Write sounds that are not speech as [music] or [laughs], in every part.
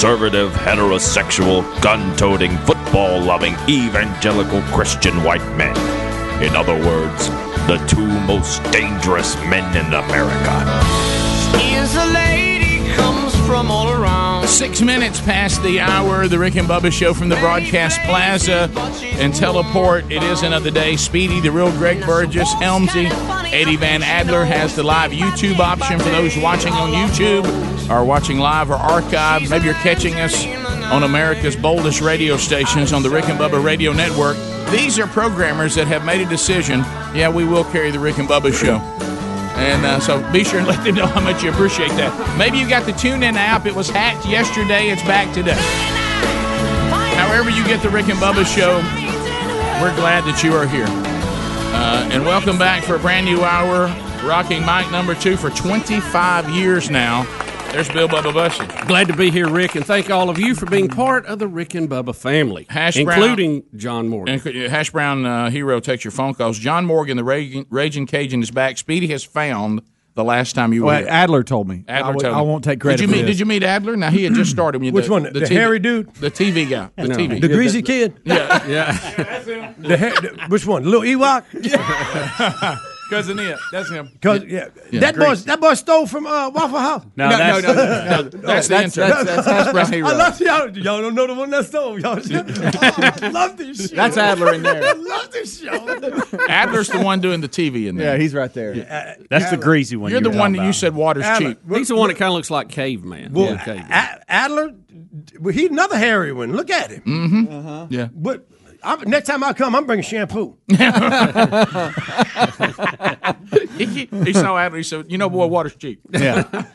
conservative, heterosexual, gun toting, football loving, evangelical Christian white men. In other words, the two most dangerous men in America. Lady comes from all around. Six minutes past the hour, the Rick and Bubba show from the Broadcast Plaza and Teleport. It is another day. Speedy, the real Greg Burgess, Helmsy, Eddie Van Adler has the live YouTube option for those watching on YouTube or watching live or archived. Maybe you're catching us on America's boldest radio stations on the Rick and Bubba Radio Network. These are programmers that have made a decision. Yeah, we will carry the Rick and Bubba show. And uh, so be sure and let them know how much you appreciate that. Maybe you got the TuneIn app. It was hacked yesterday. It's back today. However you get the Rick and Bubba show, we're glad that you are here. Uh, and welcome back for a brand new hour. Rocking mic number two for 25 years now. There's Bill Bubba Bussey. Glad to be here, Rick, and thank all of you for being part of the Rick and Bubba family, Hash including John Morgan. And Hash Brown uh, Hero takes your phone calls. John Morgan, the Raging, Raging Cajun, is back. Speedy has found the last time you were here. Adler told me. Adler I, w- told I you. won't take credit Did you for meet? this. Did you meet Adler? Now he had just started. When [laughs] Which the, one? The, The TV hairy dude? The TV guy. The No. TV. The greasy kid? Yeah. Yeah, [laughs] The hair, the- which one? Little Ewok? Cousin [laughs] It. That's him. Cause yeah, that boy, that boy stole from uh, Waffle House. No, No, that's, no, no, no, no. [laughs] That's the that's, intern. that's, that's Hash Brown Hero. I love y'all. Y'all don't know the one that stole. Y'all I [laughs] [laughs] love this show. That's Adler in there. I love this show. Adler's the one doing the TV in there. Yeah, he's right there. That's the greasy one. You're you the one talking that you said water's Adler. cheap. he's the one that kind of looks like caveman. Well, yeah, caveman. Adler, well, he's another hairy one. Look at him. Mm. Hmm. Yeah. But I'm, next time I come, I'm bringing shampoo. [laughs] [laughs] He, he saw Adler. He said, "You know, boy, water's cheap." Yeah. [laughs]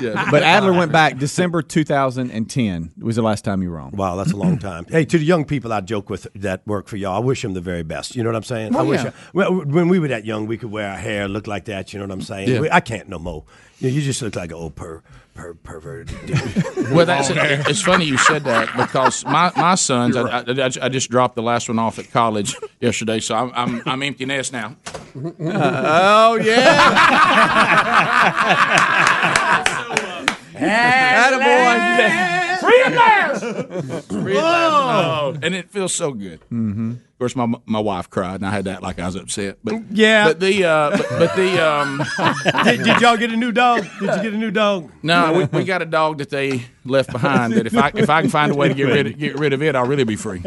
Yeah. But Adler went back December 2010 was the last time you were on. Wow, that's a long time. [clears throat] hey, to the young people I joke with that work for y'all, I wish them the very best. You know what I'm saying? Oh, I wish. yeah. I- well, when we were that young, we could wear our hair, look like that. You know what I'm saying? Yeah. We- I can't no more. You, know, you just look like an old per, per perverted [laughs] dude. Well, that's oh, it. it's funny you said that because my, my [laughs] sons, I, I, I- I just dropped the last one off at college yesterday, so I'm I'm, I'm empty nest now. Uh, oh, yeah. [laughs] Oh, and it feels so good. Mm-hmm. Of course, my my wife cried, and I had that like I was upset. But Yeah. but the uh, but, but the um, [laughs] did, did y'all get a new dog? Did you get a new dog? no, we, we got a dog that they left behind. That if I if I can find a way to get rid of, get rid of it, I'll really be free.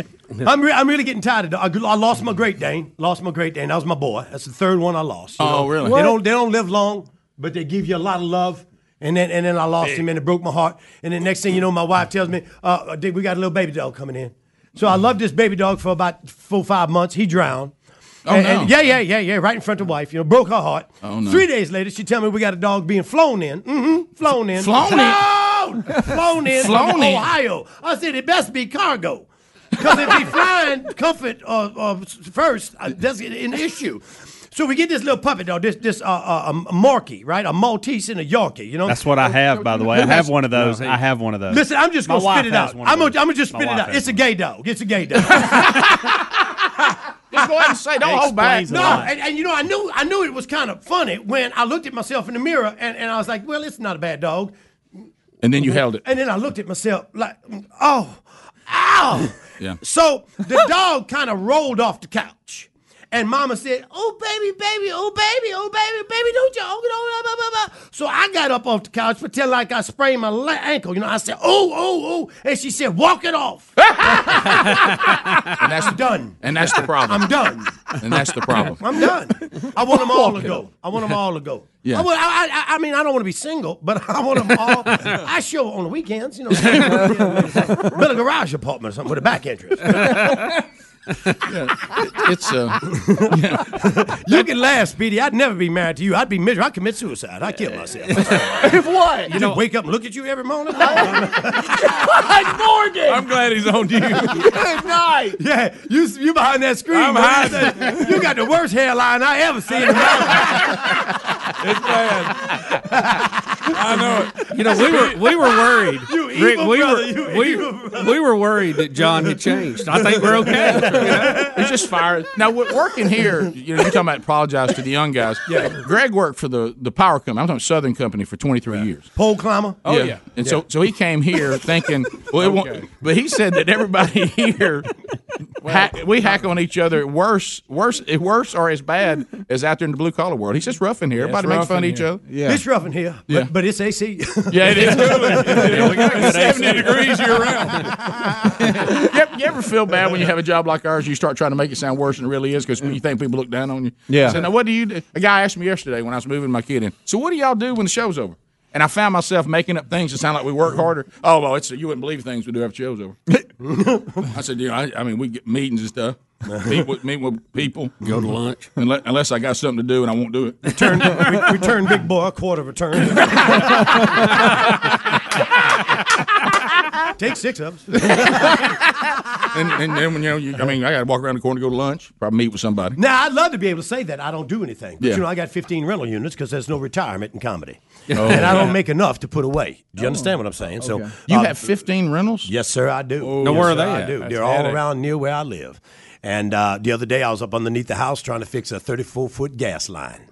I'm, re- I'm really getting tired of dog. I lost my Great Dane. Lost my Great Dane. That was my boy. That's the third one I lost. you Oh, know. really? They don't they don't live long, but they give you a lot of love. And then and then I lost him and it broke my heart. And then next thing you know, my wife tells me, uh, Dick, we got a little baby dog coming in. So I loved this baby dog for about four five months. He drowned. Oh, And- no. and- yeah, yeah, yeah, yeah. Right in front of the wife. You know, broke her heart. Oh, no. Three days later, she tell me we got a dog being flown in. Mm-hmm. Flown in. Flown in? Flown, flown in. Flown from in. Ohio. I said it best be cargo. Because if he flying comfort uh, uh, first, uh, that's an issue. So we get this little puppy dog, this this uh, uh, a Morkie, right? A Maltese and a Yorkie, you know. That's what I have, by the way. I have one of those. I have one of those. Listen, I'm just gonna wife spit it out. I'm gonna. I'm gonna just spit it out. has It's a gay dog. It's a gay [laughs] dog. Just go ahead and say, don't hold back. No, and, and you know, I knew I knew it was kind of funny when I looked at myself in the mirror and, and I was like, well, it's not a bad dog. And then you held it. And then I looked at myself like, oh, ow. Yeah. So the dog kind of rolled off the couch. And mama said, Oh, baby, baby, oh, baby, oh, baby, baby, don't you? Oh, no, blah, blah, blah, blah. So I got up off the couch, pretend like I sprained my le- ankle. You know, I said, Oh, oh, oh. And she said, Walk it off. [laughs] And that's done. And that's the problem. I'm done. And that's the problem. [laughs] I'm done. I want them all to go. I want them all to go. Yeah. I, want- I, I, I mean, I don't want to be single, but I want them all. [laughs] I show on the weekends, you know, build a garage apartment or something with a back entrance. It's uh, [laughs] You can laugh, Speedy. I'd never be married to you. I'd be miserable. I'd commit suicide. I'd kill myself. If what? You know, wake up and look at you every morning. [laughs] Morgan. I'm glad he's on you. Good night. yeah, you you behind that screen. I'm boy. behind You You got the worst hairline I ever seen. in my life. It's bad. I know it. You know, we were we were worried. You Rick, evil we brother, were you we, evil brother. we were worried that John had changed. I think we're okay. [laughs] [laughs] He's just fired. Now, working here, you know, you're talking about apologize to the young guys. Yeah. Greg worked for the, the power company. I'm talking Southern Company for 23 years. Pole climber. Oh yeah. And so so he came here thinking, well, it won't, but he said that everybody [laughs] here, hack, we hack on each other worse, worse, worse or as bad as out there in the blue collar world. He's just rough in here. Everybody makes fun of each other. Yeah. It's rough in here, but, Yeah. but it's AC. Yeah, it is. [laughs] Yeah, we got a good 70 AC. degrees year round. You, ever, feel bad when you have a job like ours? You start trying to make it sound worse than it really is because you think people look down on you. Yeah. So now, what do you? do? A guy asked me yesterday when I was moving my kid in. So what do y'all do when the show's over? And I found myself making up things that sound like we work harder. Oh, well, it's you wouldn't believe things we do after the show's over. [laughs] I said, you know, I, I mean, we get meetings and stuff. meet with meet with people. Go to lunch. Unless, unless I got something to do and I won't do it. Return, re- return big boy a quarter of a turn. [laughs] [laughs] Take six of us. [laughs] And, and then when you know, you, I mean, I got to walk around the corner to go to lunch. Probably meet with somebody. Now, I'd love to be able to say that I don't do anything. But, Yeah. you know, I got 15 rental units because there's no retirement in comedy. Oh. and I don't make enough to put away. Do you understand what I'm saying? So You uh, have 15 rentals. Yes, sir, I do. Now, Yes, where are sir, they I at? do. That's They're all headache. around near where I live. And uh, the other day, I was up underneath the house trying to fix a 34 foot gas line,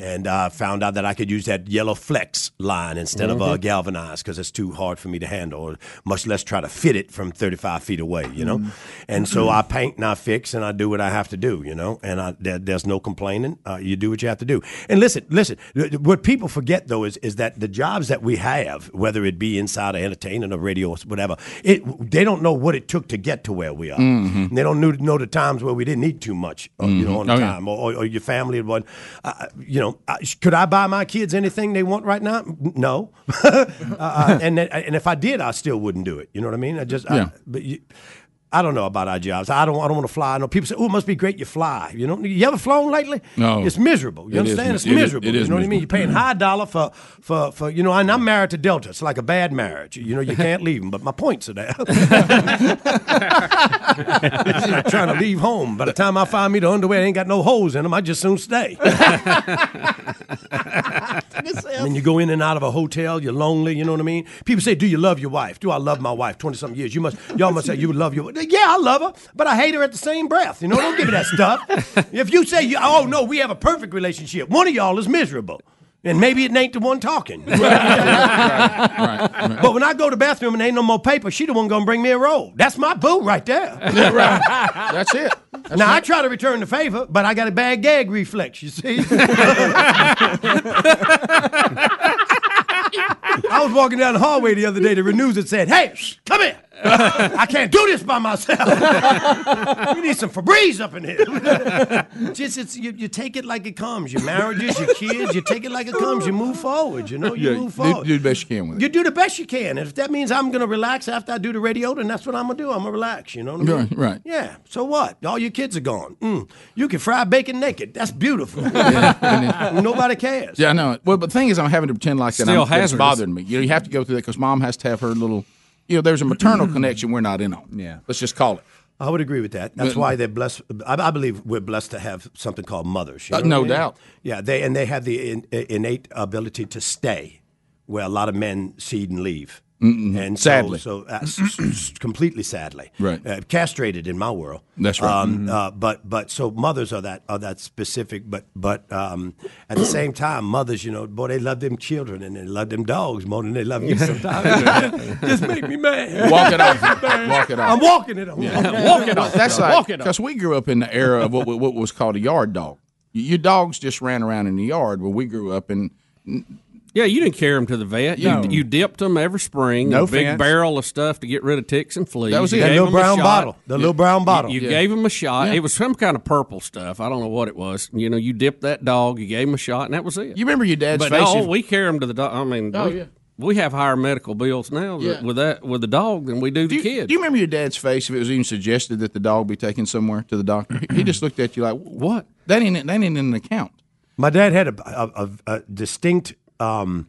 and uh, found out that I could use that yellow flex line instead of uh, galvanized because it's too hard for me to handle, or much less try to fit it from 35 feet away. You know, and so I paint and I fix and I do what I have to do. You know, and I, there, there's no complaining. Uh, you do what you have to do. And listen, listen. What people forget though is is that the jobs that we have, whether it be inside of entertainment or radio or whatever, it they don't know what it took to get to where we are. And they don't know, know the times where we didn't eat too much, uh, you know, on the Oh, time, or, or, or your family and what. Uh, you know, uh, could I buy my kids anything they want right now? No. [laughs] uh, uh, and and if I did, I still wouldn't do it. You know what I mean? I just, Yeah. I, but you, I don't know about our jobs. I don't. I don't want to fly. I know people say, "Oh, it must be great you fly." You know, you ever flown lately? No. it's miserable. You It is understand? mi- it's it is- miserable. it is you know what I mean? You're paying mm-hmm. high dollar for, for, for you know. And I'm married to Delta. It's like a bad marriage. You know, you can't leave them. But my points are there. [laughs] trying to leave home. By the time I find me the underwear ain't got no holes in them, I just soon stay. [laughs] I mean, you go in and out of a hotel, you're lonely, you know what I mean? People say, Do you love your wife? Do I love my wife? 20 something years. You must, y'all must say you love your wife. Yeah, I love her, but I hate her at the same breath. You know, don't give me that stuff. [laughs] If you say, Oh, no, we have a perfect relationship, one of y'all is miserable. And maybe it ain't the one talking. [laughs] But when I go to the bathroom and ain't no more paper, she the one gonna bring me a roll. That's my boo right there. [laughs] That's it. now I try to return the favor, but I got a bad gag reflex. You see. [laughs] I was walking down the hallway the other day. The renews it said, "Hey, shh, come here. [laughs] I can't do this by myself. [laughs] we need some Febreze up in here. [laughs] Just it's you, you take it like it comes. Your marriages, your kids, you take it like it comes. You move forward. You know, you Yeah, move do, forward. do the best you can with it. You do the best you can. And if that means I'm going to relax after I do the radio, then that's what I'm going to do. I'm going to relax. You know what I mean? Right, right. Yeah. So what? All your kids are gone. Mm. You can fry bacon naked. That's beautiful. Nobody cares. Yeah, I know. Well, but the thing is, I'm having to pretend like that. Still I'm, that it's hazardous. bothering me. You know, you have to go through that because mom has to have her little. You know, there's a maternal connection we're not in on. Yeah. Let's just call it. I would agree with that. That's why they're blessed. I, I believe we're blessed to have something called mothers. you Uh, no I mean? doubt. Yeah, they and they have the in, innate ability to stay, where a lot of men seed and leave. And Sadly. so uh, s- s- s- completely sadly, Right. Uh, castrated in my world. That's right. Um, uh, but but so mothers are that are that specific. But but um, at the same time, mothers, you know, boy, they love them children and they love them dogs more than they love you. Sometimes [laughs] just make me mad. Walk it off. [laughs] Walk it off. I'm walking it. I'm walking. Walk it off. That's like off. because we grew up in the era of what, what was called a yard dog. Your dogs just ran around in the yard where we grew up, and Yeah, you didn't carry them to the vet. You, No. you dipped them every spring. No a big fence. barrel of stuff to get rid of ticks and fleas. That was it. That little a brown bottle. The little brown bottle. You Yeah. gave him a shot. Yeah. It was some kind of purple stuff. I don't know what it was. You know, you dipped that dog. You gave him a shot, and that was it. you remember your dad's but face. no, if- we carry them to the dog. I mean, Oh, we, yeah. we have higher medical bills now Yeah. with that with the dog than we do the do, you, kid. do you remember your dad's face if it was even suggested that the dog be taken somewhere to the doctor? He- He just looked at you like, "What? That ain't that ain't in an account." My dad had a, a, a, a distinct um,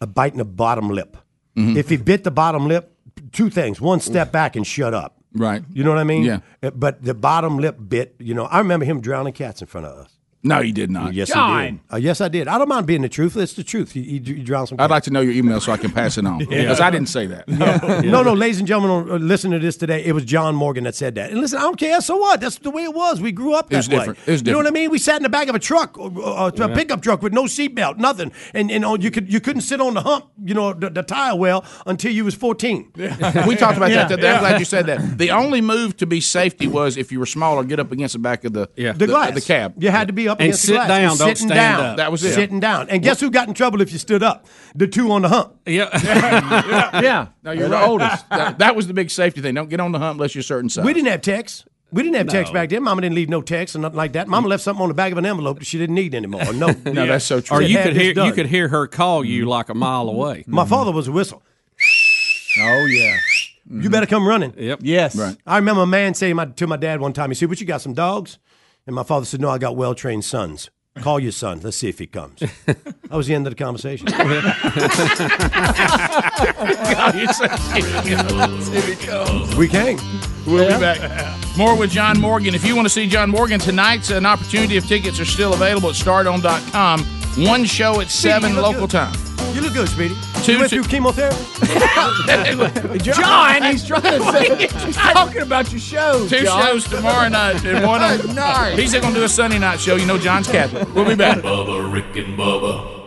a bite in the bottom lip. Mm-hmm. If he bit the bottom lip, two things: one, step back and shut up. Right. You know what I mean? Yeah. Uh, But the bottom lip bit. You know, I remember him drowning cats in front of us. No, you did not. Yes, I did. Uh, yes, I did. I don't mind being the truth. It's the truth. You, you, you drown some. I'd like to know your email so I can pass it on [laughs] because I didn't say that. [laughs] No, no, no, ladies and gentlemen, uh, listen to this today. It was John Morgan that said that. And listen, I don't care. So what? That's the way it was. We grew up that was way. different. It was You know what I mean? We sat in the back of a truck, uh, uh, a pickup truck with no seatbelt, nothing, and and uh, you could you couldn't sit on the hump, you know, the, the tire well until you was fourteen. we talked about that [laughs] today. I'm glad you said that. The only move to be safety was if you were smaller, get up against the back of the Yeah. The glass, the cab. You had to be up And against sit the glass. down, don't sitting stand down. up. That was it. Sitting down. And guess who got in trouble if you stood up? The two on the hump. Yeah. [laughs] [laughs] Yeah. No, you're the oldest. That, [laughs] that was the big safety thing. Don't get on the hump unless you're a certain size. We didn't have text. We didn't have text back then. Mama didn't leave no text and nothing like that. Mama mm. left something on the back of an envelope that she didn't need anymore. No, No, that's so true. or you could hear you could hear her call you mm-hmm. like a mile away. My mm-hmm. father was a whistle. Oh yeah. You better come running. Yep. Yes. Right. I remember a man saying my, to my dad one time, he said, "But you got, some dogs? And my father said, No, I got well trained sons. Call your son. Let's see if he comes. [laughs] That was the end of the conversation. [laughs] [laughs] we came. We'll be back. More with John Morgan. If you want to see John Morgan, tonight's an opportunity of tickets are still available at stardome.com. One show at 7 local good. time. You look good, Speedy. Two- you went two- through chemotherapy? [laughs] John, he's trying to say he's talking about your show. Two John. shows tomorrow night and one on [laughs] Nice. He's going to do a Sunday night show. You know John's Catholic. We'll be back. Bubba, Rick and Bubba.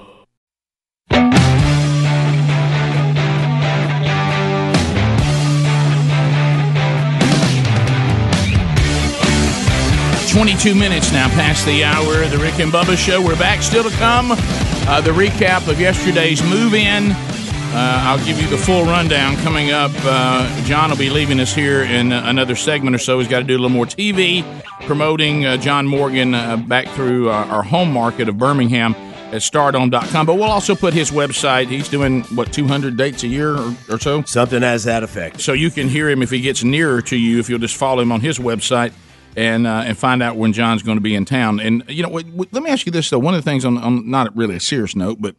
22 minutes now past the hour of the Rick and Bubba show. We're back still to come. Uh, the recap of yesterday's move in. Uh, I'll give you the full rundown coming up. Uh, John will be leaving us here in uh, another segment or so. He's got to do a little more TV promoting uh, John Morgan uh, back through our home market of Birmingham at stardome.com. But we'll also put his website. He's doing, what, 200 dates a year or, or so? Something has that effect. so you can hear him if he gets nearer to you if you'll just follow him on his website and uh, and find out when John's going to be in town. And you know, w- w- let me ask you this though. One of the things on, on not really a serious note, but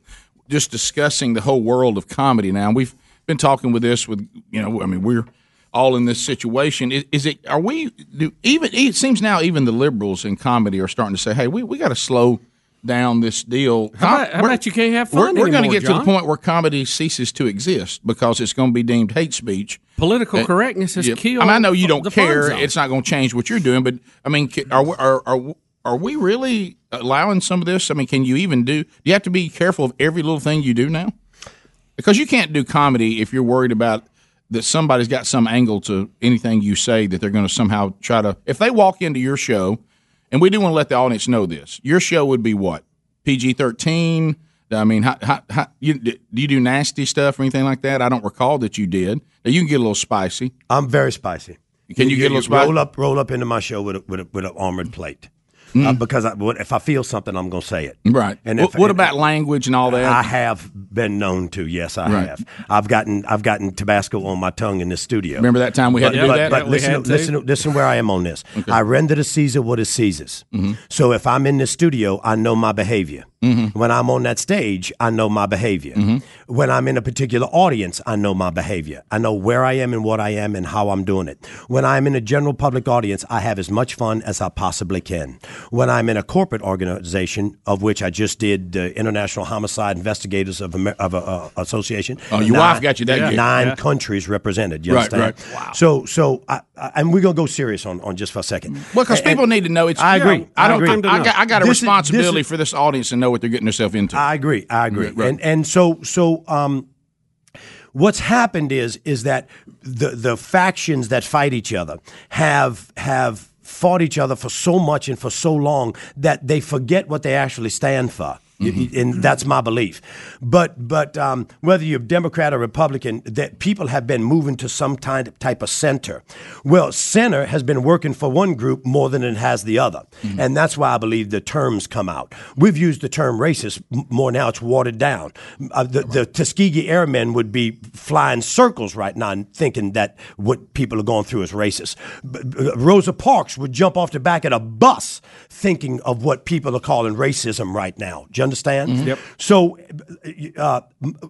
just discussing the whole world of comedy now. We've been talking with this with you know, I mean, we're all in this situation. Is, is it? Are we? Do even? It seems now even the liberals in comedy are starting to say, "Hey, we, we got to slow." Down this deal. How about, how We're- about you can't have we're, fun we're going to get to the point where comedy ceases to exist because it's going to be deemed hate speech. Political Uh, correctness has Yeah. killed. I mean, I know you don't care. It's not going to change what you're doing, but I mean, are we- are are are we really allowing some of this? I mean, can you even do? Do you have to be careful of every little thing you do now? Because you can't do comedy if you're worried about that somebody's got some angle to anything you say that they're going to somehow try to. If they walk into your show, and we do want to let the audience know this, your show would be what PG thirteen. I mean, how, how, how, you, do you do nasty stuff or anything like that? I don't recall that you did. Now, you can get a little spicy. I'm very spicy. Can you get a little spicy? roll up, roll up into my show with a, with a, with an armored plate? Mm. Uh, because I, if I feel something, I'm going to say it. Right. And what, if- what and- about language and all that? I have been known to. Yes, I Right. have. I've gotten I've gotten Tabasco on my tongue in the studio. Remember that time we had but, to do but, that? But We listen, had to. listen, listen where I am on this. I render to Caesar what is Caesar's. Mm-hmm. So if I'm in the studio, I know my behavior. Mm-hmm. When I'm on that stage, I know my behavior. When I'm in a particular audience, I know my behavior. I know where I am and what I am and how I'm doing it. When I'm in a general public audience, I have as much fun as I possibly can. When I'm in a corporate organization, of which I just did the International Homicide Investigators of, Amer- of uh, uh, Association. Oh, your wife got you that gig. Nine countries represented. You Right, understand? right. So, so, I, I, and we're gonna go serious on, on just for a second. well, because people need to know it's. I you know, agree. I I don't. agree. I, I got, I got a This is- responsibility this is- for this audience to know what they're getting themselves into. I agree. I agree. Right. And and so so um what's happened is is that the the factions that fight each other have have fought each other for so much and for so long that they forget what they actually stand for. Y- And that's my belief, but but um, whether you're Democrat or Republican, that people have been moving to some kind of type of center. Well, center has been working for one group more than it has the other, and that's why I believe the terms come out. We've used the term racist more now; it's watered down. Uh, the, the Tuskegee Airmen would be flying circles right now, and thinking that what people are going through is racist. Rosa Parks would jump off the back of a bus, thinking of what people are calling racism right now. Understand? Yep. So, uh,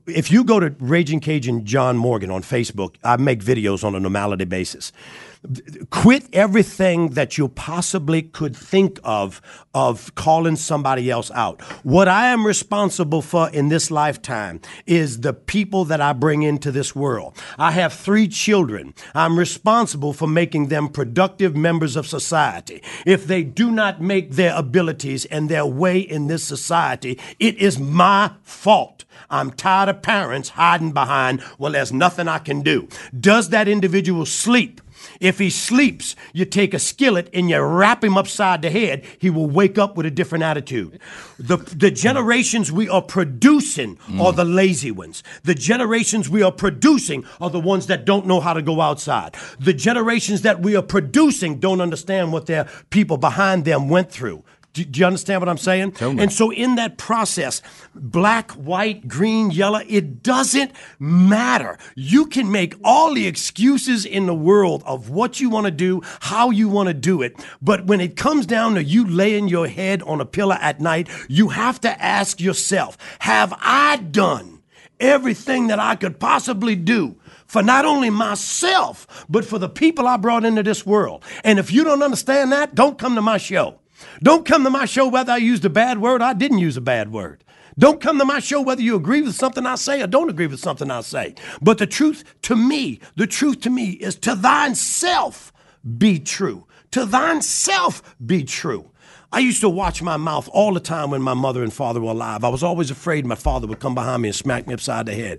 if you go to Raging Cajun John Morgan on Facebook, I make videos on a normality basis. Quit everything that you possibly could think of of calling somebody else out. What I am responsible for in this lifetime is the people that I bring into this world. I have three children. I'm responsible for making them productive members of society. If they do not make their abilities and their way in this society, it is my fault. I'm tired of parents hiding behind, well, there's nothing I can do. Does that individual sleep? If he sleeps, you take a skillet and you wrap him upside the head, he will wake up with a different attitude. The, the generations we are producing mm. are the lazy ones. The generations we are producing are the ones that don't know how to go outside. The generations that we are producing don't understand what their people behind them went through. Do, do you understand what I'm saying? And so, in that process, black, white, green, yellow, it doesn't matter. You can make all the excuses in the world of what you want to do, how you want to do it. But when it comes down to you laying your head on a pillow at night, you have to ask yourself Have I done everything that I could possibly do? for not only myself, but for the people I brought into this world. And if you don't understand that, don't come to my show. Don't come to my show whether I used a bad word or I didn't use a bad word. Don't come to my show whether you agree with something I say or don't agree with something I say. But the truth to me, the truth to me is to thine self be true. To thine self be true. I used to watch my mouth all the time when my mother and father were alive. I was always afraid my father would come behind me and smack me upside the head.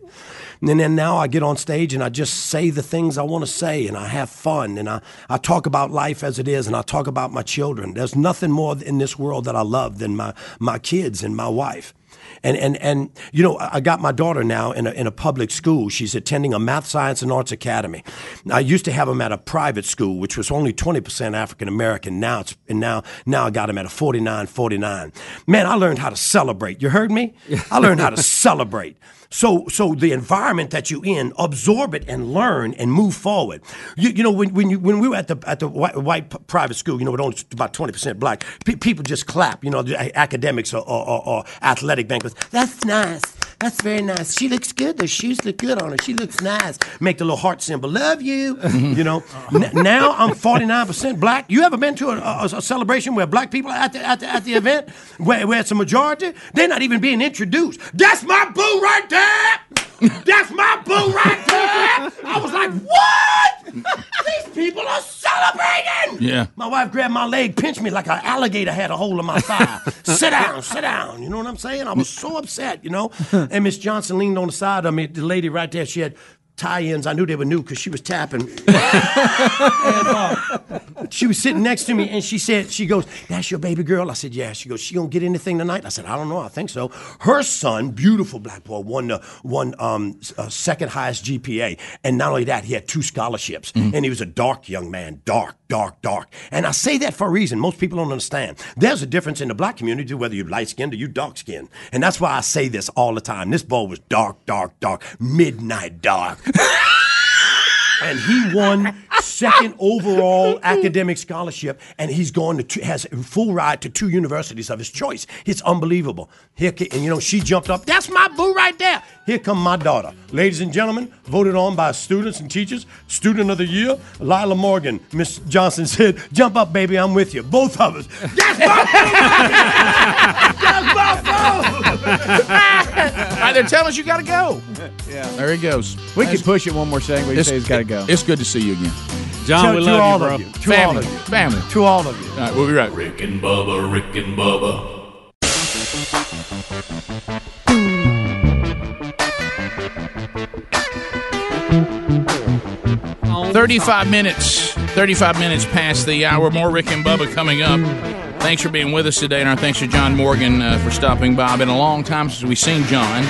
And then now I get on stage and I just say the things I want to say and I have fun and I, I talk about life as it is and I talk about my children. There's nothing more in this world that I love than my, my kids and my wife. And, and, and you know, I got my daughter now in a, in a public school. She's attending a math, science, and arts academy. I used to have them at a private school, which was only 20% African American. Now it's, and now, now I got them at a 49 49. Man, I learned how to celebrate. You heard me? I learned how to [laughs] celebrate. So, so the environment that you're in, absorb it and learn and move forward. You, you know, when, when, you, when we were at the, at the white, white private school, you know, with only about 20% black, pe- people just clap, you know, the academics or, or, or, or athletic bankers. That's nice. That's very nice. She looks good. The shoes look good on her. She looks nice. Make the little heart symbol. Love you. [laughs] you know. N- now I'm 49% black. You ever been to a, a, a, celebration where black people are at the, at the, at the event where, where it's a majority? They're not even being introduced. That's my boo right there. That's my boo right there. I was like, what? These people are celebrating. Yeah. My wife grabbed my leg, pinched me like an alligator had a hold of my thigh. [laughs] sit down, sit down. You know what I'm saying? I was so upset, you know? [laughs] And Miss Johnson leaned on the side of me. The lady right there, she had tie-ins. I knew they were new because she was tapping. and, [laughs] uh, [laughs] she was sitting next to me, and she said, "She goes, that's your baby girl." I said, "Yeah." She goes, "She gonna get anything tonight?" I said, "I don't know. I think so." Her son, beautiful black boy, won the won um, uh, second highest GPA, and not only that, he had two scholarships, mm-hmm. and he was a dark young man, dark, dark, dark. And I say that for a reason. Most people don't understand. There's a difference in the black community whether you're light skinned or you dark skinned, and that's why I say this all the time. This boy was dark, dark, dark, midnight dark. And he won second overall academic scholarship, and he's going to two, has full ride to two universities of his choice. It's unbelievable. Here, and you know, she jumped up. That's my boo right there. Here come my daughter, ladies and gentlemen, voted on by students and teachers. Student of the year, Lila Morgan. Miss Johnson said, "Jump up, baby, I'm with you." Both of us. That's my boo. That's my boo. [laughs] All right, they're telling us you got to go. [laughs] Yeah, there he goes. We can push it one more second. We say he's got to go. It's good to see you again. John, to, we love all you, bro. Of you. To Family. all of you. Family. To all of you. All right, we'll be right. Rick and Bubba, Rick and Bubba. 35 minutes. 35 minutes past the hour. More Rick and Bubba coming up. Thanks for being with us today, and our thanks to John Morgan uh, for stopping by. Been a long time since we've seen John.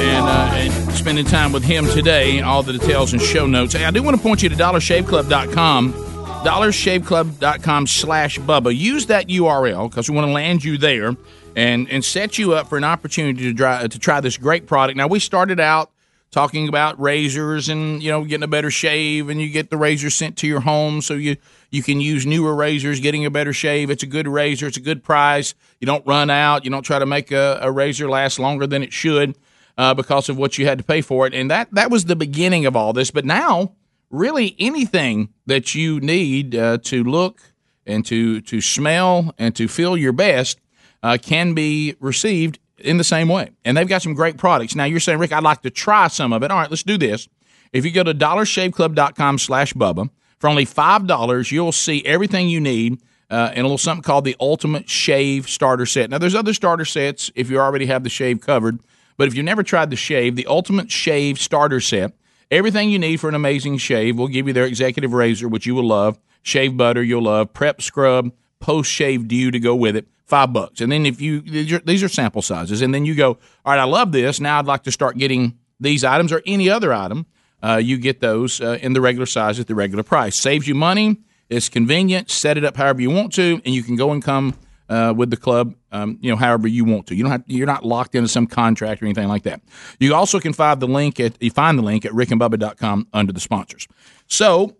And, uh, and, spending time with him today. All the details and show notes. Hey, I do want to point you to dollarshaveclub.com. Dollarshaveclub.com slash Bubba. Use that URL because we want to land you there and, and set you up for an opportunity to try, to try this great product. Now, we started out talking about razors and you know getting a better shave and you get the razor sent to your home so you you can use newer razors getting a better shave it's a good razor it's a good price you don't run out you don't try to make a, a razor last longer than it should uh, because of what you had to pay for it and that that was the beginning of all this but now really anything that you need uh, to look and to to smell and to feel your best uh, can be received in the same way. And they've got some great products. Now you're saying, Rick, I'd like to try some of it. All right, let's do this. If you go to dollarshaveclub.com slash Bubba, for only $5, you'll see everything you need uh, in a little something called the Ultimate Shave Starter Set. Now, there's other starter sets if you already have the shave covered, but if you've never tried the shave, the Ultimate Shave Starter Set, everything you need for an amazing shave, we'll give you their executive razor, which you will love, shave butter you'll love, prep scrub, post shave dew to go with it five bucks. And then if you these are sample sizes, and then you go, all right, I love this. Now I'd like to start getting these items or any other item. Uh, you get those uh, in the regular size at the regular price. Saves you money. It's convenient. Set it up however you want to, and you can go and come uh, with the club, um, you know, however you want to. You don't have, you're not locked into some contract or anything like that. You also can find the link at you find the link at rickandbubba.com under the sponsors. So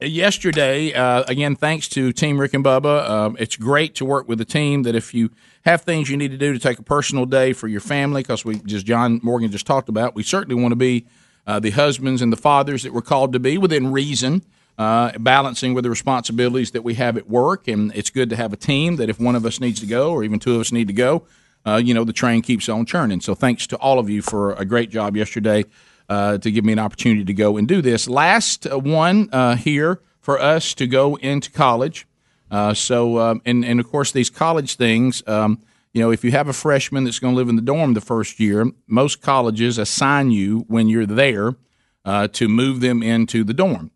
yesterday, uh, again, thanks to Team Rick and Bubba. Uh, it's great to work with a team that if you have things you need to do to take a personal day for your family, because we just John Morgan just talked about, we certainly want to be uh, the husbands and the fathers that we're called to be within reason. Uh, balancing with the responsibilities that we have at work, and it's good to have a team that if one of us needs to go, or even two of us need to go, uh, you know the train keeps on churning. So thanks to all of you for a great job yesterday uh, to give me an opportunity to go and do this. Last one uh, here for us to go into college. Uh, so, um, and, and of course, these college things, um, you know, if you have a freshman that's going to live in the dorm the first year, most colleges assign you when you're there uh, to move them into the dorm.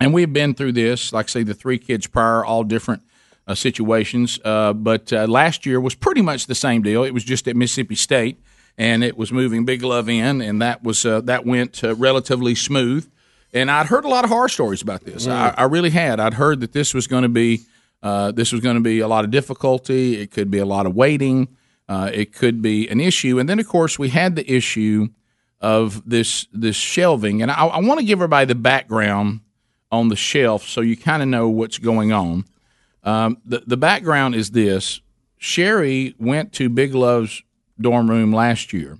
And we've been through this, like say the three kids prior, all different uh, situations. Uh, but uh, last year was pretty much the same deal. It was just at Mississippi State and it was moving Big Love in, and that was uh, that went uh, relatively smooth. And I'd heard a lot of horror stories about this. Mm. I, I, really had. I'd heard that this was going to be uh, this was going to be a lot of difficulty. It could be a lot of waiting. Uh, it could be an issue, and then of course we had the issue of this this shelving. And I, I want to give everybody the background on the shelf so you kind of know what's going on. Um, the the background is this: Sherry went to Big Love's dorm room last year,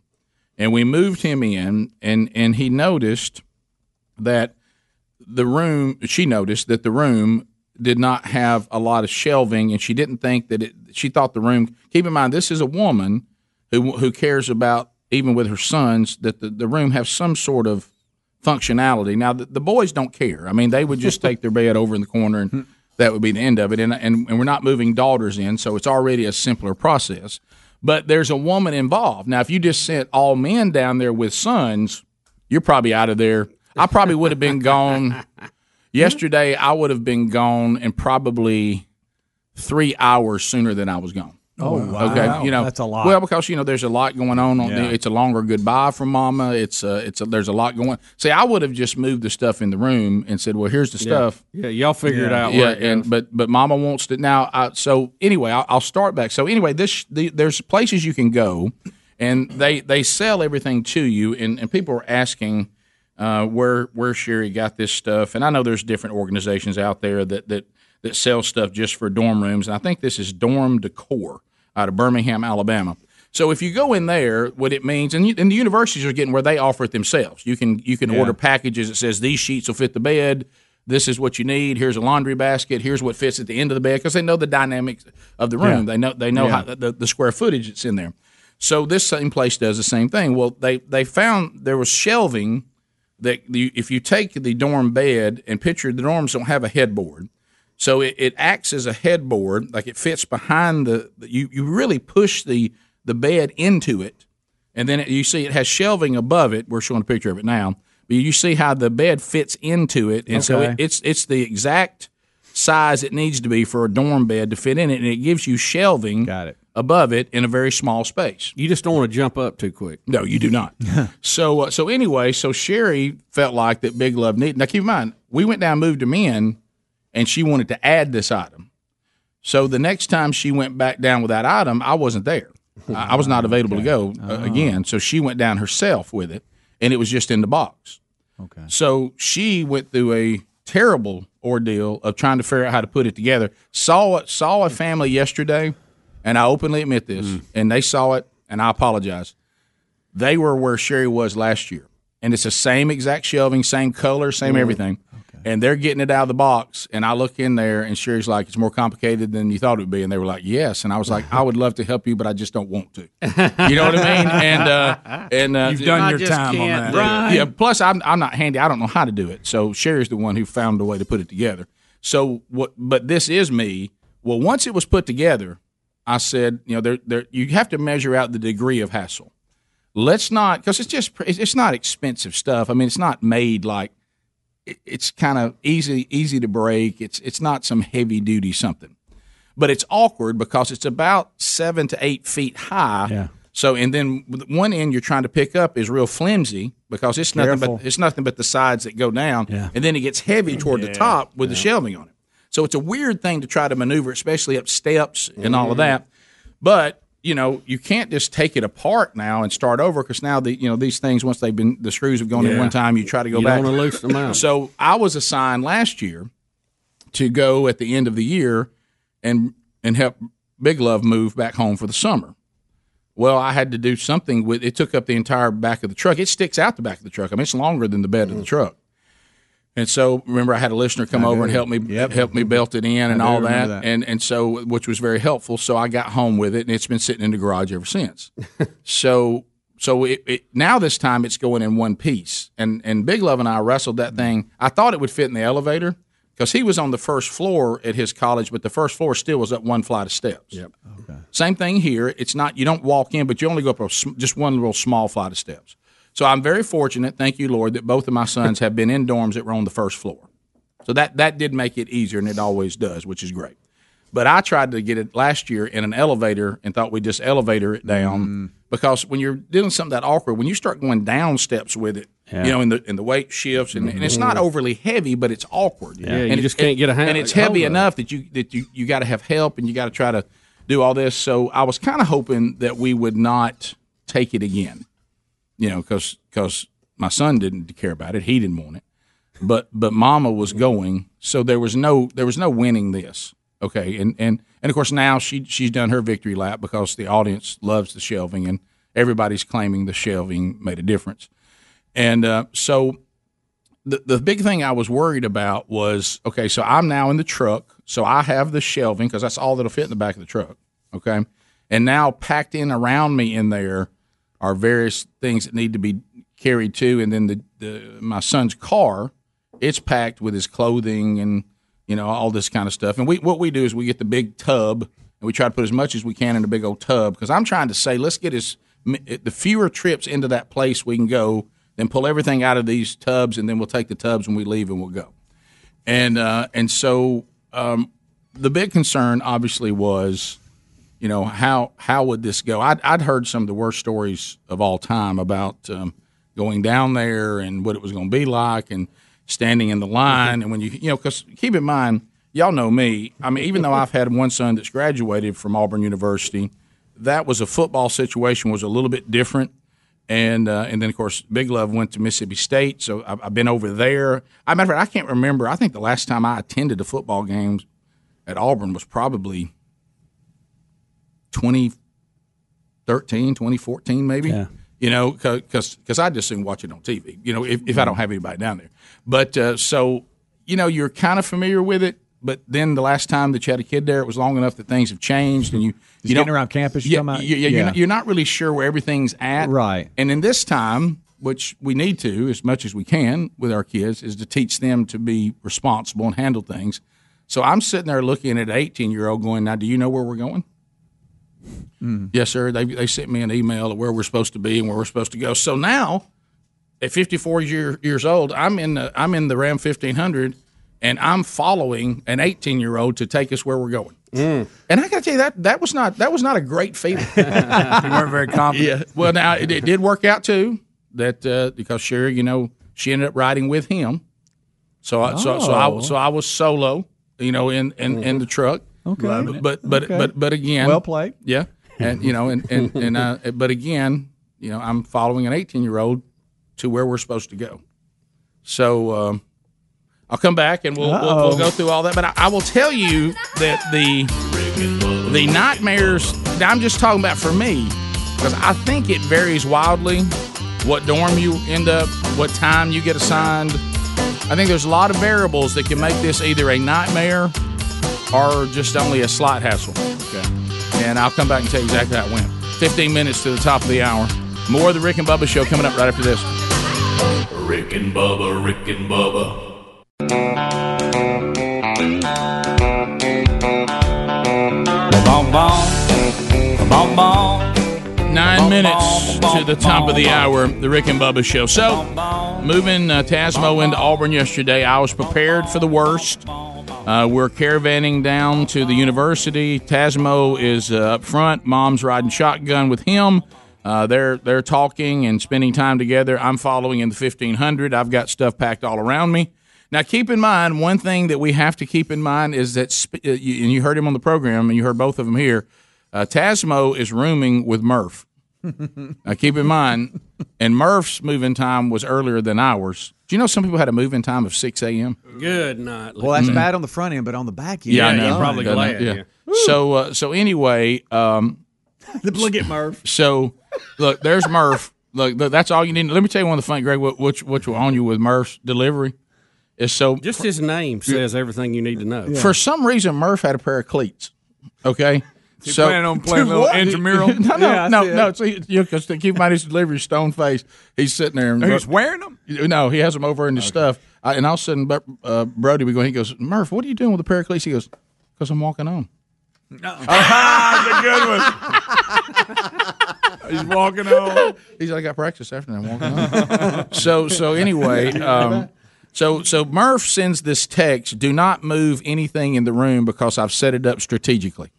and we moved him in, and and he noticed that the room. She noticed that the room did not have a lot of shelving, and she didn't think that it. She thought the room. Keep in mind, this is a woman who who cares about even with her sons that the, the room have some sort of functionality. Now the, the boys don't care. I mean, they would just take their bed over in the corner and. That would be the end of it, and, and and we're not moving daughters in, so it's already a simpler process but there's a woman involved. Now, if you just sent all men down there with sons, you're probably out of there. I probably would have been gone. Yesterday, I would have been gone in probably three hours sooner than I was gone. Oh, wow. Okay, you know that's a lot. Well, because you know there's a lot going on. on yeah. It's a longer goodbye from Mama. It's uh, it's a, there's a lot going. See, I would have just moved the stuff in the room and said, "Well, here's the stuff." Yeah, y'all figure yeah. it out. Yeah, and but but Mama wants to now. I, so anyway, I'll, I'll, start back. So anyway, this the, there's places you can go, and they they sell everything to you, and, and people are asking. Uh, where where Sherry got this stuff, and I know there's different organizations out there that that that sell stuff just for dorm rooms, and I think this is Dorm Decor out of Birmingham, Alabama. So if you go in there, what it means, and, you, and the universities are getting where they offer it themselves. You can you can yeah. order packages that says these sheets will fit the bed. This is what you need. Here's a laundry basket. Here's what fits at the end of the bed because they know the dynamics of the room. Yeah. They know they know yeah. how the, the square footage that's in there. So this same place does the same thing. Well, they they found there was shelving that the, if you take the dorm bed and picture the dorms don't have a headboard. So it, it acts as a headboard, like it fits behind the. You you really push the the bed into it, and then it, you see it has shelving above it. We're showing a picture of it now, but you see how the bed fits into it, and okay. so it, it's it's the exact size it needs to be for a dorm bed to fit in it, and it gives you shelving. Got it above it in a very small space. You just don't want to jump up too quick. No, you do not. [laughs] so, uh, so anyway, so Sherry felt like that Big Love needed. Now, keep in mind, we went down, moved them in, and she wanted to add this item. So the next time she went back down with that item, I wasn't there. I, I was not [laughs] available okay. to go uh, oh. again. So she went down herself with it, and it was just in the box. Okay. So she went through a terrible ordeal of trying to figure out how to put it together. Saw saw a family yesterday, and I openly admit this, mm. and they saw it, and I apologize. They were where Sherry was last year, and it's the same exact shelving, same color, same mm. everything and they're getting it out of the box. And I look in there, and Sherry's like, "It's more complicated than you thought it would be." And they were like, "Yes." And I was like, "I would love to help you, but I just don't want to." You know what I mean? And uh, [laughs] and uh, You've done I your time on that. Right. Yeah. Plus, I'm I'm not handy. I don't know how to do it. So Sherry's the one who found a way to put it together. So what? But this is me. Well, once it was put together, I said, you know, there there you have to measure out the degree of hassle. Let's not because it's just it's not expensive stuff. I mean, it's not made like it- it's kind of easy easy to break. It's it's not some heavy duty something, but it's awkward because it's about seven to eight feet high. Yeah. So and then one end you're trying to pick up is real flimsy because it's nothing but it's nothing but the sides that go down, Yeah. and then it gets heavy toward the top with the shelving on it. So it's a weird thing to try to maneuver, especially up steps and all of mm-hmm. that. But you know, you can't just take it apart now and start over because now the you know these things once they've been the screws have gone in one time, you try to go You back. don't loosen them out. So I was assigned last year to go at the end of the year and and help Big Love move back home for the summer. Well, I had to do something with it. Took up the entire back of the truck. It sticks out the back of the truck. I mean, it's longer than the bed of the mm. truck. And so, remember, I had a listener come over and help me help me belt it in and all that, that. and and so which was very helpful. So I got home with it, and it's been sitting in the garage ever since. [laughs] so so it, it, now this time it's going in one piece, and and Big Love and I wrestled that thing. I thought it would fit in the elevator because he was on the first floor at his college, but the first floor still was up one flight of steps. Yep. Okay. Same thing here. It's not you don't walk in, but you only go up a, just one little small flight of steps. So I'm very fortunate, thank you, Lord, that both of my sons have been in dorms that were on the first floor. So that that did make it easier, and it always does, which is great. But I tried to get it last year in an elevator and thought we'd just elevator it down mm-hmm. because when you're doing something that awkward, when you start going down steps with it, you know, in the in the weight shifts, and, and it's not mm-hmm. overly heavy, but it's awkward. Yeah, you and just can't get a hand- And it's heavy enough that you that you you got to have help, and you got to try to do all this. So I was kind of hoping that we would not take it again, you know, because because my son didn't care about it, he didn't want it. But but mama was going so there was no there was no winning this okay? And and and of course now she she's done her victory lap because the audience loves the shelving and everybody's claiming the shelving made a difference. And uh, so the the big thing I was worried about was okay so I'm now in the truck so I have the shelving because that's all that'll fit in the back of the truck okay? And now packed in around me in there are various things that need to be carried too and then the, the my son's car it's packed with his clothing and you know all this kind of stuff. And we what we do is we get the big tub and we try to put as much as we can in the big old tub because I'm trying to say let's get as the fewer trips into that place we can go, then pull everything out of these tubs and then we'll take the tubs when we leave and we'll go. And uh, and so um, the big concern obviously was you know how how would this go? I'd, I'd heard some of the worst stories of all time about um, going down there and what it was going to be like and standing in the line. And when you you know because keep in mind y'all know me. I mean even though I've had one son that's graduated from Auburn University that was a football situation was a little bit different. And uh, and then of course Big Love went to Mississippi State. So I've, I've been over there. I matter of fact I can't remember. I think the last time I attended a football game at Auburn was probably 2013 2014 maybe? Yeah. you know because I just assume watch it on TV you know if, if I don't have anybody down there. But uh, so you know you're kind of familiar with it but then the last time that you had a kid there it was long enough that things have changed and you Just you getting around campus, you yeah, talking about? yeah, yeah, You're, not, you're not really sure where everything's at. Right. and in this time which we need to as much as we can with our kids is to teach them to be responsible and handle things. So I'm sitting there looking at an 18 year old going now do you know where we're going Mm. Yes, sir. They they sent me an email of where we're supposed to be and where we're supposed to go. So now, at 54 year, years old, I'm in the I'm in the Ram 1500, and I'm following an 18 year old to take us where we're going. Mm. And I got to tell you that that was not that was not a great feeling. [laughs] You weren't very confident. yeah. Well, now it, it did work out too. That uh, because Sherry, you know, she ended up riding with him. So I, so so I oh. so I was solo, you know, in in, in mm-hmm. the truck. Okay. But but but, Okay. but but again, Well played. yeah, and you know, and and and uh, but again, you know, I'm following an 18 year old to where we're supposed to go. So um, I'll come back and we'll, we'll we'll go through all that. But I, I will tell you that the the nightmares. I'm just talking about for me because I think it varies wildly. What dorm you end up, what time you get assigned. I think there's a lot of variables that can make this either a nightmare or just only a slight hassle. Okay. And I'll come back and tell you exactly how it went. 15 minutes to the top of the hour. More of the Rick and Bubba show coming up right after this. Rick and Bubba, Rick and Bubba. Nine minutes to the top of the hour, the Rick and Bubba show. So, moving uh, Tasmo into Auburn yesterday, I was prepared for the worst. Uh, we're caravanning down to the university. Tasmo is uh, up front. Mom's riding shotgun with him. Uh, they're they're talking and spending time together. I'm following in the 1500. I've got stuff packed all around me. Now, keep in mind one thing that we have to keep in mind is that, sp- uh, and you heard him on the program, and you heard both of them here. Uh, Tasmo is rooming with Murph. Now, keep in mind, and Murph's moving time was earlier than ours. Do you know some people had a moving time of 6 a.m.? Good night. Well, that's bad on the front end, but on the back end, Yeah, I Yeah, you're probably glad, it? yeah. So, uh, so anyway, um, [laughs] Look at Murph. so look, there's Murph. Look, th- that's all you need. Let me tell you one of the funny, Greg, what, which which will on you with Murph's delivery is so. Just his name says everything you need to know. For some reason, Murph had a pair of cleats. Okay. So planning on playing a [laughs] little What? intramural? [laughs] no, no, Yeah, I no, it. no. See, you because keep in mind his delivery stone face. He's sitting there and He was wearing them? No, he has them over in his stuff. I, and all of a sudden, uh, Brody, we go. He goes, Murph, what are you doing with the pair of cleats? He goes, because I'm walking on. That's a good one. [laughs] He's walking on. He's like, I got practice after that. I'm walking on. so so anyway, um, so so Murph sends this text: Do not move anything in the room because I've set it up strategically.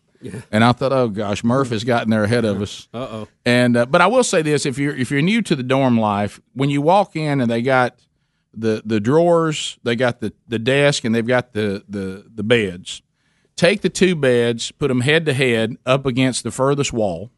And I thought, oh gosh, Murph has gotten there ahead of us. [laughs] Uh oh. And uh, but I will say this: if you're if you're new to the dorm life, when you walk in and they got the the drawers, they got the the desk, and they've got the the the beds. Take the two beds, put them head to head up against the furthest wall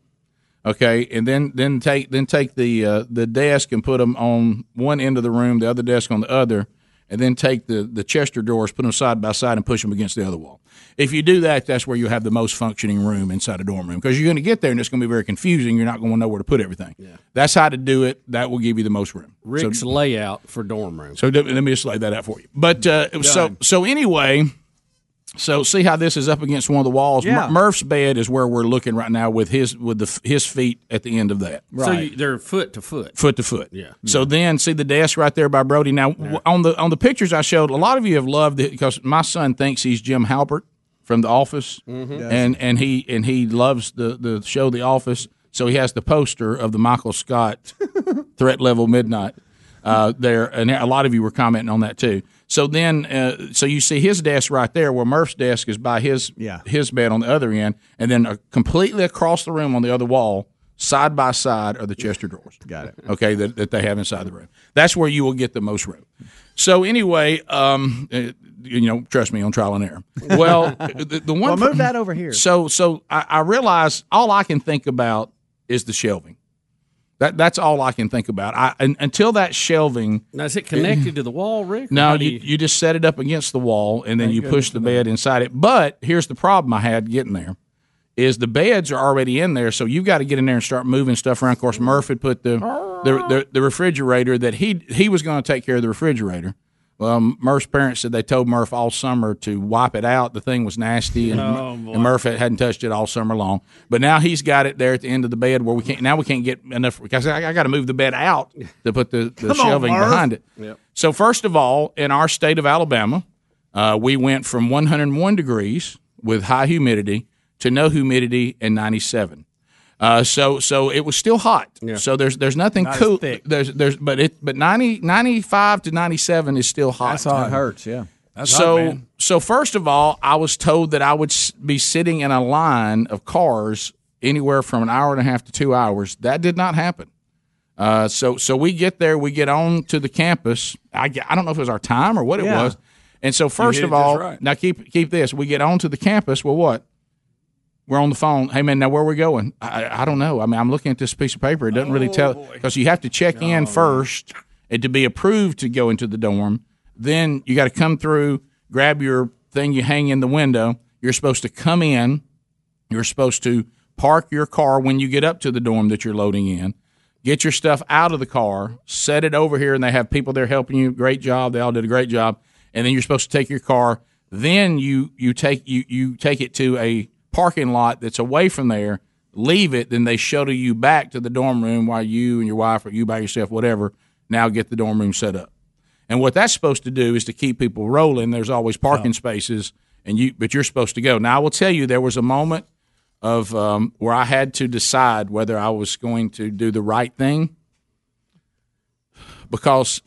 okay, and then then take then take the uh, the desk and put them on one end of the room, the other desk on the other, and then take the the Chester doors, put them side by side, and push them against the other wall. If you do that, that's where you have the most functioning room inside a dorm room because you're going to get there and it's going to be very confusing. You're not going to know where to put everything. Yeah. That's how to do it. That will give you the most room. Rick's So, layout for dorm rooms. so let me just lay that out for you. But uh, so so anyway, so see how this is up against one of the walls. Mur- Yeah. Murph's bed is where we're looking right now with his with the his feet at the end of that Right. So you, they're foot to foot. foot to foot. Yeah. So then see the desk right there by Brody. Now w on the on the pictures I showed, a lot of you have loved it because my son thinks he's Jim Halpert from The Office, and and he and he loves the the show The Office. So he has the poster of the Michael Scott [laughs] threat level midnight uh, there, and a lot of you were commenting on that too. So then, uh, so you see his desk right there, where Murph's desk is by his Yeah. his bed on the other end, and then uh, completely across the room on the other wall, side by side, are the Chester drawers. Got it. Okay, that, that they have inside the room. That's where you will get the most room. So anyway, um, uh, you know, trust me on trial and error. Well, [laughs] the, the one Well, move that over here. So so I, I realize all I can think about is the shelving. That that's all I can think about. I un, until that shelving. Now is it connected to the wall, Rick? No, do you, you just set it up against the wall and then you push the bed inside it. But here's the problem I had getting there is the beds are already in there, so you've got to get in there and start moving stuff around. Of course, Murph had put the the, the, the refrigerator that he he was going to take care of the refrigerator. Well, Murph's parents said they told Murph all summer to wipe it out. The thing was nasty, and, and Murph had- hadn't touched it all summer long. But now he's got it there at the end of the bed where we can't. Now we can't get enough because I, I got to move the bed out to put the, the shelving behind it. So first of all, in our state of Alabama, uh, we went from 101 degrees with high humidity to no humidity and 97. Uh, so so it was still hot. So there's there's nothing cool. There's there's but it but 90 95 to 97 is still hot. That's all it hurts. Yeah. so so first of all, I was told that I would be sitting in a line of cars anywhere from an hour and a half to two hours. That did not happen. Uh, so so we get there, we get on to the campus. I, I don't know if it was our time or what it was. And so first of it just all, right. now keep keep this. We get on to the campus. Well, what? We're on the phone. Hey man, now where are we going? I, I don't know. I mean, I'm looking at this piece of paper. It doesn't really oh, tell because you have to check in first and to be approved to go into the dorm. Then you got to come through, grab your thing you hang in the window. You're supposed to come in. You're supposed to park your car when you get up to the dorm that you're loading in. get your stuff out of the car, set it over here, and they have people there helping you. Great job. They all did a great job. And then you're supposed to take your car. Then you you take you you take it to a parking lot that's away from there. Leave it. Then they shuttle you back to the dorm room while you and your wife or you by yourself, whatever. Now get the dorm room set up. And what that's supposed to do is to keep people rolling. There's always parking spaces, and you but you're supposed to go. Now I will tell you, there was a moment of um, where I had to decide whether I was going to do the right thing because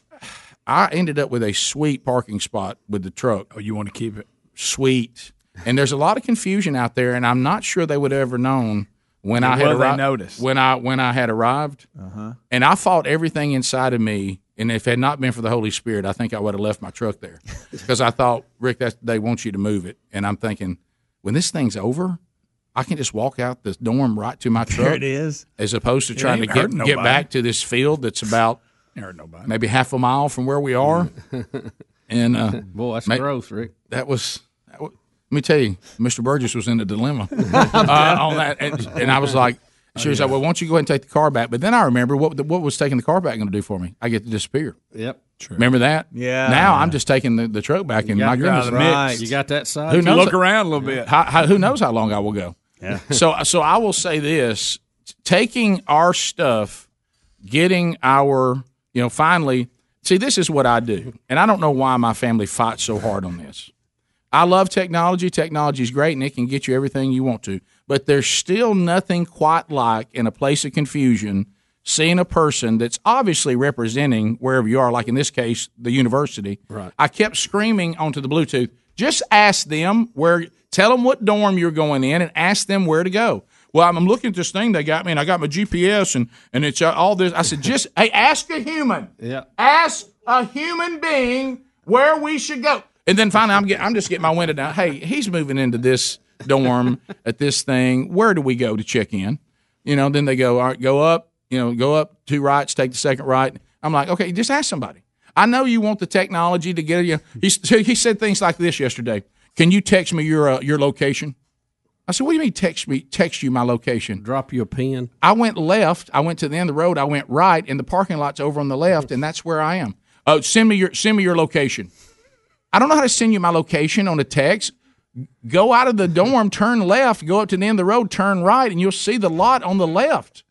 I ended up with a sweet parking spot with the truck. Oh, you want to keep it? Sweet. And there's a lot of confusion out there, and I'm not sure they would have ever known when I had will they arri- notice? when I when I had arrived. Uh-huh. And I fought everything inside of me. And if it had not been for the Holy Spirit, I think I would have left my truck there [laughs] because I thought, Rick, that's, they want you to move it. And I'm thinking, when this thing's over, I can just walk out the dorm right to my truck. There it is. As opposed to trying to get, get back to this field that's about [laughs] Ain't hurt nobody. maybe half a mile from where we are. [laughs] and uh, Boy, that's Ma- gross, Rick. that was. That was let me tell you, Mr. Burgess was in a dilemma [laughs] uh, on that, and, and I was like, she was like, "Well, why don't you go ahead and take the car back?" But then I remember what the, what was taking the car back going to do for me? I get to disappear. Yep. Remember that? Yeah. Now I'm just taking the, the truck back, and my you're goodness, Right. You got that side. who knows? look around a little bit. how, how, who knows how long I will go? Yeah. [laughs] So, so I will say this: taking our stuff, getting our, you know, finally. See, this is what I do, and I don't know why my family fights so hard on this. I love technology. Technology is great, and it can get you everything you want to. But there's still nothing quite like in a place of confusion seeing a person that's obviously representing wherever you are, like in this case, the university. Right. I kept screaming onto the Bluetooth, just ask them where, tell them what dorm you're going in, and ask them where to go. Well, I'm, looking at this thing they got me, and I got my GPS, and and it's uh, all this. I said, just hey, ask a human. Yeah. Ask a human being where we should go. And then finally, I'm get, I'm just getting my window down. Hey, he's moving into this dorm at this thing. Where do we go to check in? You know, then they go, all right, go up. You know, go up two rights, take the second right. I'm like, okay, just ask somebody. I know you want the technology to get you. He, [laughs] he said things like this yesterday. Can you text me your uh, your location? I said, what do you mean text me text you my location? Drop you a pin. I went left. I went to the end of the road. I went right, and the parking lot's over on the left, and that's where I am. Oh, send me your send me your location. I don't know how to send you my location on a text. Go out of the dorm, turn left, go up to the end of the road, turn right, and you'll see the lot on the left.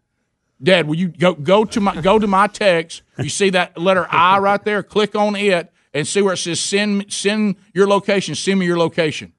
Dad, will you go go to my go to my text? You see that letter I right there? Click on it and see where it says send send your location. Send me your location.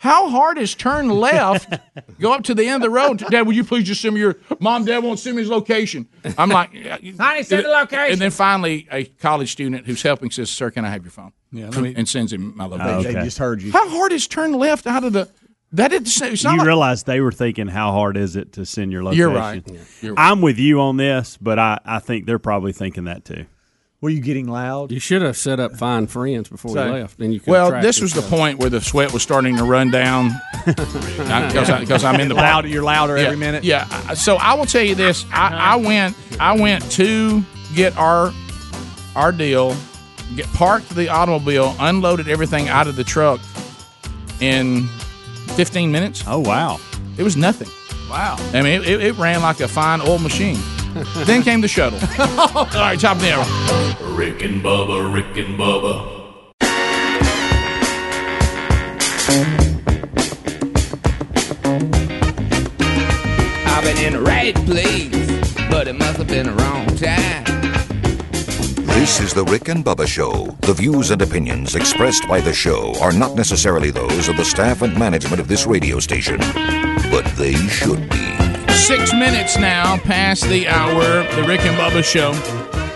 How hard is turn left? go up to the end of the road. Dad, will you please just send me your mom? Dad won't send me his location. I'm like, honey, send the location. And then finally, a college student who's helping says, "Sir, can I have your phone?" Yeah, let me- and sends him my location. They just heard you. How hard is turn left out of the? That is, it's not You like- realize they were thinking, how hard is it to send your location? You're right. You're right. I'm with you on this, but I, I think they're probably thinking that too. Were you getting loud? You should have set up fine friends before So- you left. Then you could Well, this was the point where the sweat was starting to run down [laughs] because I'm in the Louder, you're louder yeah, every minute. Yeah. So I will tell you this: I, I uh-huh. went, I went to get our our deal, get parked the automobile, unloaded everything out of the truck in 15 minutes. Oh wow! It was nothing. Wow. I mean, it, it, it ran like a fine old machine. [laughs] then came the shuttle. [laughs] All right, top of the hour. Rick and Bubba, Rick and Bubba. I've been in the right place, but it must have been the wrong time. This is the Rick and Bubba Show. The views and opinions expressed by the show are not necessarily those of the staff and management of this radio station, but they should be. Six minutes now past the hour. The Rick and Bubba Show.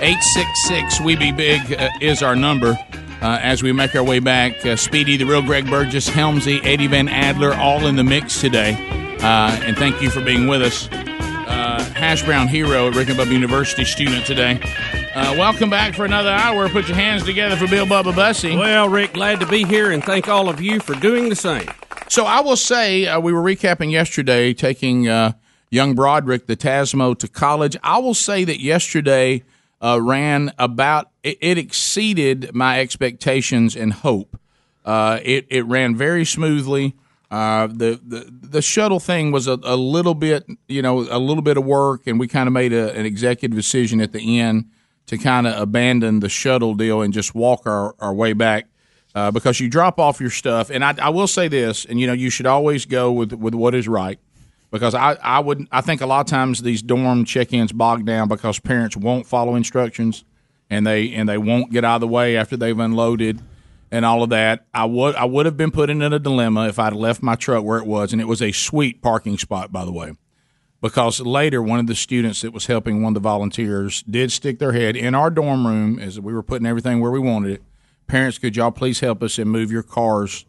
866 We Be Big uh, is our number. Uh, as we make our way back, uh, Speedy, the real Greg Burgess, Helmsy, Eddie Van Adler, all in the mix today. Uh, and thank you for being with us. Uh, Hash Brown Hero, at Rick and Bubba University student today. Uh, welcome back for another hour. Put your hands together for Bill Bubba Bussey. Well, Rick, glad to be here, and thank all of you for doing the same. So I will say uh, we were recapping yesterday, taking uh, young Broderick, the Tasmo, to college. I will say that yesterday uh, ran about it, it exceeded my expectations and hope. Uh, it it ran very smoothly. Uh, the, the the shuttle thing was a, a little bit, you know, a little bit of work, and we kind of made a, an executive decision at the end to kind of abandon the shuttle deal and just walk our, our way back uh, because you drop off your stuff. And I, I will say this, and you know, you should always go with with what is right because I I would I think a lot of times these dorm check-ins bog down because parents won't follow instructions and they and they won't get out of the way after they've unloaded and all of that. I would I would have been put in a dilemma if I'd left my truck where it was, and it was a sweet parking spot, by the way. Because later, one of the students that was helping one of the volunteers did stick their head in our dorm room as we were putting everything where we wanted it. Parents, could y'all please help us and move your cars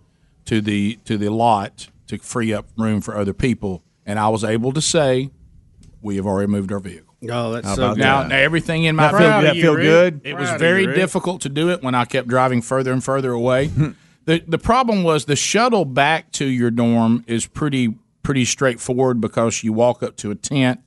to the to the lot to free up room for other people? And I was able to say, we have already moved our vehicle. Oh, that's so good. Now, now everything in my That feel- that feel good? It was Proud of very you, difficult to do it when I kept driving further and further away. [laughs] the The problem was the shuttle back to your dorm is pretty pretty straightforward because you walk up to a tent,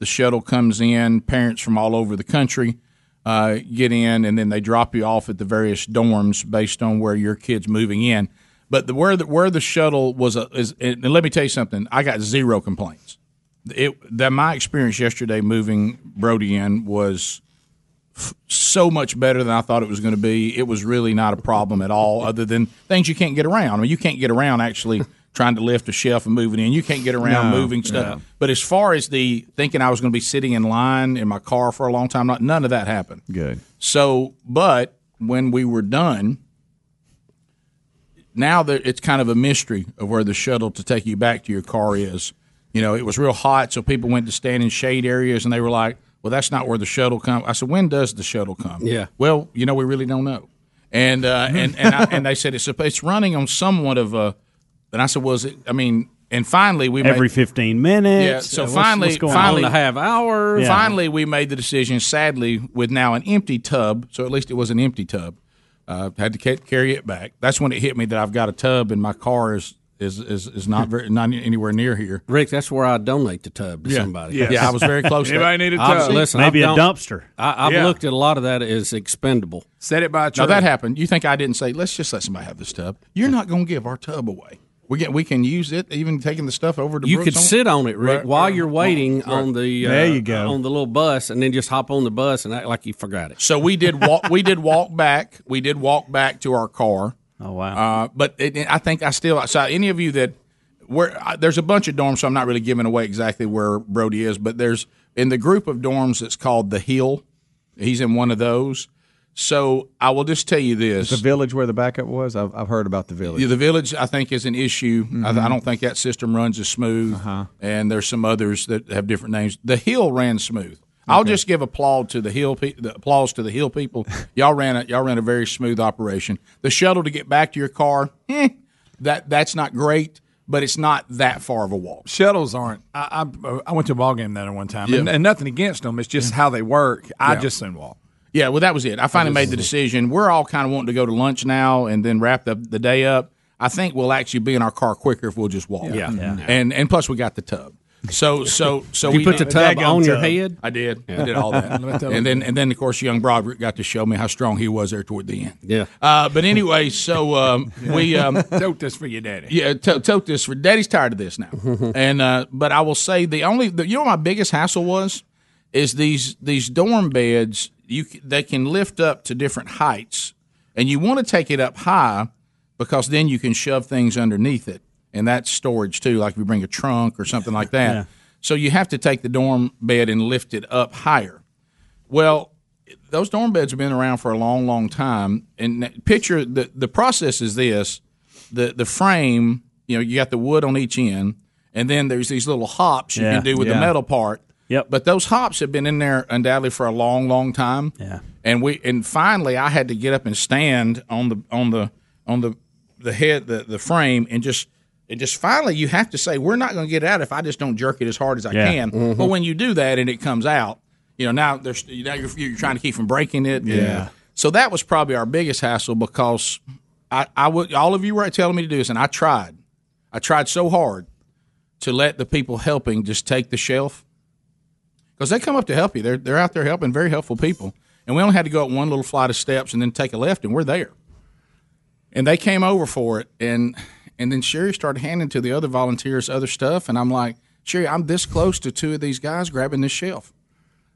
the shuttle comes in, parents from all over the country uh, get in, and then they drop you off at the various dorms based on where your kid's moving in. But the where the where the shuttle was a, is, and let me tell you something, I got zero complaints it that my experience yesterday moving Brody in was f- so much better than I thought it was going to be. It was really not a problem at all, other than things you can't get around. I mean, you can't get around actually [laughs] trying to lift a shelf and move it in. You can't get around No, moving stuff. But as far as the thinking I was going to be sitting in line in my car for a long time, not, none of that happened. Good. So, but when we were done, now that it's kind of a mystery of where the shuttle to take you back to your car is. You know, it was real hot, so people went to stand in shade areas, and they were like, "Well, that's not where the shuttle comes." I said, "When does the shuttle come?" Yeah. Well, you know, we really don't know. And uh, [laughs] and and, I, and they said it's it's running on somewhat of a. And I said, "Was it?" I mean, and finally we Every made, 15 minutes. Yeah, so What's- finally- what's going finally- on? A half hours. Yeah. Finally, we made the decision, sadly, with now an empty tub. So at least it was an empty tub. Uh, had to ca- carry it back. That's when it hit me that I've got a tub and my car is is is, is not very not anywhere near here. Rick, that's where I donate the tub to somebody. Yes. Yeah, I was very close. [laughs] to Anybody that. need a I've- tub? listen, Maybe I've a dumpster. I, I've Yeah. looked at a lot of that as expendable. Set it by a Now tree. that happened. You think I didn't say let's just let somebody have this tub? You're not going to give our tub away. We get we can use it, even taking the stuff over to. You Brooks could on- sit on it, Rick, Right, while right. you're waiting on the uh, There you go. on the little bus, and then just hop on the bus and act like you forgot it. So we did walk. we did walk back. We did walk back to our car. Oh, wow. Uh, but it, I think I still. So any of you that where uh, there's a bunch of dorms, so I'm not really giving away exactly where Brody is. But there's in the group of dorms that's called the Hill. He's in one of those. So I will just tell you this: The village where the backup was, I've, I've heard about the village. Yeah, the village, I think, is an issue. I, I don't think that system runs as smooth, and there's some others that have different names. The Hill ran smooth. I'll just give applause to the Hill, pe- the applause to the Hill people. [laughs] y'all ran a y'all ran a very smooth operation. The shuttle to get back to your car, eh, that that's not great, but it's not that far of a walk. Shuttles aren't. I, I, I went to a ball game there one time, and, Yeah. and nothing against them. It's just how they work. I Yeah. just soon walk. Yeah, well, that was it. I finally made the decision. We're all kind of wanting to go to lunch now and then wrap the, the day up. I think we'll actually be in our car quicker if we'll just walk. Yeah. Yeah. And and plus we got the tub. So so so You we put the tub on your tub. head. I did. I did all that. [laughs] and then and then of course young Broderick got to show me how strong he was there toward the end. Yeah. Uh, but anyway, so um, we um, [laughs] Tote this for your daddy. yeah, to- tote this for Daddy's tired of this now. [laughs] and uh, but I will say the only the, you know what my biggest hassle was is these these dorm beds you they can lift up to different heights, and you want to take it up high because then you can shove things underneath it, and that's storage too. Like if you bring a trunk or something like that. So you have to take the dorm bed and lift it up higher. Well, those dorm beds have been around for a long, long time. And picture the the process is this: the the frame, you know, you got the wood on each end, and then there's these little hops you Yeah, can do with the metal part. Yep. But those hops have been in there undoubtedly for a long, long time. Yeah. And we and finally I had to get up and stand on the on the on the the head the the frame and just and just finally you have to say we're not going to get it out if I just don't jerk it as hard as I Yeah. can. Mm-hmm. But when you do that and it comes out, you know now there's now you're, you're trying to keep from breaking it. Yeah. So that was probably our biggest hassle because I, I would all of you were telling me to do this and I tried. I tried so hard to let the people helping just take the shelf because they come up to help you. They're they're out there helping, very helpful people. And we only had to go up one little flight of steps and then take a left, and we're there. And they came over for it, and And then Sherry started handing to the other volunteers other stuff, and I'm like, Sherry, I'm this close to two of these guys grabbing this shelf.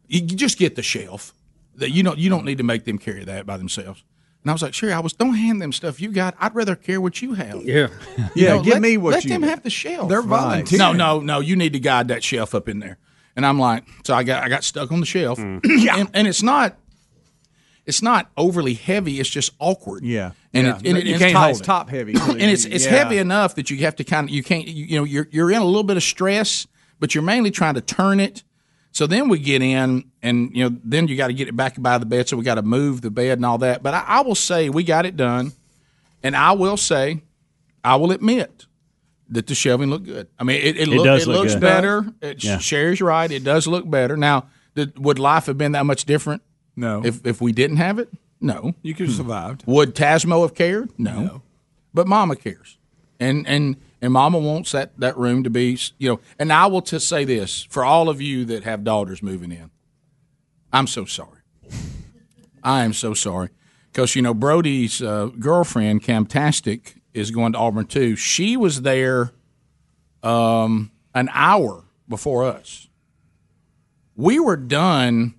You, you just get the shelf. That you don't you don't need to make them carry that by themselves. And I was like, Sherry, I was don't hand them stuff you got. I'd rather care what you have. Yeah. You Yeah, know, give let, me what let you them have the shelf. They're volunteering. No, no, no. You need to guide that shelf up in there. And I'm like, so I got I got stuck on the shelf. Mm. [clears throat] yeah. And, and it's not it's not overly heavy. It's just awkward. Yeah. And, Yeah. It, and it- You it's can't top- hold it. top heavy. [clears throat] and it's it's Yeah. heavy enough that you have to kind of you can't you, you know you're you're in a little bit of stress, but you're mainly trying to turn it. So then we get in, and you know, then you got to get it back by the bed. So we got to move the bed and all that. But I, I will say we got it done, and I will say, I will admit that the shelving looked good. I mean, it, it, look, does it look looks good. better. It, Yeah. Sherry's right; it does look better. Now, did, would life have been that much different? No. If if we didn't have it, no. You could have survived. Would Tasmo have cared? No. But Mama cares, and and and Mama wants that that room to be you know. And I will just say this for all of you that have daughters moving in, I'm so sorry. I am so sorry because you know Brody's uh, girlfriend Camtastic is going to Auburn too. She was there um, an hour before us. We were done.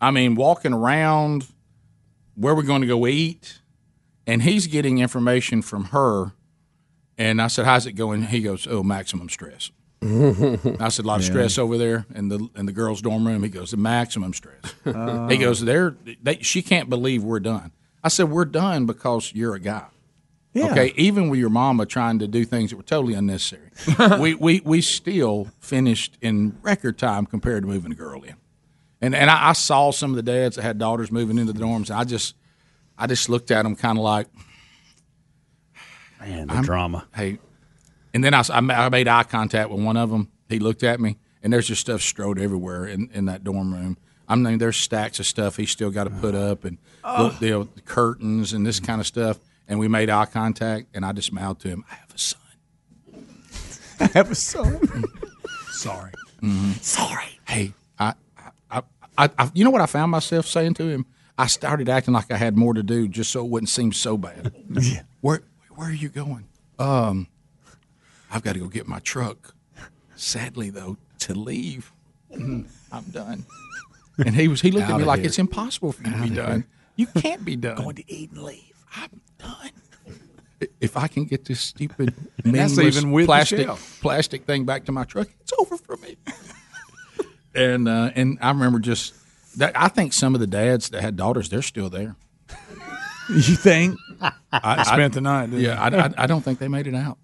I mean, walking around where we're going to go eat, and he's getting information from her. And I said, "How's it going?" He goes, "Oh, maximum stress." [laughs] I said, "A lot of stress over there in the in the girls' dorm room." He goes, "The maximum stress." [laughs] He goes, "They're she can't believe we're done." I said, "We're done because you're a guy." Okay, even with your mama trying to do things that were totally unnecessary, [laughs] we, we we still finished in record time compared to moving a girl in. And and I, I saw some of the dads that had daughters moving into the dorms. And I just I just looked at them kind of like, Man, the drama. hey. And then I, s- I ma- I made eye contact with one of them. He looked at me, and there's just stuff strode everywhere in, in that dorm room. I mean, there's stacks of stuff he's still got to put up, and oh. look, you know, the curtains and this kind of stuff. And we made eye contact, and I just smiled to him. I have a son. [laughs] I have a son. [laughs] Sorry. Sorry. Hey, I, I, I, I, you know what I found myself saying to him? I started acting like I had more to do just so it wouldn't seem so bad. [laughs] yeah. Where, where are you going? Um, I've got to go get my truck. Sadly, though, to leave, mm, I'm done. And he was, he looked at me like it's impossible for you to be done. You can't be done. Going to eat and leave. I'm done. If I can get this stupid, [laughs] meaningless even with the plastic plastic thing back to my truck, it's over for me. [laughs] and uh, and I remember just that. I think some of the dads that had daughters, they're still there. You think? I spent the night. Yeah, I, I, I don't think they made it out.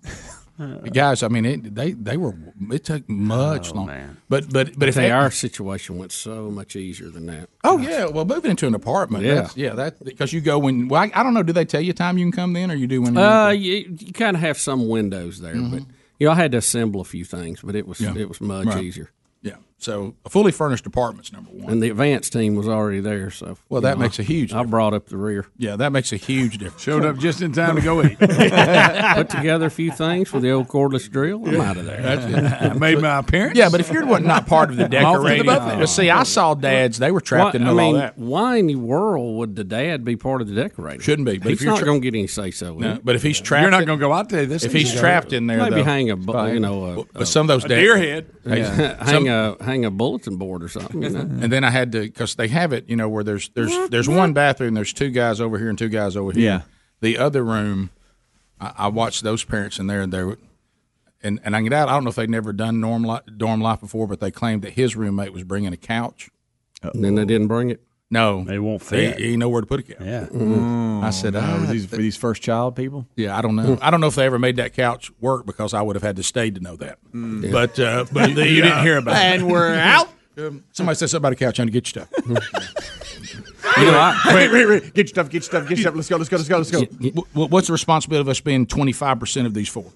Guys, I mean, it, they they were. It took much long. But but but if they, our situation went so much easier than that. oh yeah, well, moving into an apartment, Yeah. yeah, that because you go when. Well, I, I don't know. Do they tell you time you can come then, or you do when? you Uh, you, you kind of have some windows there, Mm-hmm. but you know, I had to assemble a few things, but it was it was much easier. yeah. So a fully furnished apartment's number one. And the advance team was already there, so Well, you that makes a huge Difference. I brought up the rear, yeah, that makes a huge difference. Showed up just in time to go eat. [laughs] put together a few things for the old cordless drill. I'm out of there. [laughs] I made my appearance. Yeah, but if you're not part of the [laughs] off the decorating, buffet. but see, I saw dads; they were trapped Why, in I all mean, that. why in the world would the dad be part of the decorating? Shouldn't be, but He's if you're not tra- going to get any say so. No, but if he's trapped, you're not in- going to go out there this if he's season. trapped in there, maybe though, hang a you know a, but some of those a dads, deer head. hang a hang a bulletin board or something. You know? [laughs] and then I had to because they have it, you know, where there's there's there's one bathroom, there's two guys over here and two guys over here. Yeah. The other room, I, I watched those parents in there, and they were, and and I get out. I don't know if they'd never done dorm life, dorm life before, but they claimed that his roommate was bringing a couch. And then they didn't bring it. No, They won't He, fit. he know where to put a couch. Yeah. I said, Uh, ah, these, for these first child people? Yeah, I don't know. I don't know if they ever made that couch work because I would have had to stay to know that. But uh, but the, [laughs] You didn't hear about it. And we're [laughs] out. Somebody said something about a couch. Trying to get your stuff. [laughs] You know, I, Wait, wait, wait. Get your stuff, get your stuff, get your stuff. Let's go, let's go, let's go, let's go. Wh- wh- What's the responsibility of us being twenty five percent of these four?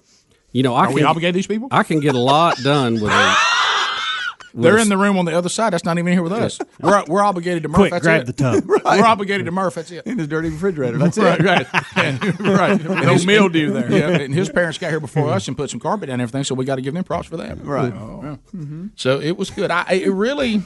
you know, I Are we can obligated to these people? I can get a lot done with a. They're in the room on the other side. That's not even here with us. We're, we're obligated to Murph. Quick, that's grab it. the tub. [laughs] We're obligated to Murph. That's it. [laughs] In his dirty refrigerator. That's [laughs] Right, it. right, right. No mildew there. Yeah, and his parents got here before us and put some carpet down and everything, so we got to give them props for that. Right. Oh, yeah. Mm-hmm. So it was good. I it really,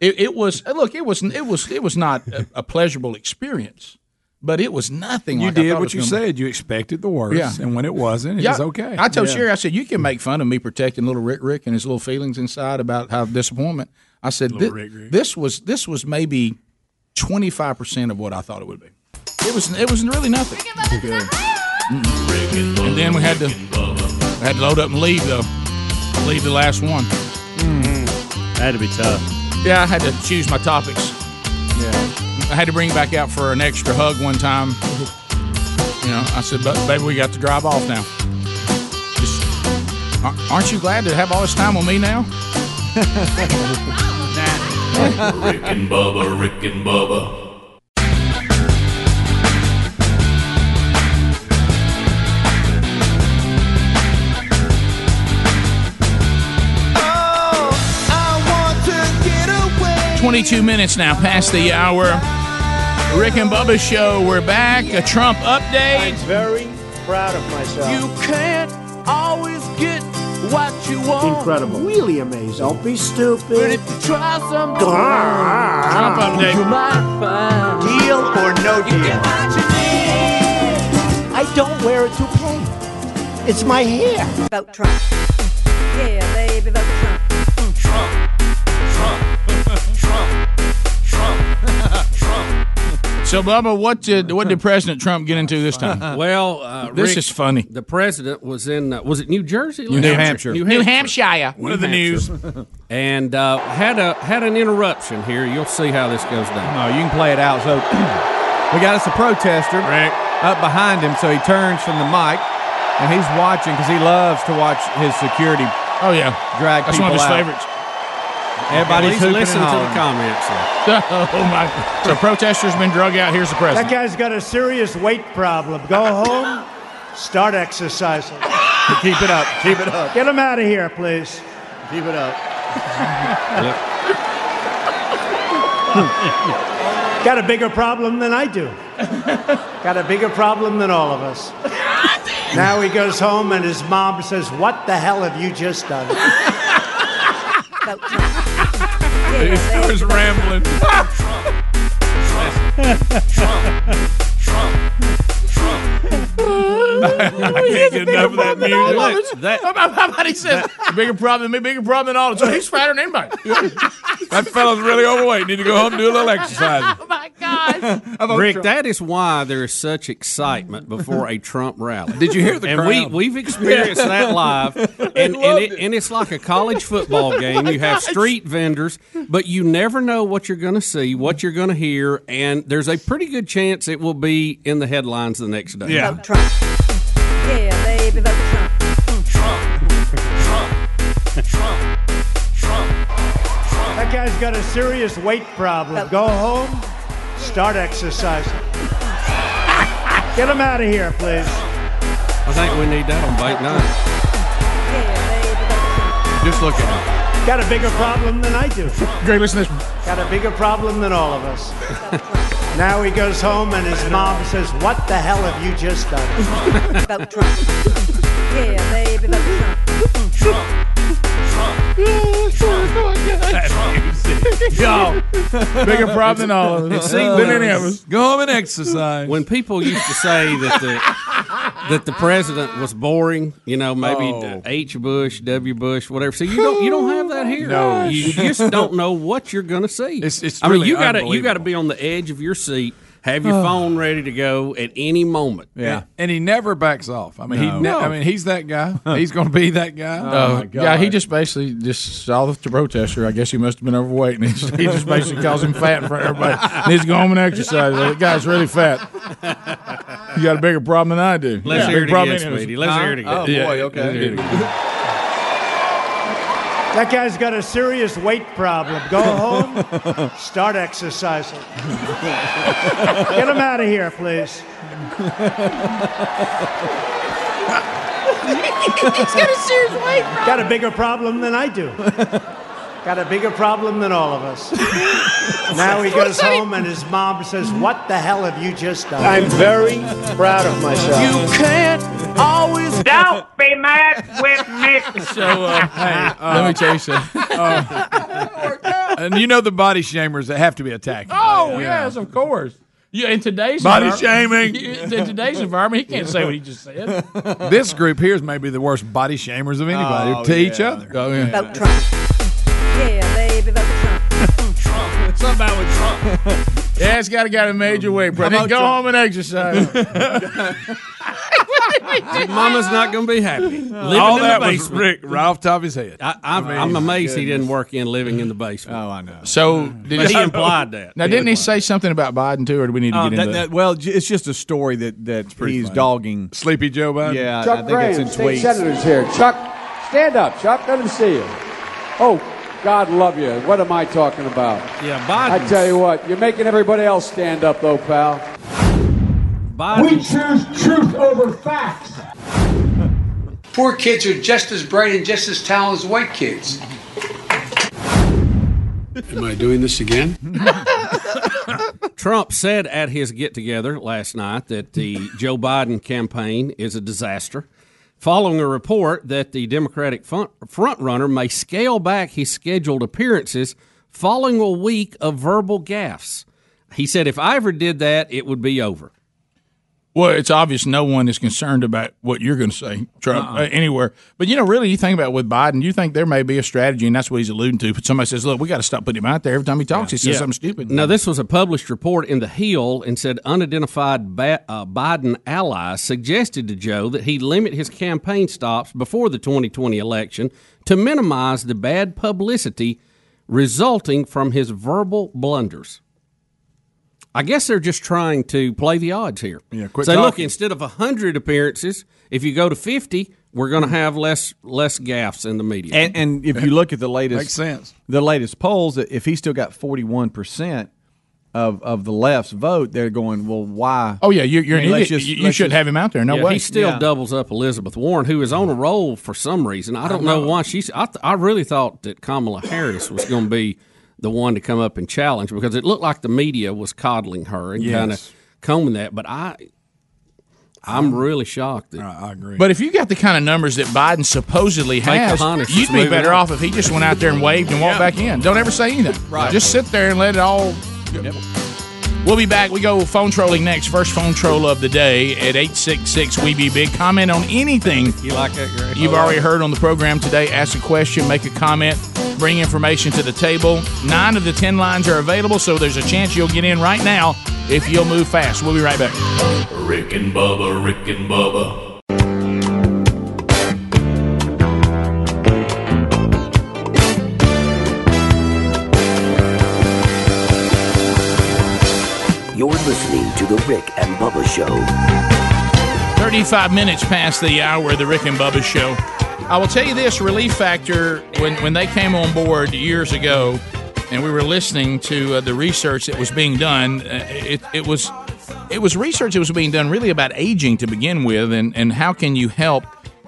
it, it was. Look, it was it was it was not a, a pleasurable experience, but it was nothing. You like did thought what you gonna be. said. You expected the worst, Yeah. and when it wasn't, it Yeah, was okay. I told Yeah. Sherry, I said, you can make fun of me protecting little Rick Rick and his little feelings inside about how disappointment. I said, Little "Thi- Rick Rick. this was this was maybe twenty five percent of what I thought it would be. It was it was really nothing. Mm. And then we had to we had to load up and leave though. Leave the last one. Had to be tough. Yeah, I had to choose my topics. Yeah, I had to bring back out for an extra hug one time. You know, I said, "But baby, we got to drive off now." Just, aren't you glad to have all this time on me now? Rick and Bubba, Rick and Bubba. Twenty-two minutes now past the hour. Rick and Bubba show. We're back. A Trump update. I'm very proud of myself. You can't always get what you want. Incredible. Really amazing. Don't be stupid. But if you try some ah. Trump update. you might find Deal or no you get deal? what you need. I don't wear a toupee. It's my hair. Vote Trump. Yeah, baby, vote Trump. So, Bubba, what did what did [laughs] President Trump get into this time? [laughs] Well, uh, This Rick, is funny. The president was in uh, was it New Jersey? New Hampshire. New New Hampshire. Hampshire. One of the news. [laughs] and uh, had a had an interruption here. You'll see how this goes down. No, you can play it out. So [clears throat] we got us a protester up behind him, so he turns from the mic and he's watching because he loves to watch his security Oh yeah, drag that's people one of his out. favorites. Everybody's Please listen to the comments. there. [laughs] Oh my! So protesters been drug out. Here's the president. That guy's got a serious weight problem. Go home, start exercising. [laughs] Keep it up. Keep it up. Get him out of here, please. Keep it up. [laughs] Got a bigger problem than I do. Got a bigger problem than all of us. Now he goes home and his mom says, What the hell have you just done? Vote Trump. He Yeah, starts baby, rambling. [laughs] [laughs] I can't [laughs] get enough of that music. Look, that- How about- how he says, bigger problem than me, bigger problem than all. of us." So he's fatter than anybody. [laughs] that fellow's really overweight. Need to go home and do a little exercise. oh my God. Rick, that is why there is such excitement before a Trump rally. Did you hear the and crowd? we we've experienced that live, and and, it, and it's like a college football oh, game. You have street vendors, but you never know what you're going to see, what you're going to hear, and there's a pretty good chance it will be in the headlines the next day. Yeah. Vote Trump. Yeah, baby, vote Trump. That guy's got a serious weight problem. Go home, start exercising. Get him out of here, please. I think we need that on bait nine. Yeah, baby, vote Trump. Just look at him. Got a bigger problem than I do. Greg, listen to this. Got a bigger problem than all of us. [laughs] Now he goes home and his mom says, What the hell have you just done? [laughs] Vote Trump. Yeah, baby, vote Trump. Trump. Yo, bigger problem than all of us. See, than any of us. Go home and exercise. When people used to say that the that the president was boring, you know, maybe Oh. H. Bush, W. Bush, whatever. So you don't you don't have that here. No. you just [laughs] don't know what you're going to see. It's- it's I mean, really you got to you got to be on the edge of your seat, have your phone ready to go at any moment. yeah, and he never backs off. I mean, he. No. Ne- I mean, he's that guy. He's going to be that guy. [laughs] Oh uh, yeah, he just basically just saw the protester. I guess he must have been overweight, and [laughs] he just, he just basically calls him fat in front of everybody. Needs to go home and exercise. That guy's really fat. You got a bigger problem than I do. Let's Yeah, hear it problem again, than any of us. Speedy. Let's hear it again. Oh boy. let's Okay. Hear it again. That guy's got a serious weight problem. Go home, start exercising. Get him out of here, please. Got a bigger problem than I do. Got a bigger problem than all of us. Now he goes home and his mom says, What the hell have you just done? I'm very proud of myself. You can't always [laughs] don't be mad with me. So, uh, let me tell you something. [laughs] and you know the body shamers that have to be attacked. Oh yes, of course. Yeah, in today's Body shaming. [laughs] In today's environment, he can't say what he just said. this group here is maybe the worst body shamers of anybody Oh, to each other. Oh, yeah. Vote Trump. Yeah, baby, vote Trump. Trump. Something about with Trump. Yeah, it's got to got a major weight problem. Go home and exercise. [laughs] Mama's not going to be happy. Living All in that the was basement. Rick right off the top of his head. I, I'm, I'm amazed he didn't work in living in the basement. Oh, I know. So did But he implied that. Now, didn't he say something about Biden too, or do we need to Uh, get that, into that, well, j- it's just a story that, that he's funny. dogging. Sleepy Joe Biden. Yeah, I Chuck think Graham, it's in state tweets. senator's here. Chuck, stand up. Chuck, let him see you. Oh, God love you. What am I talking about? Yeah, Biden. I tell you what, you're making everybody else stand up, though, pal. Biden. choose truth over facts. [laughs] Poor kids are just as bright and just as talented as white kids. Am I doing this again? [laughs] Trump said at his get together last night that the Joe Biden campaign is a disaster, following a report that the Democratic front frontrunner may scale back his scheduled appearances following a week of verbal gaffes. He said, if I ever did that, it would be over. Well, it's obvious no one is concerned about what you're going to say, Trump, Uh-uh. uh, anywhere. But you know, really, you think about with Biden, you think there may be a strategy, and that's what he's alluding to. But somebody says, "Look, we got to stop putting him out there every time he talks. He says Yeah. something stupid." Now, this was a published report in The Hill and said unidentified ba- uh, Biden allies suggested to Joe that he limit his campaign stops before the 2020 election to minimize the bad publicity resulting from his verbal blunders. I guess they're just trying to play the odds here. Yeah, quit Say, look, instead of 100 appearances, if you go to 50, we're going to have less less gaffes in the media. And, and if you look at the latest, Makes sense. The latest polls, if he still got forty one percent of of the left's vote, they're going, well, why? oh yeah, you're, you're I mean, an idiot. just- you you shouldn't just- have him out there. No Yeah, way. He still Yeah. doubles up Elizabeth Warren, who is on a roll for some reason. I don't know. why she's. I, th- I really thought that Kamala Harris was going to be the one to come up and challenge because it looked like the media was coddling her and kind of combing that. But I, I'm really shocked that I agree. But if you got the kind of numbers that Biden supposedly has, you'd be better on. off if he just went out there and waved and walked back in. Don't ever say anything. Right. Just sit there and let it all. We'll be back. We go phone trolling next. First phone troll of the day at 866 We Be Big. Comment on anything you like that, Greg? you've already heard on the program today. Ask a question, make a comment, bring information to the table. Nine of the 10 lines are available, so there's a chance you'll get in right now if you'll move fast. We'll be right back. Rick and Bubba, Rick and Bubba. To The Rick and Bubba Show. 35 minutes past the hour of the Rick and Bubba show. I will tell you this Relief Factor, when, when they came on board years ago and we were listening to uh, the research that was being done, uh, it, it was it was research that was being done really about aging to begin with and, and how can you help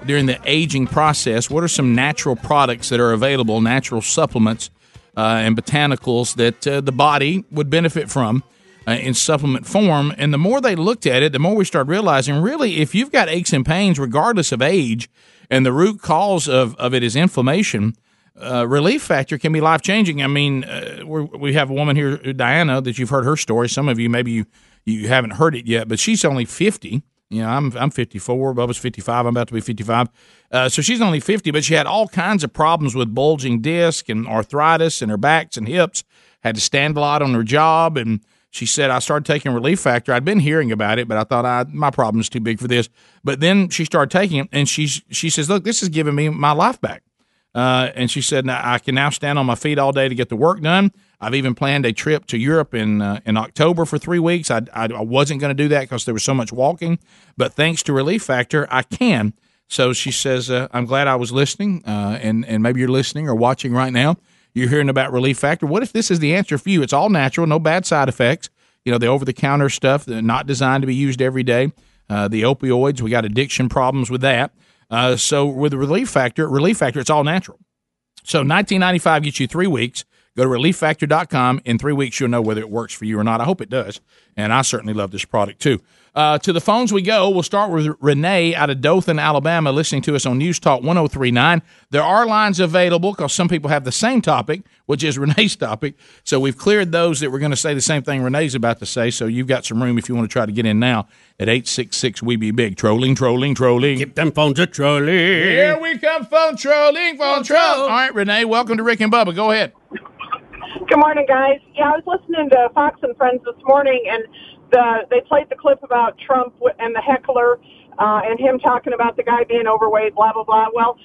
during the aging process. What are some natural products that are available, natural supplements uh, and botanicals that uh, the body would benefit from? Uh, in supplement form. And the more they looked at it, the more we started realizing really, if you've got aches and pains, regardless of age, and the root cause of, of it is inflammation, uh, relief factor can be life changing. I mean, uh, we have a woman here, Diana, that you've heard her story. Some of you maybe you you haven't heard it yet, but she's only fifty. You know, I'm I'm 54. Bubba's 55. I'm about to be 55. Uh, so she's only 50, but she had all kinds of problems with bulging disc and arthritis in her backs and hips. Had to stand a lot on her job, and she said I started taking Relief Factor. I'd been hearing about it, but I thought I, my problem's too big for this. But then she started taking it, and she's she says, "Look, this is giving me my life back." Uh, and she said, I can now stand on my feet all day to get the work done. I've even planned a trip to Europe in uh, in October for three weeks. I, I, I wasn't going to do that because there was so much walking, but thanks to Relief Factor, I can. So she says, uh, I'm glad I was listening, uh, and and maybe you're listening or watching right now. You're hearing about Relief Factor. What if this is the answer for you? It's all natural, no bad side effects. You know, the over the counter stuff, not designed to be used every day. Uh, the opioids, we got addiction problems with that. Uh, so with Relief Factor, Relief Factor, it's all natural. So 1995 gets you three weeks. Go to relieffactor.com. In three weeks, you'll know whether it works for you or not. I hope it does. And I certainly love this product too. Uh, to the phones we go. We'll start with Renee out of Dothan, Alabama, listening to us on News Talk 1039. There are lines available because some people have the same topic, which is [laughs] Renee's topic. So we've cleared those that we're going to say the same thing Renee's about to say. So you've got some room if you want to try to get in now at 866 We Be Big. Trolling, trolling, trolling. Keep them phones a trolling. Here we come, phone trolling, phone troll. All right, Renee, welcome to Rick and Bubba. Go ahead. Good morning, guys. Yeah, I was listening to Fox and Friends this morning, and the they played the clip about Trump and the heckler, uh, and him talking about the guy being overweight, blah blah blah. Well,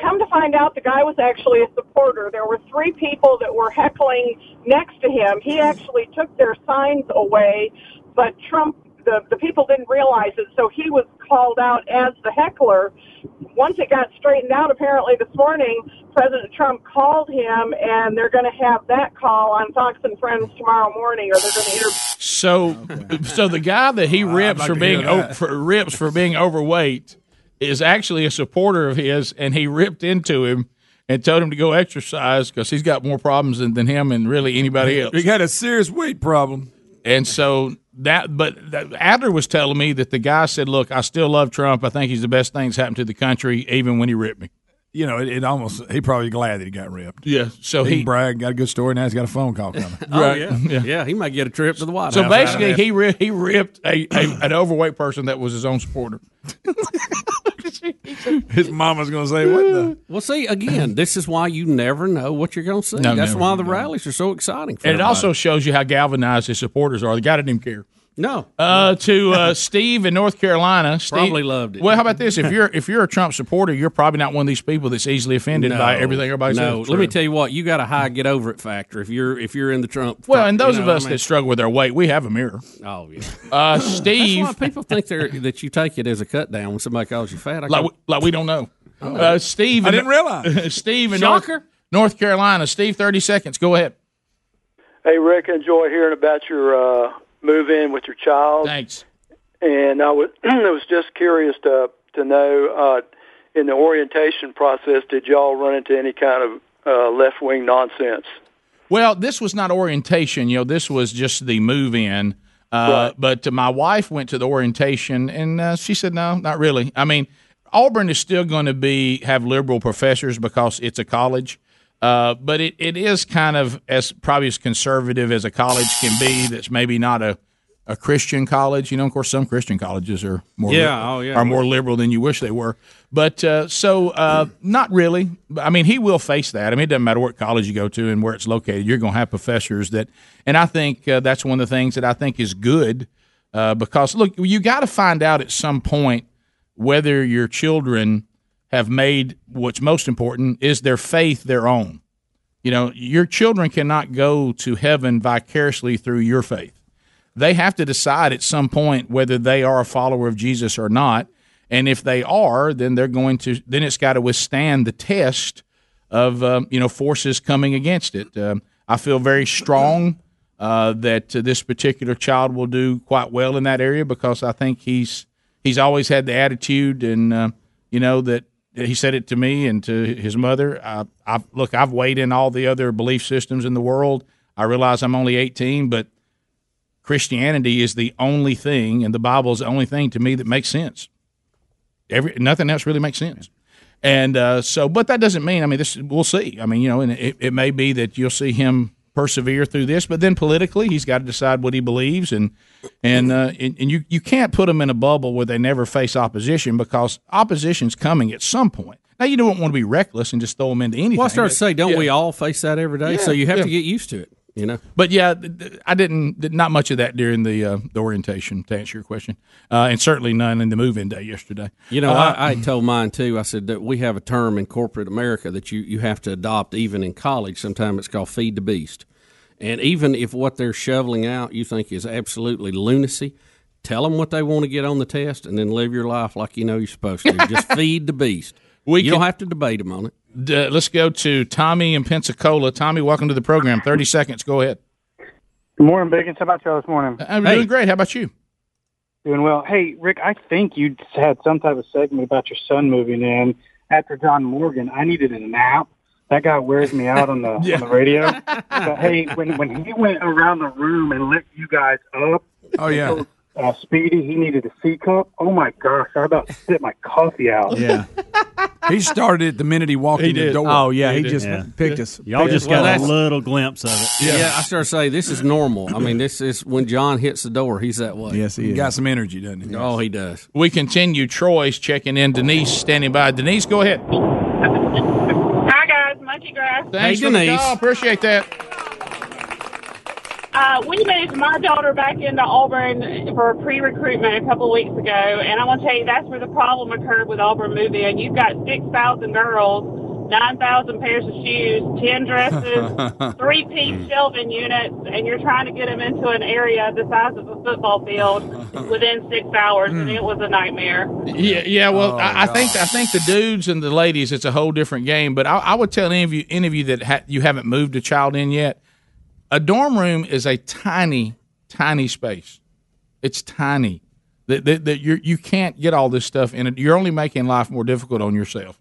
come to find out, the guy was actually a supporter. There were three people that were heckling next to him. He actually took their signs away, but Trump. The, the people didn't realize it, so he was called out as the heckler. Once it got straightened out, apparently this morning, President Trump called him, and they're going to have that call on Fox and Friends tomorrow morning, or they're going to interview. So, so the guy that he rips like for being hear o- for, rips for being overweight is actually a supporter of his, and he ripped into him and told him to go exercise because he's got more problems than, than him and really anybody else. He got a serious weight problem. And so that, but Adler was telling me that the guy said, "Look, I still love Trump. I think he's the best thing that's happened to the country, even when he ripped me." You know, it, it almost he probably glad that he got ripped. Yeah, so he, he- bragged, got a good story. Now he's got a phone call coming. [laughs] Oh [laughs] yeah. yeah, He might get a trip to the White So House. out of basically, he ri- he ripped a, a an overweight person that was his own supporter. [laughs] [laughs] His mama's going to say, "What the." Well, see, again, this is why you never know what you're going to see. No, That's never. why the rallies are so exciting. For And it everybody. also shows you how galvanized his supporters are. The guy didn't even care. No. Uh, to uh, [laughs] Steve in North Carolina. Steve, Probably loved it. Well, how about this? If you're if you're a Trump supporter, you're probably not one of these people that's easily offended by everything everybody says. no. says. Let me tell you what, you got a high get over it factor if you're if you're in the Trump. Well, and you those know of us I mean? that struggle with our weight, we have a mirror. Oh yeah. Uh, Steve, That's why people think they're, that you take it as a cut down when somebody calls you fat. I like we, like we don't know. Uh, Steve, I didn't realize. [laughs] Steve in North, Shocker. North Carolina. Steve, thirty seconds. Go ahead. Hey, Rick, enjoy hearing about your uh, move in with your child. Thanks. And I was, [clears throat] I was just curious to to know uh, in the orientation process, did y'all run into any kind of uh, left wing nonsense? Well, this was not orientation. You know, this was just the move in. Uh, But uh, my wife went to the orientation, and uh, she said, "No, not really." I mean, Auburn is still going to be have liberal professors because it's a college, uh, but it, it is kind of as probably as conservative as a college can be. That's maybe not a a Christian college. You know, of course, some Christian colleges are more Yeah, liberal- oh, yeah. are more liberal than you wish they were. But uh, so uh, not really. I mean, he will face that. I mean, it doesn't matter what college you go to and where it's located. You're going to have professors that, and I think uh, that's one of the things that I think is good uh, because look, you got to find out at some point whether your children have made what's most important is their faith their own. You know, your children cannot go to heaven vicariously through your faith they have to decide at some point whether they are a follower of Jesus or not. And if they are, then they're going to then it's got to withstand the test of um, you know forces coming against it. Um, I feel very strong uh, that uh, this particular child will do quite well in that area because I think he's he's always had the attitude and uh, you know that he said it to me and to his mother. I, I look, I've weighed in all the other belief systems in the world. I realize I'm only 18, but Christianity is the only thing, and the Bible is the only thing to me that makes sense. Every nothing else really makes sense. And uh, so, but that doesn't mean. I mean, this we'll see. I mean, you know, and it, it may be that you'll see him persevere through this, but then politically, he's got to decide what he believes, and and uh, and, and you you can't put them in a bubble where they never face opposition because opposition's coming at some point. Now, you don't want to be reckless and just throw them into anything. Well, I started to say, don't yeah. we all face that every day? Yeah, so you have yeah. to get used to it. You know. But yeah, I didn't not much of that during the, uh, the orientation to answer your question, uh, and certainly none in the move-in day yesterday. You know, Uh, I, I told mine too. I said that we have a term in corporate America that you, you have to adopt even in college. Sometimes it's called feed the beast. And even if what they're shoveling out you think is absolutely lunacy, tell them what they want to get on the test and then live your life like you know you're supposed to. [laughs] Just feed the beast. We you can- don't have to debate them on it. D- uh, let's go to Tommy in Pensacola. Tommy, welcome to the program. Thirty seconds. Go ahead. Good morning, Biggins. How about y'all this morning? Uh, I'm doing great. How about you? Doing well. Hey, Rick, I think you had some type of segment about your son moving in after John Morgan. I needed a nap. That guy wears me out on the [laughs] Yeah. on the radio. [laughs] But hey, when when he went around the room and lit you guys up. Oh, yeah. and told, Uh, Speedy, he needed a C cup. Oh my gosh! I about to spit my coffee out. Yeah. [laughs] he started it the minute he walked He in the door. Oh, yeah, he just picked us. Y'all just Well, got a that's- little glimpse of it. Yeah. I start to say this is normal. I mean, this is when John hits the door, he's that way. Yes, He got some energy, doesn't he? Oh, he does. We continue. Troy's checking in. Denise standing by. Denise, go ahead. Hi guys, Monkey Grass. Thanks for the call. Appreciate that. Uh, we moved my daughter back into Auburn for pre-recruitment a couple of weeks ago, and I want to tell you that's where the problem occurred with Auburn moving. You've got six thousand girls, nine thousand pairs of shoes, ten dresses, [laughs] three piece mm. shelving units, and you're trying to get them into an area the size of a football field [laughs] within six hours, and mm. it was a nightmare. Yeah, yeah. Well, Oh, I, I think I think the dudes and the ladies, it's a whole different game. But I, I would tell any of you, any of you that ha- you haven't moved a child in yet, a dorm room is a tiny, tiny space. It's tiny. That that, that you you can't get all this stuff in it. You're only making life more difficult on yourself.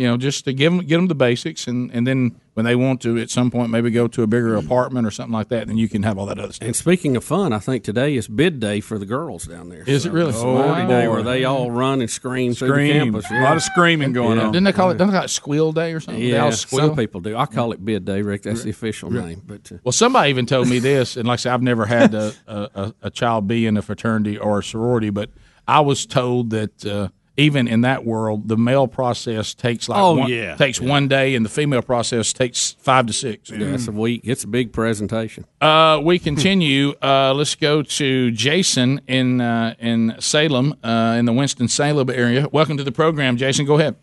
You know, just to give them get them the basics, and and then when they want to, at some point, maybe go to a bigger apartment or something like that, then you can have all that other stuff. And speaking of fun, I think today is bid day for the girls down there. Is it really? It's a mighty day Oh, where they all run and scream, through the Scream. campus. A lot of screaming going Yeah. on. Didn't they call it? Don't they call it Squeal Day or something? They all Yeah, squeal? some people do. I call it bid day, Rick. That's the official name. But uh, Well, somebody even told me this, and like I said, I've never had a, a, a- a child be in a fraternity or a sorority, but I was told that uh, even in that world, the male process takes like Oh, one, yeah. takes one day, and the female process takes five to six. yeah, it's a week. It's a big presentation. Uh, we continue. [laughs] Uh, let's go to Jason in uh, in Salem, uh, in the Winston Salem area. Welcome to the program, Jason. Go ahead.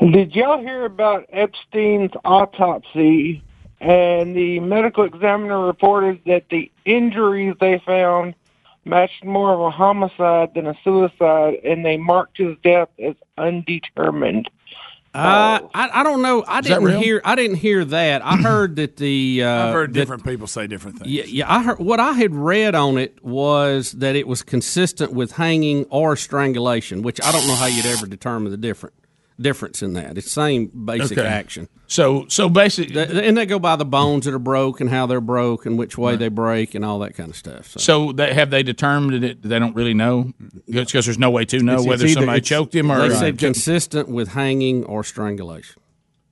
Did y'all hear about Epstein's autopsy? And the medical examiner reported that the injuries they found matched more of a homicide than a suicide, and they marked his death as undetermined. Uh, I I don't know. I Is didn't hear. I didn't hear that. I heard that the. [clears throat] Uh, I've heard that- different people say different things. Yeah, yeah. I heard what I had read on it was that it was consistent with hanging or strangulation, which I don't know how you'd ever determine the different difference in that. It's the same basic Okay. action. So so basically, and they go by the bones that are broke and how they're broke and which way they break and all that kind of stuff. So. So they, have they determined it? They don't really know because there's no way to know It's- it's whether either- somebody it's- choked him or. they said consistent with hanging or strangulation.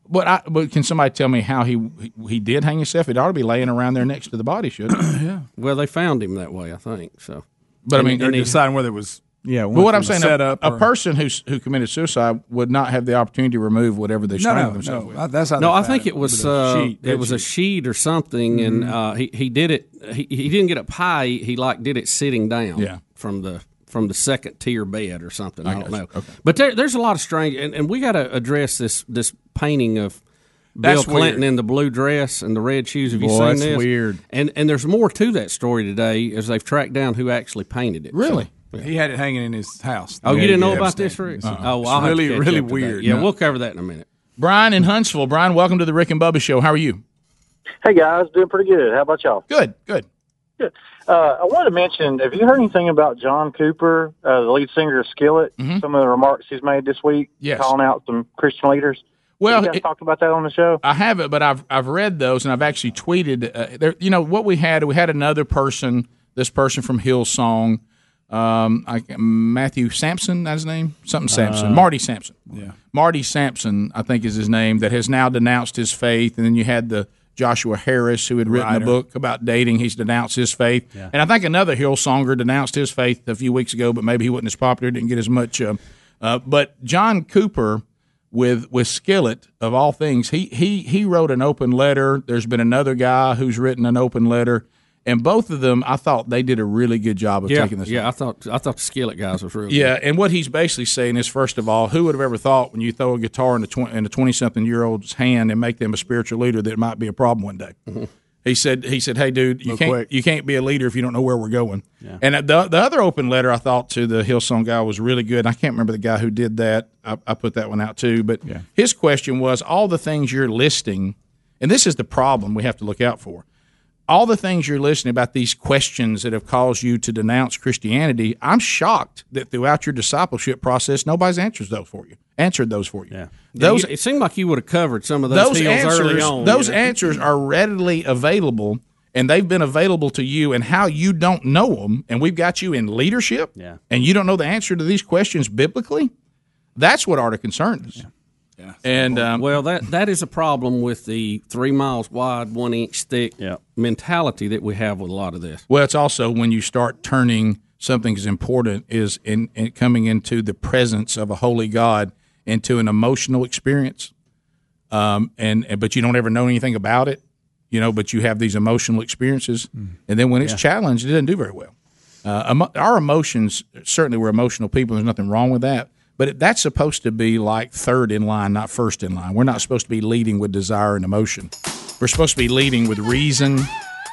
But I, but can somebody tell me how he he did hang himself? It ought to be laying around there next to the body, shouldn't it? [clears throat] yeah. Well, they found him that way, I think. So, But I mean, they're deciding whether it was yeah. But what I'm saying, set a, a or- person who's who committed suicide would not have the opportunity to remove whatever they No, strangled no, themselves no. with. That's how no, I think it, it was a uh, sheet, it bed was a sheet. sheet or something, and Mhm. uh, he he did it. He, he didn't get up high. He, he like did it sitting down. Yeah. from the from the second tier bed or something. I, I don't know. Okay. But there, there's a lot of strange, and, and we got to address this this painting of. Bill That's Clinton weird. in the blue dress and the red shoes. Have you Boy, seen that's this? weird. And and there's more to that story today as they've tracked down who actually painted it. Really? He had it hanging in his house. Oh, you didn't know about this, Rick? Uh-uh. Oh, well, It's I'll have to really, catch really up to that. weird. Yeah, we'll cover that in a minute. Brian in Huntsville. Brian, welcome to the Rick and Bubba Show. How are you? Hey guys, doing pretty good. How about y'all? Good, good. Good. Uh, I wanted to mention, have you heard anything about John Cooper, uh, the lead singer of Skillet? Some of the remarks he's made this week, Mm-hmm. Yes. calling out some Christian leaders. Well, you guys it- talked about that on the show. I haven't, but I've I've read those and I've actually tweeted. Uh, there, you know what we had? We had another person. This person from Hillsong, um, I, Matthew Sampson. That's his name. Something Sampson. Uh, Marty Sampson. Yeah. Marty Sampson, I think is his name. That has now denounced his faith. And then you had the Joshua Harris who had written Writer. a book about dating. He's denounced his faith. Yeah. And I think another Hillsonger denounced his faith a few weeks ago, but maybe he wasn't as popular. Didn't get as much. Uh, uh, but John Cooper with with Skillet of all things, he he he wrote an open letter. There's been another guy who's written an open letter, and both of them, I thought they did a really good job of Yeah, taking this. yeah. I thought I thought the Skillet guys was real. Yeah, and what he's basically saying is, first of all, who would have ever thought when you throw a guitar in a tw- in a twenty something year old's hand and make them a spiritual leader that it might be a problem one day? Mm-hmm. He said, he said, hey, dude, you Real can't quick. you can't be a leader if you don't know where we're going. And uh, the the other open letter I thought to the Hillsong guy was really good. I can't remember the guy who did that. I, I put that one out too. But his question was all the things you're listing, and this is the problem we have to look out for. All the things you're listening about these questions that have caused you to denounce Christianity, I'm shocked that throughout your discipleship process, nobody's answered those for you. Answered those for you. Yeah. Those it seemed like you would have covered some of those, heels answers, early on. those you know? answers are readily available, and they've been available to you. And how you don't know them, and we've got you in leadership, Yeah. and you don't know the answer to these questions biblically. That's what ought to concern us. And um, well, that that is a problem with the three miles wide, one inch thick mentality that we have with a lot of this. Well, it's also when you start turning something as important is in, in coming into the presence of a holy God into an emotional experience, um, and and- but you don't ever know anything about it, you know. But you have these emotional experiences, and then when it's Yeah. challenged, it doesn't do very well. Uh, emo- our emotions certainly we're emotional people. There's nothing wrong with that. But that's supposed to be like third in line, not first in line. We're not supposed to be leading with desire and emotion. We're supposed to be leading with reason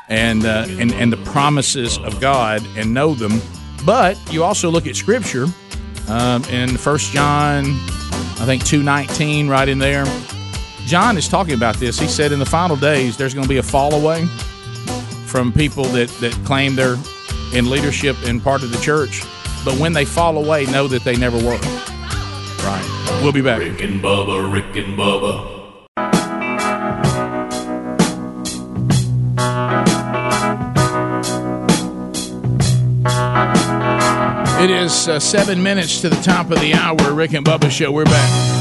and uh, and and the promises of God and know them. But you also look at Scripture um, in First John, I think two nineteen, right in there. John is talking about this. He said in the final days there's going to be a fall away from people that that claim they're in leadership and part of the church, but when they fall away, know that they never were. Right. We'll be back. Rick and Bubba, Rick and Bubba. It is uh, seven minutes to the top of the hour. Rick and Bubba show. We're back.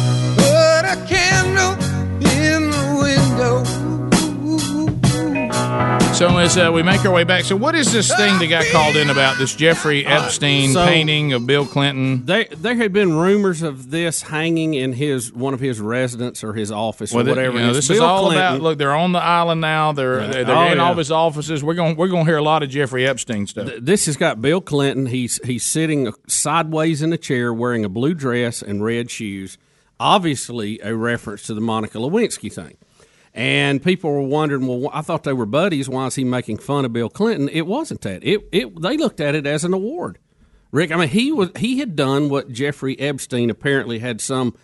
So as uh, we make our way back, so what is this thing that got called in about this Jeffrey Epstein so- painting of Bill Clinton? There, there had been rumors of this hanging in his one of his residence or his office Well, or whatever. you know, this it's is all Clinton. about. Look, they're on the island now. They're Yeah. they're, they're Oh, in all of his offices. We're going we're going to hear a lot of Jeffrey Epstein stuff. Th- This has got Bill Clinton. He's he's sitting sideways in a chair, wearing a blue dress and red shoes. Obviously, a reference to the Monica Lewinsky thing. And people were wondering, well, I thought they were buddies. Why is he making fun of Bill Clinton? It wasn't that. It it they looked at it as an award. Rick, I mean, he was he had done what Jeffrey Epstein apparently had some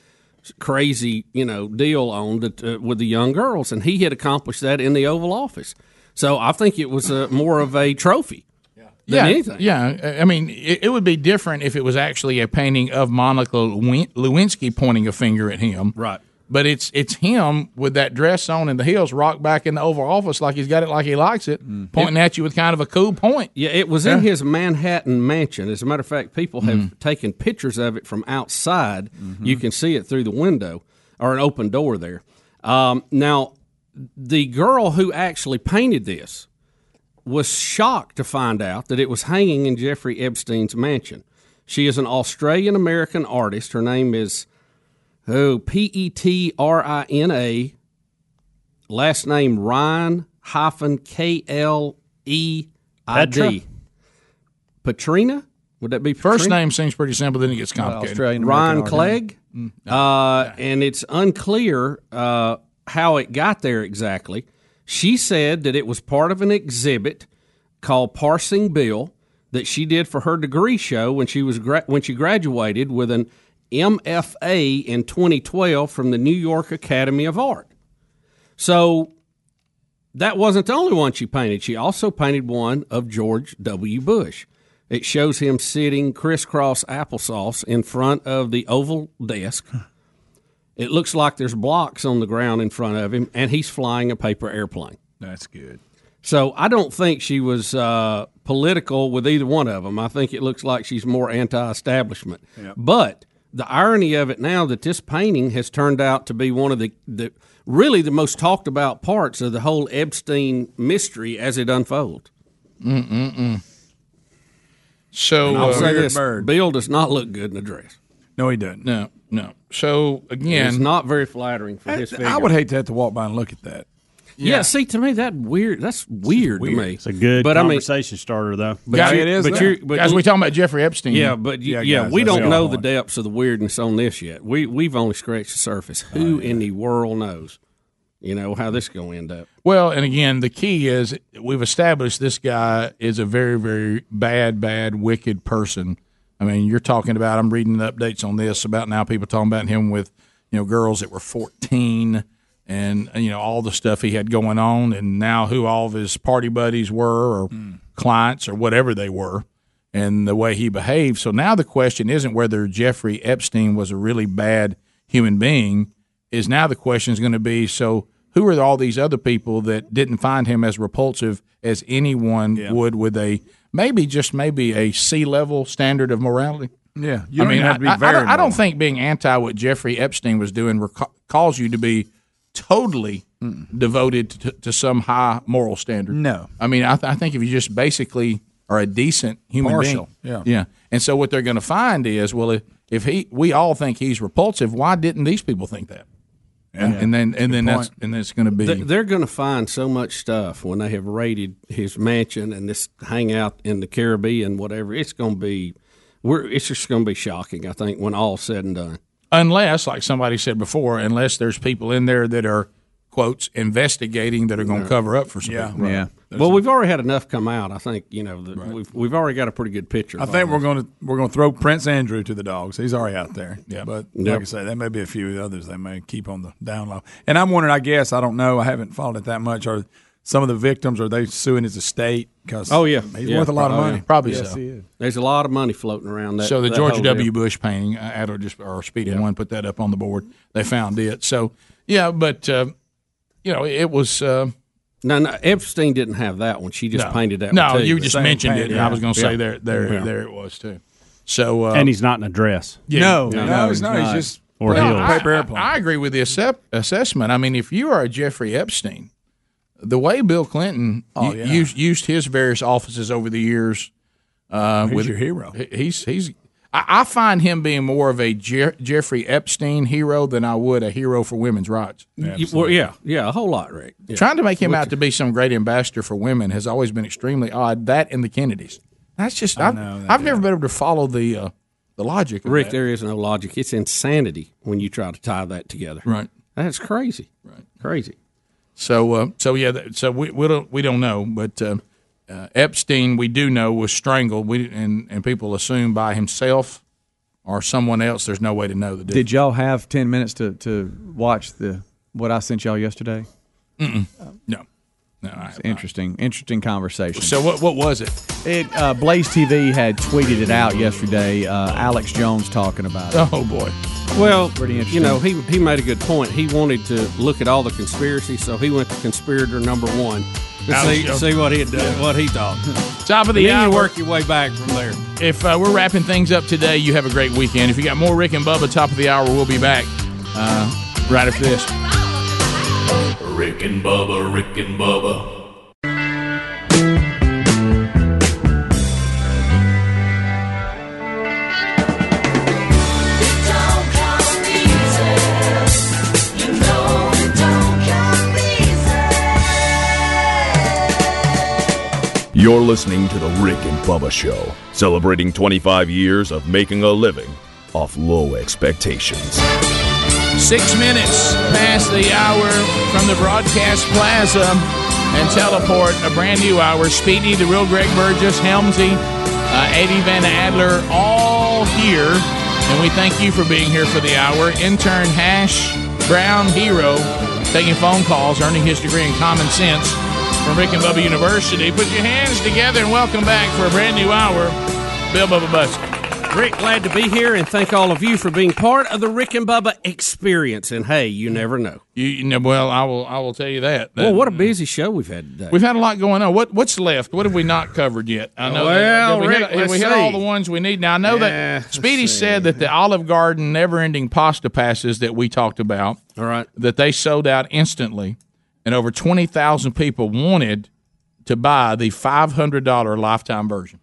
crazy, you know, deal on that, uh, with the young girls, and he had accomplished that in the Oval Office. So I think it was uh, more of a trophy than yeah, anything. yeah. I mean, it, it would be different if it was actually a painting of Monica Lewinsky pointing a finger at him, right? But it's it's him with that dress on and the heels, rocked back in the Oval Office like he's got it like he likes it, pointing at you with kind of a cool point. Yeah, it was in his Manhattan mansion. As a matter of fact, people have Mm-hmm. taken pictures of it from outside. You can see it through the window or an open door there. Um, now, the girl who actually painted this was shocked to find out that it was hanging in Jeffrey Epstein's mansion. She is an Australian American artist. Her name is oh P E T R I N A. Last name Ryan hyphen K L E I Petra? Patrina? Would that be First name seems pretty simple, then it gets complicated. Ryan Clegg. Uh, and it's unclear uh, how it got there exactly. She said that it was part of an exhibit called Parsing Bill that she did for her degree show when she was gra- when she graduated with an MFA in 2012 from the New York Academy of Art. So that wasn't the only one she painted. She also painted one of George W. Bush. It shows him sitting crisscross applesauce in front of the oval desk. It looks like there's blocks on the ground in front of him, and he's flying a paper airplane. That's good. So I don't think she was uh, political with either one of them. I think it looks like she's more anti-establishment. Yep. But the irony of it now that this painting has turned out to be one of the, the really the most talked about parts of the whole Epstein mystery as it unfolds. Mm-mm-mm. So And I'll uh, say this: Bill does not look good in a dress. No, he doesn't. No, no. So again, it's not very flattering for I, his figure. I would hate to have to walk by and look at that. Yeah. see, to me that weird. That's weird, to me. It's a good but conversation starter, though. But Yeah, you- it is. But But you're, but guys, we talking about Jeffrey Epstein. Yeah, but you- Yeah, yeah, guys, we don't the know whole the depths of the weirdness on this yet. We we've only scratched the surface. Oh, Who in the world knows? You know how this is going to end up. Well, and again, the key is we've established this guy is a very, very bad, bad, wicked person. I mean, you're talking about. I'm reading the updates on this about now. People talking about him with you know girls that were 14. And uh, you know all the stuff he had going on, and now who all of his party buddies were, or hmm. clients, or whatever they were, and the way he behaved. So now the question isn't whether Jeffrey Epstein was a really bad human being. Is now the question is going to be so who are all these other people that didn't find him as repulsive as anyone would with a maybe just maybe a sea level standard of morality? Yeah, you I mean, even have to be I, I very don't, I don't think being anti what Jeffrey Epstein was doing reco- calls you to be totally devoted to, to some high moral standard. No. I mean, I, th- I think if you just basically are a decent human Partial, being, yeah. yeah. And so what they're going to find is, well, if, if he, we all think he's repulsive, why didn't these people think that? And, Yeah. and then, and then that's, and then it's going to be. They- They're going to find so much stuff when they have raided his mansion and this hangout in the Caribbean, whatever. It's going to be, we're, it's just going to be shocking. I think when all's said and done. Unless, like somebody said before, unless there's people in there that are quotes investigating that are going to cover up for some Yeah. people. Yeah. Well, we've already had enough come out. I think you know that we've we've already got a pretty good picture. I think we're going to we're going to throw Prince Andrew to the dogs. He's already out there. Yeah, but like I say, there may be a few others they may keep on the down low. And I'm wondering. I guess I don't know. I haven't followed it that much. Are some of the victims are they suing his estate? Because Oh yeah, he's Yeah. worth a lot of Oh, money. yeah. Probably Yes, so. he is. There's a lot of money floating around. That, so the that George W. deal. Bush painting, uh, Adler just or Speedy One put that up on the board. They found it. So yeah, but uh, you know it was. Uh, No, no, Epstein didn't have that one. She just no. painted that. No, one too. you just mentioned it. and I was going to say Yeah. there, there, Yeah. there it was too. So uh, and he's not in a dress. Yeah. No, No, no, he's not. He's just Or No, heels. I, Paper airplane. I, I agree with the assep- assessment. I mean, if you are a Jeffrey Epstein, the way Bill Clinton Oh, yeah. used used his various offices over the years, uh, He's with your hero. He's he's. I, I find him being more of a Je- Jeffrey Epstein hero than I would a hero for women's rights. You- well, yeah, yeah, a whole lot, Rick. Yeah. Trying to make him out to be some great ambassador for women has always been extremely odd. That and the Kennedys. That's just I've, know that, I've never been able to follow the uh, the logic. Of Rick, that. there is no logic. It's insanity when you try to tie that together. Right. That's crazy. Right. Crazy. So, uh, so yeah, so we we don't we don't know, but uh, uh, Epstein we do know was strangled. We and and people assume by himself or someone else. There's no way to know the difference. Did y'all have ten minutes to, to watch the what I sent y'all yesterday? Mm-mm. No, no. I, It's interesting, interesting conversation. so what what was it? It uh, Blaze TV had tweeted it out yesterday. Uh, Alex Jones talking about it. Oh boy. Well, Pretty interesting. you know, he, he made a good point. He wanted to look at all the conspiracies, so he went to conspirator number one to Alex see, see what he had done, what he thought. Top of the then hour. you work your way back from there. If uh, we're wrapping things up today, you have a great weekend. If you got more Rick and Bubba, top of the hour, we'll be back uh, right after this. Rick and Bubba, Rick and Bubba. You're listening to The Rick and Bubba Show, celebrating 25 years of making a living off low expectations. Six minutes past the hour from the broadcast plaza and teleport, a brand new hour. Speedy, the real Greg Burgess, Helmsy, uh, Eddie Van Adler, all here. And we thank you for being here for the hour. Intern Hash Brown Hero taking phone calls, earning his degree in common sense from Rick and Bubba University. Put your hands together and welcome back for a brand new hour. Bill Bubba Bussey. Rick, glad to be here, and thank all of you for being part of the Rick and Bubba experience. And hey, you never know. You, you know, well, I will. I will tell you that. Well, what a busy show we've had today. We've had a lot going on. What what's left? What have we not covered yet? I know. Well, that, we, Rick, hit, let's we hit all the ones we need. Now I know Yeah, that Speedy said that the Olive Garden never-ending pasta passes that we talked about, All right. that they sold out instantly, and over twenty thousand people wanted to buy the five hundred dollar lifetime version.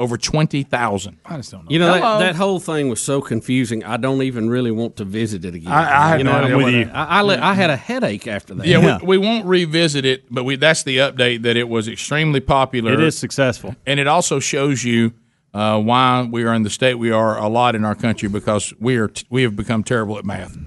Over twenty thousand. I just don't know. You know that, that whole thing was so confusing. I don't even really want to visit it again. I- I have you know, no idea what what I- it- I, I, let- I had a headache after that. Yeah, We, we won't revisit it, but we that's the update that it was extremely popular. It is successful. and it also shows you uh, why we are in the state we are a lot in our country because we are t- we have become terrible at math.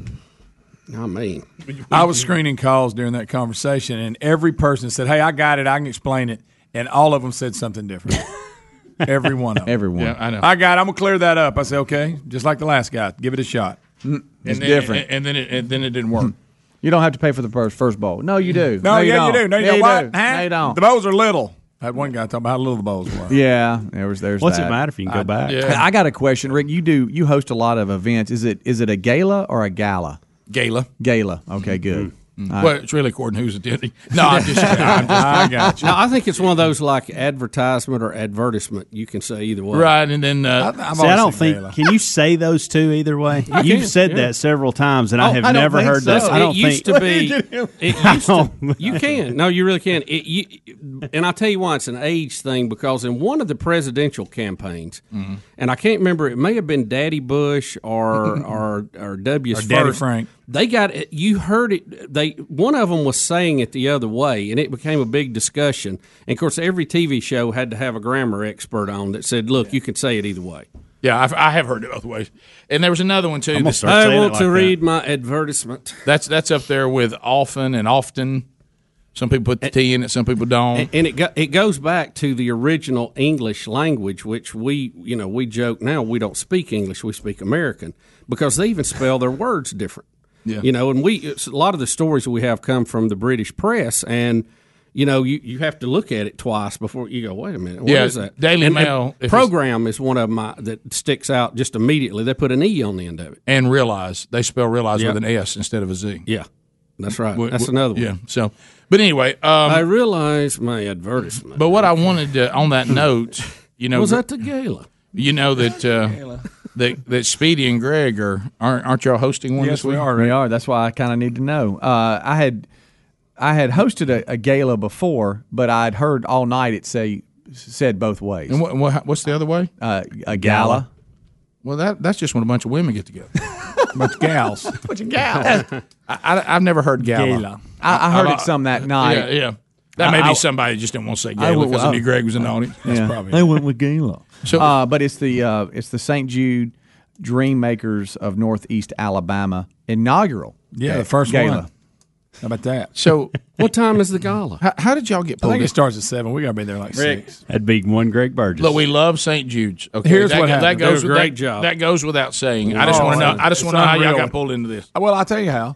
I mean, I was screening calls during that conversation, and every person said, "Hey, I got it. I can explain it," and all of them said something different. [laughs] every one of them. Everyone. Yeah, I know. I got. it. I'm gonna clear that up. I said, "Okay," just like the last guy. Give it a shot. Mm, and It's then, different. And, and then it and then it didn't work. [laughs] You don't have to pay for the first, first bowl. No, you do. No, you yeah, don't. you do. No, you Yeah, know what? do. Huh? No, you don't. The bowls are little. I had one guy talking about how little the bowls were. Yeah, there was there's. What's it matter if you can go I- back? Yeah. I got a question, Rick. You do you host a lot of events? Is it is it a gala or a gala? Gala. Gala. Okay, good. Mm-hmm. All right. Well, it's really according to who's attending. No, I'm just. I'm just I got you. No, I think it's one of those like advertisement or advertisement. You can say either way. Right, and then uh, See, I don't think. Can you say those two either way? You You've can, said yeah. that several times, and I Oh, have I never heard so. that. I don't used think. to be. [laughs] It used to. [laughs] You can. No, you really can. It, you, and I'll tell you why it's an age thing because in one of the presidential campaigns, Mm-hmm. and I can't remember, it may have been Daddy Bush or [laughs] or or W's Or Daddy. Frank. They got it. You heard it. They one of them was saying it the other way, and it became a big discussion. And of course, every TV show had to have a grammar expert on that said, "Look, you can say it either way." Yeah, I've, I have heard it both ways. And there was another one too. I'm gonna that- start I saying want it like to that. read my advertisement. That's that's up there with often and often. Some people put the T in it, some people don't. And, and it go, it goes back to the original English language, which we you know we joke now we don't speak English, we speak American because they even spell their words different. Yeah. You know, and we it's, a lot of the stories we have come from the British press, and you know you, you have to look at it twice before you go. Wait a minute, what is Yeah, that? Daily And- Mail, and program is one of my that sticks out just immediately. They put an e on the end of it. and realize they spell realize Yeah. with an S instead of a Z. Yeah, that's right. W- That's w- another one. Yeah. So, but anyway, um, I realize my advertisement. But what I wanted to, on that [laughs] note, you know, Was that the gala? You know that uh, that that Speedy and Greg are aren't, aren't y'all hosting one Yes, this week? we are. We are. That's why I kind of need to know. Uh, I had I had hosted a, a gala before, but I'd heard all night it say said both ways. And what, what what's the other way? Uh, a gala. Well, that that's just when a bunch of women get together, [laughs] a bunch of gals. [laughs] bunch of gals. [laughs] I, I, have never heard gala. Gala. I- I heard it some that night. Yeah, yeah. That may be I- somebody just didn't want to say I gala would- because I I- knew Greg was in the audience. That's Yeah. probably They went with gala. So- uh, but it's the uh, it's the St. Jude Dream Makers of Northeast Alabama inaugural. Yeah, ga- the first gala. one. How about that? So, [laughs] what time is the gala? How, how did y'all get pulled? I pulled? think in? it starts at seven. We got to be there like Rick. six. That'd be one Greg Burgess. Look, we love St. Jude's. Okay, Here's that, what that goes They a great that, job. That goes without saying. I just Oh, want to know. I just want to know how y'all got pulled into this. Well, I'll tell you how.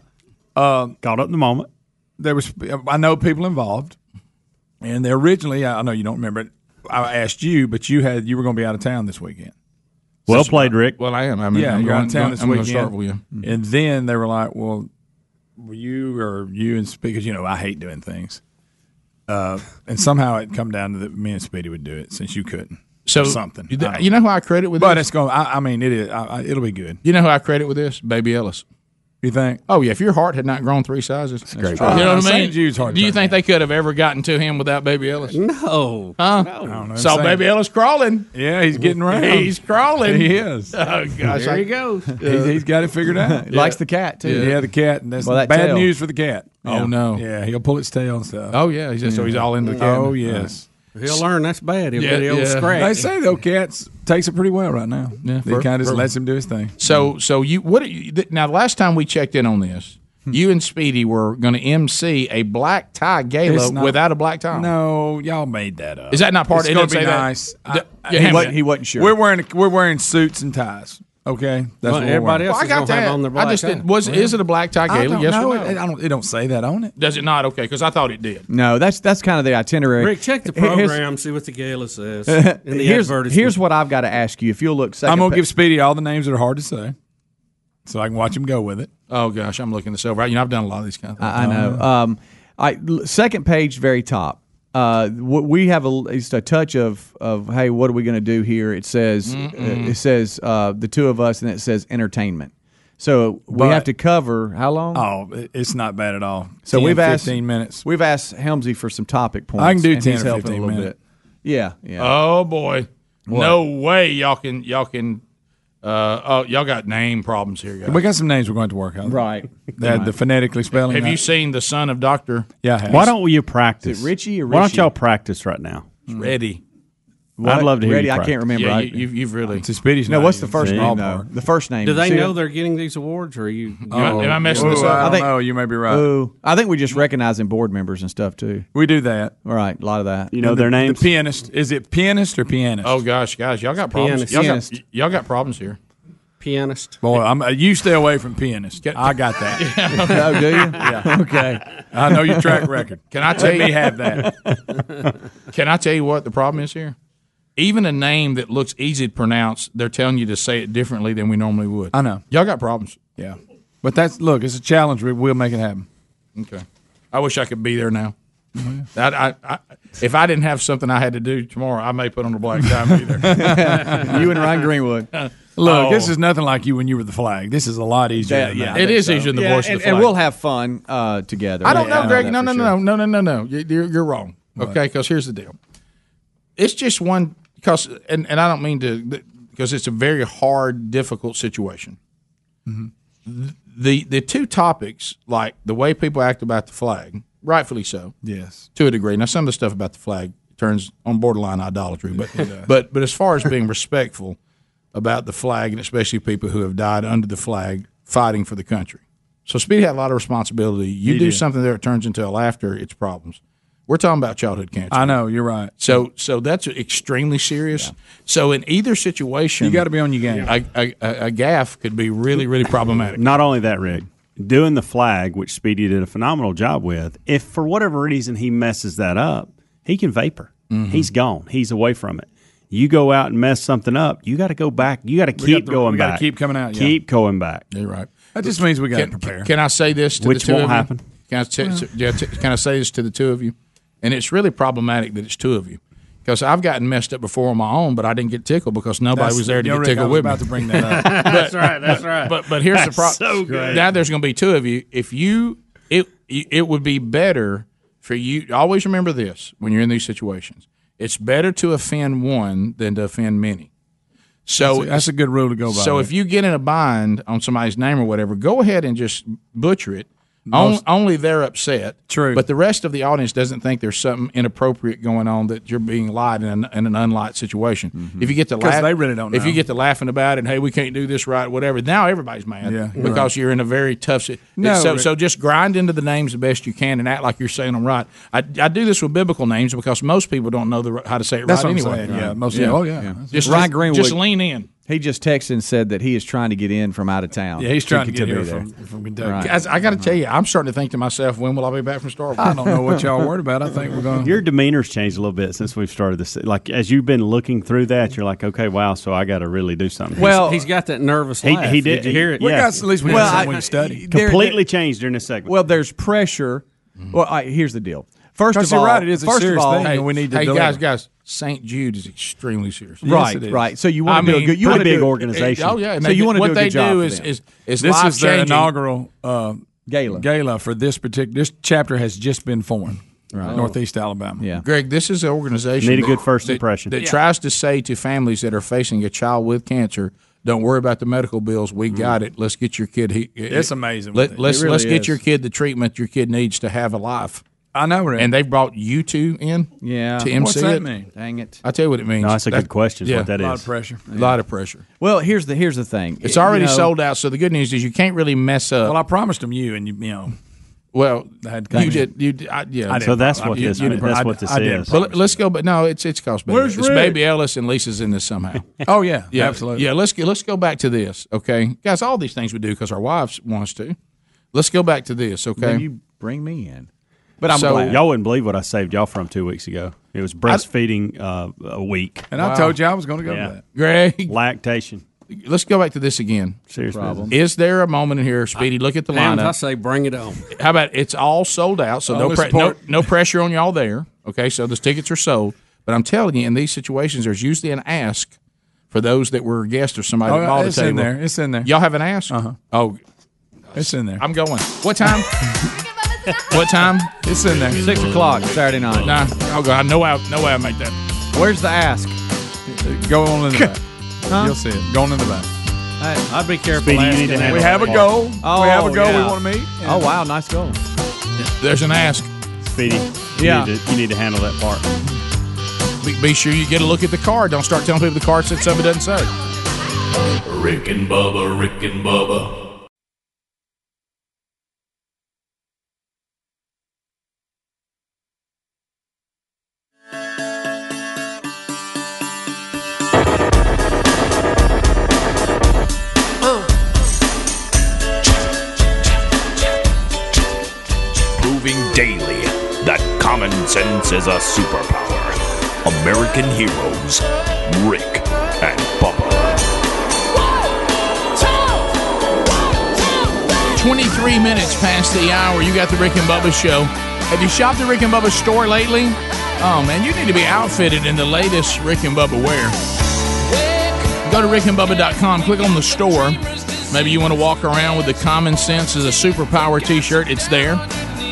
Um, Caught up in the moment. There was. I know people involved, and they originally. I know you don't remember it. I asked you, but you had you were going to be out of town this weekend. Well played, Rick. Well, I am. I mean, yeah, I'm you're going, out of town going- this I'm gonna weekend. start with you. And then they were like, "Well, you or you and because you know I hate doing things." Uh, and somehow it come down to that me and Speedy would do it since you couldn't. So Or something. You, I you know who I credit with But this? it's going. I, I mean, it is. I, I, it'll be good. You know who I credit with this? Baby Ellis. You think? Oh yeah. If your heart had not grown three sizes, that's great. You know what I Uh, St. mean? Jude's hard to Do you turn think they could have ever gotten to him without Baby Ellis? No. Huh? I don't know. Saw St. Baby Ellis crawling. Yeah, he's getting around. He's crawling. He is. [laughs] Oh gosh. There he goes. He's, he's got it figured out. [laughs] He likes the cat too. Yeah, the cat. And that's Well, that bad tail. news for the cat. Oh, Yeah. no. Yeah, he'll pull its tail and stuff. Oh yeah. He's just, So he's all into the cat. Oh yes. He'll learn that's bad. He'll Yeah, get the old yeah. scratch. They say though cats takes it pretty well right now. Yeah, he kind of just lets him do his thing. So so you what? Are you, th- now the last time we checked in on this, hmm. you and Speedy were going to MC a black tie gala not- without a black tie. No, y'all made that up. Is that not part? It's it gonna be say that? nice. D- I- yeah, he wasn't- He wasn't sure. We're wearing we're wearing suits and ties. Okay, that's Well, what everybody else Well, I got that. on their I just tie. didn't. Was is it a black tie I gala? don't Yes know. or It. I don't, it don't say that on it. Does it not? Okay, because I thought it did. No, that's that's kind of the itinerary. Rick, check the Here's- program, see what the gala says [laughs] in the here's, advertisement. here's what I've got to ask you. If you'll look, 2nd I'm gonna give Speedy all the names that are hard to say, so I can watch him go with it. Oh gosh, I'm looking this over. You know, I've done a lot of these kind of things. I, I know. Um, I l- second page, very top. Uh, we have a just a touch of of hey, what are we going to do here? It says uh, it says uh, the two of us, and it says entertainment. So we But- have to cover how long? Oh, it- it's not bad at all. so 10, we've asked 15 minutes. We've asked Helmsy for some topic points. I can do and 10 he's or helping 15 little minutes. bit. Yeah, yeah. Oh boy, no way y'all can y'all can. Uh, oh, y'all got name problems here, guys. We got some names we're going to work out. right. That the phonetically spelling. Have you seen the son of Doctor? Yeah, I have. Why don't you practice? Is it Richie or Why don't y'all practice right now? Ready? I'd love to hear Ready? you I can't remember. Yeah, I- you, you've, you've really. To Speedy's no, what's the first name though? The first name. Do they know it? they're getting these awards, or are you? Am I- am I messing this up? I I don't think- know. You may be right. Ooh, I think we just recognizing board members and stuff too. we do that. All right, a lot of that. You know And their the, names? The pianist. Is it pianist or pianist? Oh gosh, guys, y'all got problems. Pianist. Y'all got, y'all got problems here. Pianist. Boy, I'm, uh, you stay away from pianists. I got that. [laughs] [laughs] Oh, do you? Yeah. Okay. I know your track record. Can I Let tell you? me have that? [laughs] Can I tell you what the problem is here? Even a name that looks easy to pronounce, they're telling you to say it differently than we normally would. I know. Y'all got problems. Yeah. But that's look, it's a challenge. We- We'll make it happen. Okay. I wish I could be there now. I, I, I, if I didn't have something I had to do tomorrow, I may put on a black tie and be there. [laughs] you and Ryan Greenwood. Look, Oh. this is nothing like you when you were the flag. This is a lot easier. Yeah, than yeah, that. It is easier than the Yeah, voice of and, the and we'll have fun uh, together. I don't Yeah, know, Greg. that No, for no, sure. no, no, no, no, no. You- You're, you're wrong. Okay, because here's the deal. It's just one because, and, and I don't mean to, because it's a very hard, difficult situation. Mm-hmm. The the two topics, like the way people act about the flag, rightfully so, Yes. to a degree. Now, some of the stuff about the flag turns on borderline idolatry, but [laughs] but but as far as being respectful about the flag, and especially people who have died under the flag fighting for the country. So Speedy had a lot of responsibility. You He do did. something there that turns into a laughter, it's problems. We're talking about childhood cancer. I know you're right. So so that's extremely serious. So in either situation, You got to be on your game. a, a, a, a gaff could be really really problematic. Not only that, Rick, doing the flag, which Speedy did a phenomenal job with, if for whatever reason he messes that up, he can vapor. Mm-hmm. He's gone. He's away from it. You go out and mess something up, you got to go back. You got to keep got going back. keep coming out, yeah. Keep going back. You're right. That just means we got to Can, prepare. can I say this to Which the two won't of you? happen. Can I, t- yeah, t- can I say this to the two of you? And it's really problematic that it's two of you because I've gotten messed up before on my own, but I didn't get tickled because nobody That's- was there to get Rick, tickled with me. about to bring that up. [laughs] That's right, that's right. But but here's the That's problem. so good. Now there's going to be two of you. If you it it would be better for you. Always remember this when you're in these situations. It's better to offend one than to offend many. So That's a- that's a good rule to go by, So if you get in a bind on somebody's name or whatever, go ahead and just butcher it. On, only they're upset. True. But the rest of the audience doesn't think there's something inappropriate going on that you're being lied in an, in an unlight situation. Mm-hmm. If you get to laugh, they really don't If you get to laughing about it, and hey, we can't do this right, whatever. Now everybody's mad Yeah, because you're in a very tough. si- No, so so just grind into the names the best you can and act like you're saying them right. I, I do this with biblical names because most people don't know the, how to say it right anyway. saying, yeah, most- oh, yeah. Just Ryan Greenwood. just lean in. He just texted and said that he is trying to get in from out of town. Yeah, he's trying to get be here there. from, from Kentucky. Right. Guys, I got to uh-huh. tell you, I'm starting to think to myself, when will I be back from Star Wars? I don't know what y'all worried about. I think we're going. Your demeanor's changed a little bit since we've started this. Like as you've been looking through that, you're like, okay, wow. So I got to really do something. Well, he's got that nervous he, laugh. he did. Did you hear it? He, yeah. got- at least we Well, got I- something we study. there- completely changed during this segment. Well, there's pressure. Well, I, here's the deal. First of all, you're right, it is a first serious of all, thing, and we need to hey deliver. guys, guys, St. Jude is extremely serious. right, it is. right. So you want I to do a good, you want to big do, organization. Oh yeah, and So they you wanna do what a they good job do for is, is is This is the changing. inaugural uh, Gala. gala for this particular. This chapter has just been formed. Right. Northeast Alabama. Yeah. Greg, this is an organization. Need a that- good first that- impression. That Yeah. tries to say to families that are facing a child with cancer, "Don't worry about the medical bills. We got it. Let's get your kid." He, It's amazing Let, what let's they- it let's really get your kid the treatment your kid needs to have a life. I know, Rick. And they brought you two in. Yeah. To MC What's that it. mean? Dang it. I tell you what it means. No, that's a good question, is Yeah, what that a lot of pressure. a lot of pressure. Well, here's the here's the thing. It's You already know, sold out. So the good news is you can't really mess up. Well, I promised them you, and you, you know, Well, I had you did. You did. I, yeah. I So that's I- what you- this. you- that's I- what this I did is. Well, let's go. But no, it's it's cost baby. Where's it's Rick? Baby Ellis and Lisa's in this somehow. [laughs] Oh yeah, Yeah, absolutely. Yeah, let's get, let's go back to this, okay, guys. All these things we do because our wives want us to. Let's go back to this, okay. Then you bring me in. But I'm So- glad. Y'all wouldn't believe what I saved y'all from two weeks ago. It was breastfeeding uh, a week. And I told you I was going to go Yeah. to that. Greg, [laughs] Lactation. let's go back to this again. Serious problem. Is there a moment in here, Speedy? Look at the And I say, bring it on. How about it's all sold out, so Oh, no, pre- no no pressure on y'all there. Okay, so the tickets are sold. But I'm telling you, in these situations, there's usually an ask for those that were guests or somebody Oh, that bought it's the in there. It's in there. Y'all have an ask? Uh-huh. Oh, It's in there. I'm going. What time? [laughs] [laughs] what time? It's in there. Six o'clock Saturday night. Nah, oh God, no way, no way I make that. Where's the ask? Go on in the back. [laughs] Huh? You'll see it. Going in the back. I'd be careful. Speedy, you need to handle We have a that goal. Oh, we have a goal. yeah. We want to meet. Oh wow, nice goal. There's an ask. Speedy. You Yeah. Need to, you need to handle that part. Be, be sure you get a look at the card. Don't start telling people the card said something it doesn't say. Rick and Bubba, Rick and Bubba. Common sense is a superpower. American heroes, Rick and Bubba. 23 minutes past the hour. You got the Rick and Bubba show. Have you shopped the Rick and Bubba store lately? Oh man, you need to be outfitted in the latest Rick and Bubba wear. Go to rickandbubba.com, click on the store. Maybe you want to walk around with the Common Sense as a Superpower t shirt, it's there.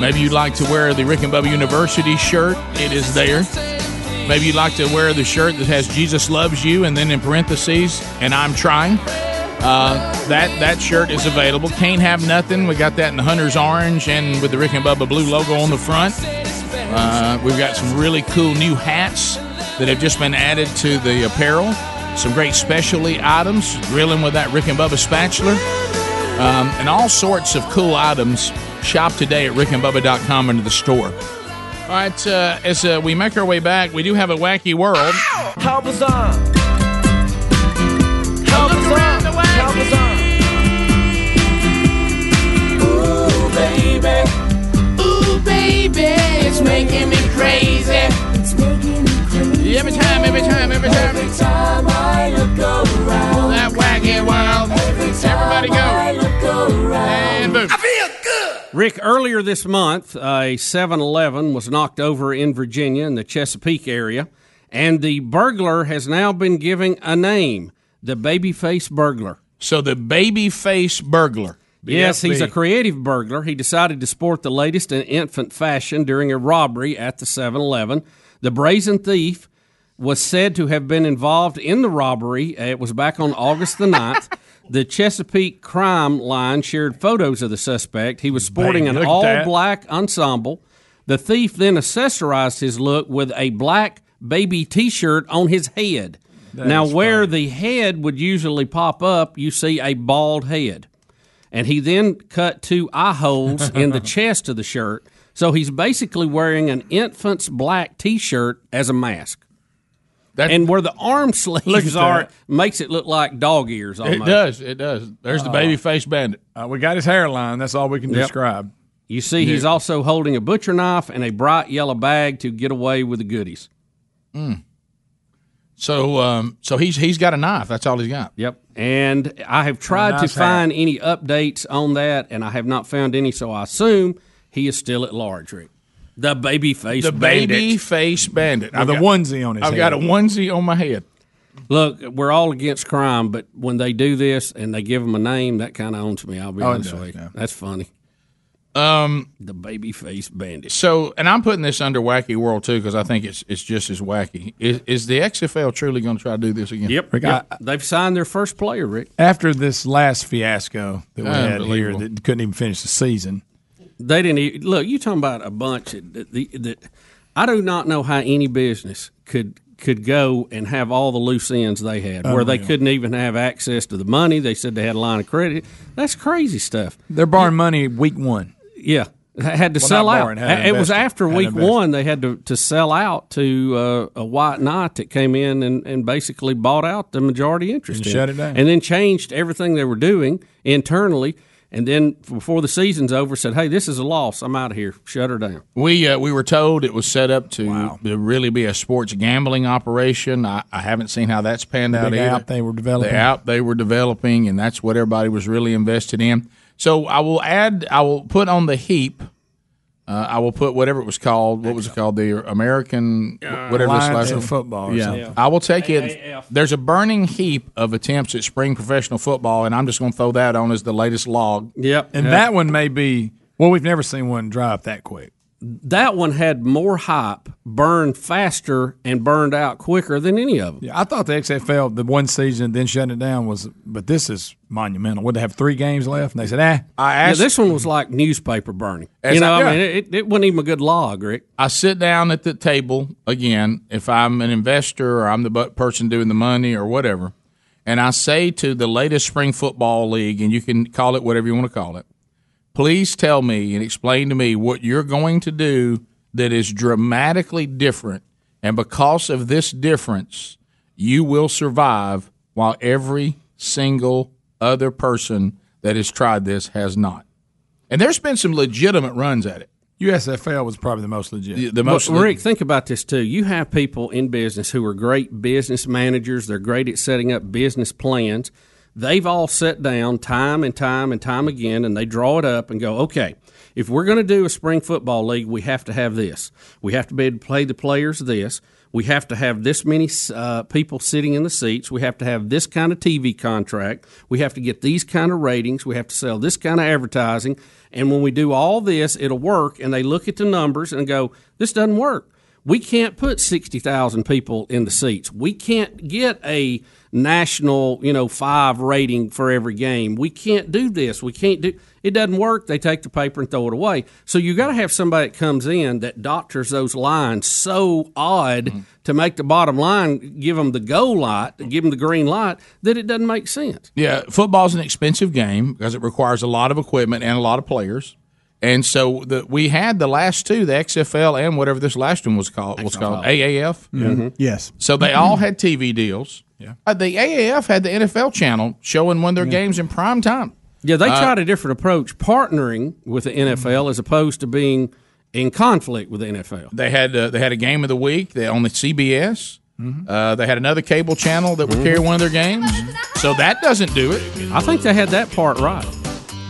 Maybe you'd like to wear the Rick and Bubba University shirt, it is there. Maybe you'd like to wear the shirt that has Jesus loves you and then in parentheses, and I'm trying. Uh, that that shirt is available. Can't have nothing. We got that in the Hunter's orange and with the Rick and Bubba blue logo on the front. Uh, we've got some really cool new hats that have just been added to the apparel. Some great specialty items, grilling with that Rick and Bubba spatula, um, and all sorts of cool items. Shop today at rickandbubba.com under the store. All right, uh, as uh, we make our way back, we do have a wacky world. Help us on. Help us on. Help us on. Ooh, baby. Ooh, baby. Rick, earlier this month, a 7 Eleven was knocked over in Virginia in the Chesapeake area, and the burglar has now been given a name the Babyface Burglar. So the Babyface Burglar. Yes, he's a creative burglar. He decided to sport the latest in infant fashion during a robbery at the 7 Eleven. The brazen thief was said to have been involved in the robbery. It was back on August the 9th. The Chesapeake Crime Line shared photos of the suspect. He was sporting Baby, an all black ensemble. The thief then accessorized his look with a black baby t shirt on his head. That now, where the head would usually pop up, you see a bald head. And he then cut two eye holes in the [laughs] chest of the shirt. So he's basically wearing an infant's black t shirt as a mask. And where the arm Look sleeves at are, makes it look like dog ears almost. It does. It does. There's the Oh. Babyface Bandit. Uh, we got his hairline. That's all we can Yep. describe. You see, he's also holding a butcher knife and a bright yellow bag to get away with the goodies. Mm. So, um, so he's he's got a knife. That's all he's got. Yep. And I have tried nice to find any updates on that, and I have not found any. So I assume he is still at large, Rick. The baby face, The baby face bandit. With a onesie on his I've head. got a onesie on my head. Look, we're all against crime, but when they do this and they give them a name, that kind of owns me. I'll be Oh, honest does, with you. yeah. That's funny. Um, the baby face bandit. So, and I'm putting this under wacky world too because I think it's it's just as wacky. Is, is the XFL truly going to try to do this again? Yep. Yep. They've signed their first player, Rick. After this last fiasco that we had here that couldn't even finish the season. They didn't look. You talking about a bunch that, that, I do not know how any business could could go and have all the loose ends they had, where they Unreal. couldn't even have access to the money. They said they had a line of credit. That's crazy stuff. They're borrowing money week one. Yeah, had to Well, sell out. borrowing, had to It was after Had week invest it. one they had to, to sell out to uh, a white knight that came in and, and basically bought out the majority interest And in shut it down. and then changed everything they were doing internally. And then before the season's over, said, "Hey, this is a loss. I'm out of here. Shut her down." We uh, we were told it was set up to, to really be a sports gambling operation. I, I haven't seen how that's panned The out big app they were developing. The app they were developing, and that's what everybody was really invested in. So I will add, I will put on the heap. Uh, I will put whatever it was called. What was it called? The American whatever this Alliance last of Football or Yeah. something. I will take it. There's a burning heap of attempts at spring professional football, and I'm just going to throw that on as the latest log. Yep, And that one may be well, we've never seen one dry up that quick. That one had more hype, burned faster, and burned out quicker than any of them. Yeah, I thought the XFL, the one season, and then shutting it down was, but this is monumental. Would they have three games left? And they said, ah. I Yeah, this one was like newspaper burning. As you know, I- I, mean, it, it wasn't even a good log, Rick. I sit down at the table again, if I'm an investor or I'm the person doing the money or whatever, and I say to the latest spring football league, and you can call it whatever you want to call it, please tell me and explain to me what you're going to do that is dramatically different. And because of this difference, you will survive while every single other person that has tried this has not. And there's been some legitimate runs at it. USFL was probably the most legit. The most Well, Rick, think about this too. You have people in business who are great business managers. They're great at setting up business plans. They've all sat down time and time and time again, and they draw it up and go, okay, if we're going to do a spring football league, we have to have this. We have to be able to play the players this. We have to have this many uh, people sitting in the seats. We have to have this kind of TV contract. We have to get these kind of ratings. We have to sell this kind of advertising. And when we do all this, it'll work. And they look at the numbers and go, this doesn't work. We can't put 60,000 people in the seats. We can't get a national, you know, five rating for every game. We can't do this. We can't do it doesn't work. They take the paper and throw it away. So you got to have somebody that comes in that doctors those lines so odd to make the bottom line give them the go light, give them the green light that it doesn't make sense. Yeah, football's an expensive game because it requires a lot of equipment and a lot of players. And so the, we had the last two, the XFL and whatever this last one was called, was called AAF. Mhm. Yes. So they all had TV deals. Yeah. Uh, the AAF had the NFL channel showing one of their games in prime time. Yeah, they Uh, tried a different approach, partnering with the NFL as opposed to being in conflict with the NFL. They had uh, they had a game of the week. They on the CBS. Uh, they had another cable channel that would carry one of their games. [laughs] So that doesn't do it. I think they had that part right.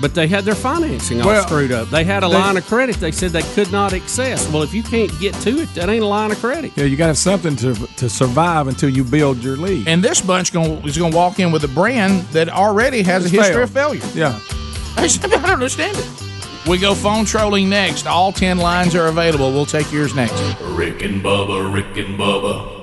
But they had their financing all Well, screwed up. They had a they- line of credit they said they could not access. Well, if you can't get to it, that ain't a line of credit. Yeah, you got to have something to to survive until you build your league. And this bunch gonna, is going to walk in with a brand that already has a history failed. of failure. Yeah. [laughs] I just- I don't understand it. We go phone trolling next. All 10 lines are available. We'll take yours next. Rick and Bubba, Rick and Bubba.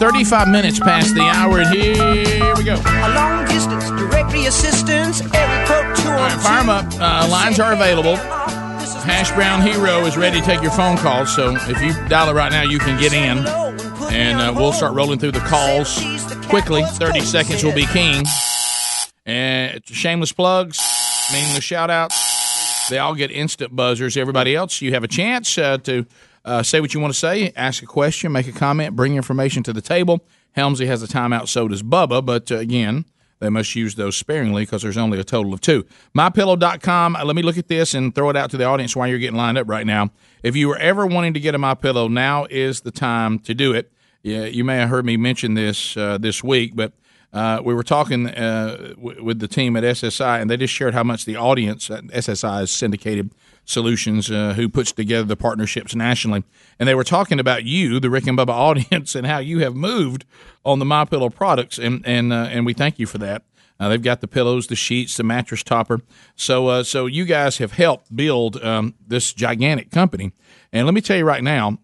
35 minutes past the hour, and here we go. A long distance directory assistance, area code two All right, fire 'em up. Uh, lines are available. Hash Brown Hero is ready to take your phone calls, so if you dial it right now, you can get in, and uh, we'll start rolling through the calls quickly. 30 seconds will be king. And shameless plugs, meaningless shout outs, they all get instant buzzers. Everybody else, you have a chance uh, to uh, say what you want to say, ask a question, make a comment, bring information to the table. Helmsy has a timeout, so does Bubba, but uh, again, they must use those sparingly because there's only a total of two. MyPillow.com. uh, Let me look at this and throw it out to the audience while you're getting lined up right now. If you were ever wanting to get a MyPillow, now is the time to do it. Yeah, you may have heard me mention this uh, this week, but uh, we were talking uh, w- with the team at SSI, and they just shared how much the audience at SSI is syndicated solutions, uh, who puts together the partnerships nationally, and they were talking about you, the Rick and Bubba [laughs] audience, and how you have moved on the My Pillow products, and and uh, and we thank you for that. Uh, they've got the pillows, the sheets, the mattress topper. So uh, so you guys have helped build um, this gigantic company, and let me tell you right now,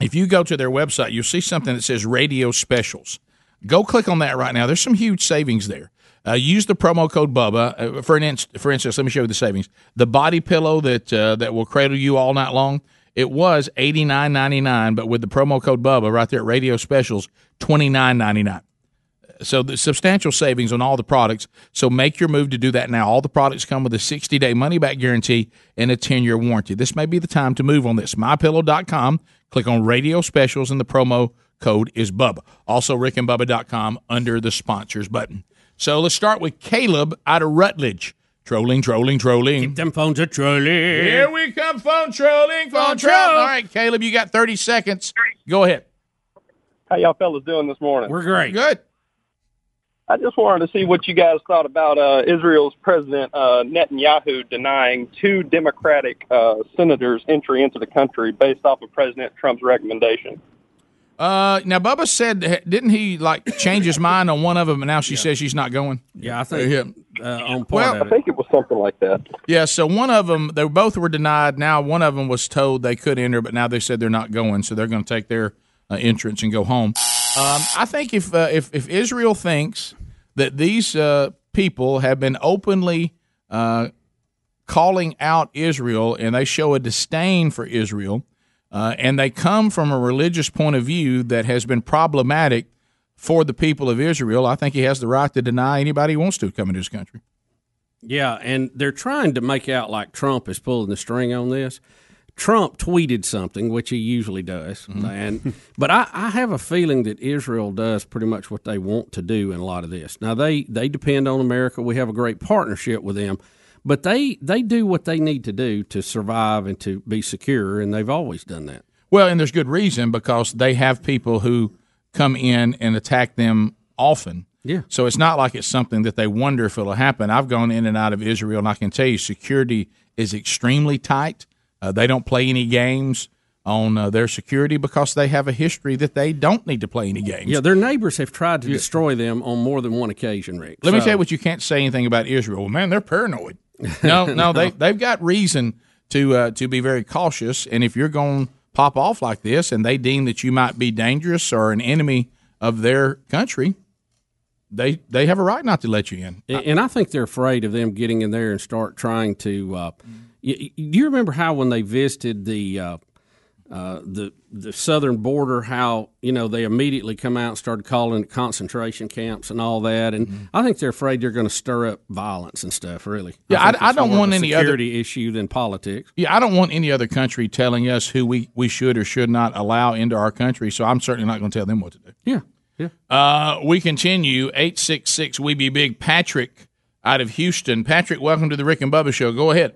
if you go to their website, you'll see something that says Radio Specials. Go click on that right now. There's some huge savings there. Uh, use the promo code Bubba uh, for an inst- for instance. Let me show you the savings. The body pillow that uh, that will cradle you all night long. It was eighty nine ninety nine, but with the promo code Bubba right there at Radio Specials, twenty nine ninety nine. So the substantial savings on all the products. So make your move to do that now. All the products come with a 60 day money back guarantee and a 10 year warranty. This may be the time to move on this. MyPillow.com. Click on radio specials and the promo code is Bubba. Also rickandbubba.com under the sponsors button. So let's start with Caleb out of Rutledge. Trolling, trolling, trolling. Keep them phones a trolling. Here we come, phone trolling, phone Phone trolling. All right, Caleb, you got 30 seconds. Go ahead. How y'all fellas doing this morning? We're great. Good. I just wanted to see what you guys thought about uh, Israel's President uh, Netanyahu denying two Democratic uh, senators entry into the country based off of President Trump's recommendation. Uh, now Bubba said, didn't he like change his mind on one of them, and now she says she's not going? Yeah, I think Yeah. uh, on part Well, of I think it was something like that. Yeah, so one of them, they both were denied. Now one of them was told they could enter, but now they said they're not going, so they're going to take their uh, entrance and go home. Um, I think if uh, if if Israel thinks that these uh, people have been openly uh, calling out Israel and they show a disdain for Israel, uh, and they come from a religious point of view that has been problematic for the people of Israel, I think he has the right to deny anybody who wants to come into his country. Yeah, and they're trying to make out like Trump is pulling the string on this. Trump tweeted something, which he usually does, Mm-hmm. and but I, I have a feeling that Israel does pretty much what they want to do in a lot of this. Now they they depend on America. We have a great partnership with them, but they they do what they need to do to survive and to be secure, and they've always done that. Well, and there's good reason because they have people who come in and attack them often. Yeah. So it's not like it's something that they wonder if it'll happen. I've gone in and out of Israel, and I can tell you security is extremely tight. Uh, they don't play any games on uh, their security because they have a history that they don't need to play any games. Yeah, their neighbors have tried to destroy them on more than one occasion, Rick. Let me So- tell you what you can't say anything about Israel. Well, man, they're paranoid. [laughs] No, no, they they've got reason to uh, to be very cautious. And if you're going to pop off like this, and they deem that you might be dangerous or an enemy of their country, they they have a right not to let you in. And I think they're afraid of them getting in there and start trying to. Uh, y- y- do you remember how when they visited the uh, uh, the the southern border, how you know they immediately come out and started calling it concentration camps and all that, and Mm-hmm. I think they're afraid they're going to stir up violence and stuff. Really, Yeah, think I- I don't want any other- security issue than politics. Yeah, I don't want any other country telling us who we, we should or should not allow into our country. So I'm certainly not going to tell them what to do. Yeah, yeah. Uh, we continue. Eight six six. We be big. Patrick out of Houston. Patrick, welcome to the Rick and Bubba Show. Go ahead.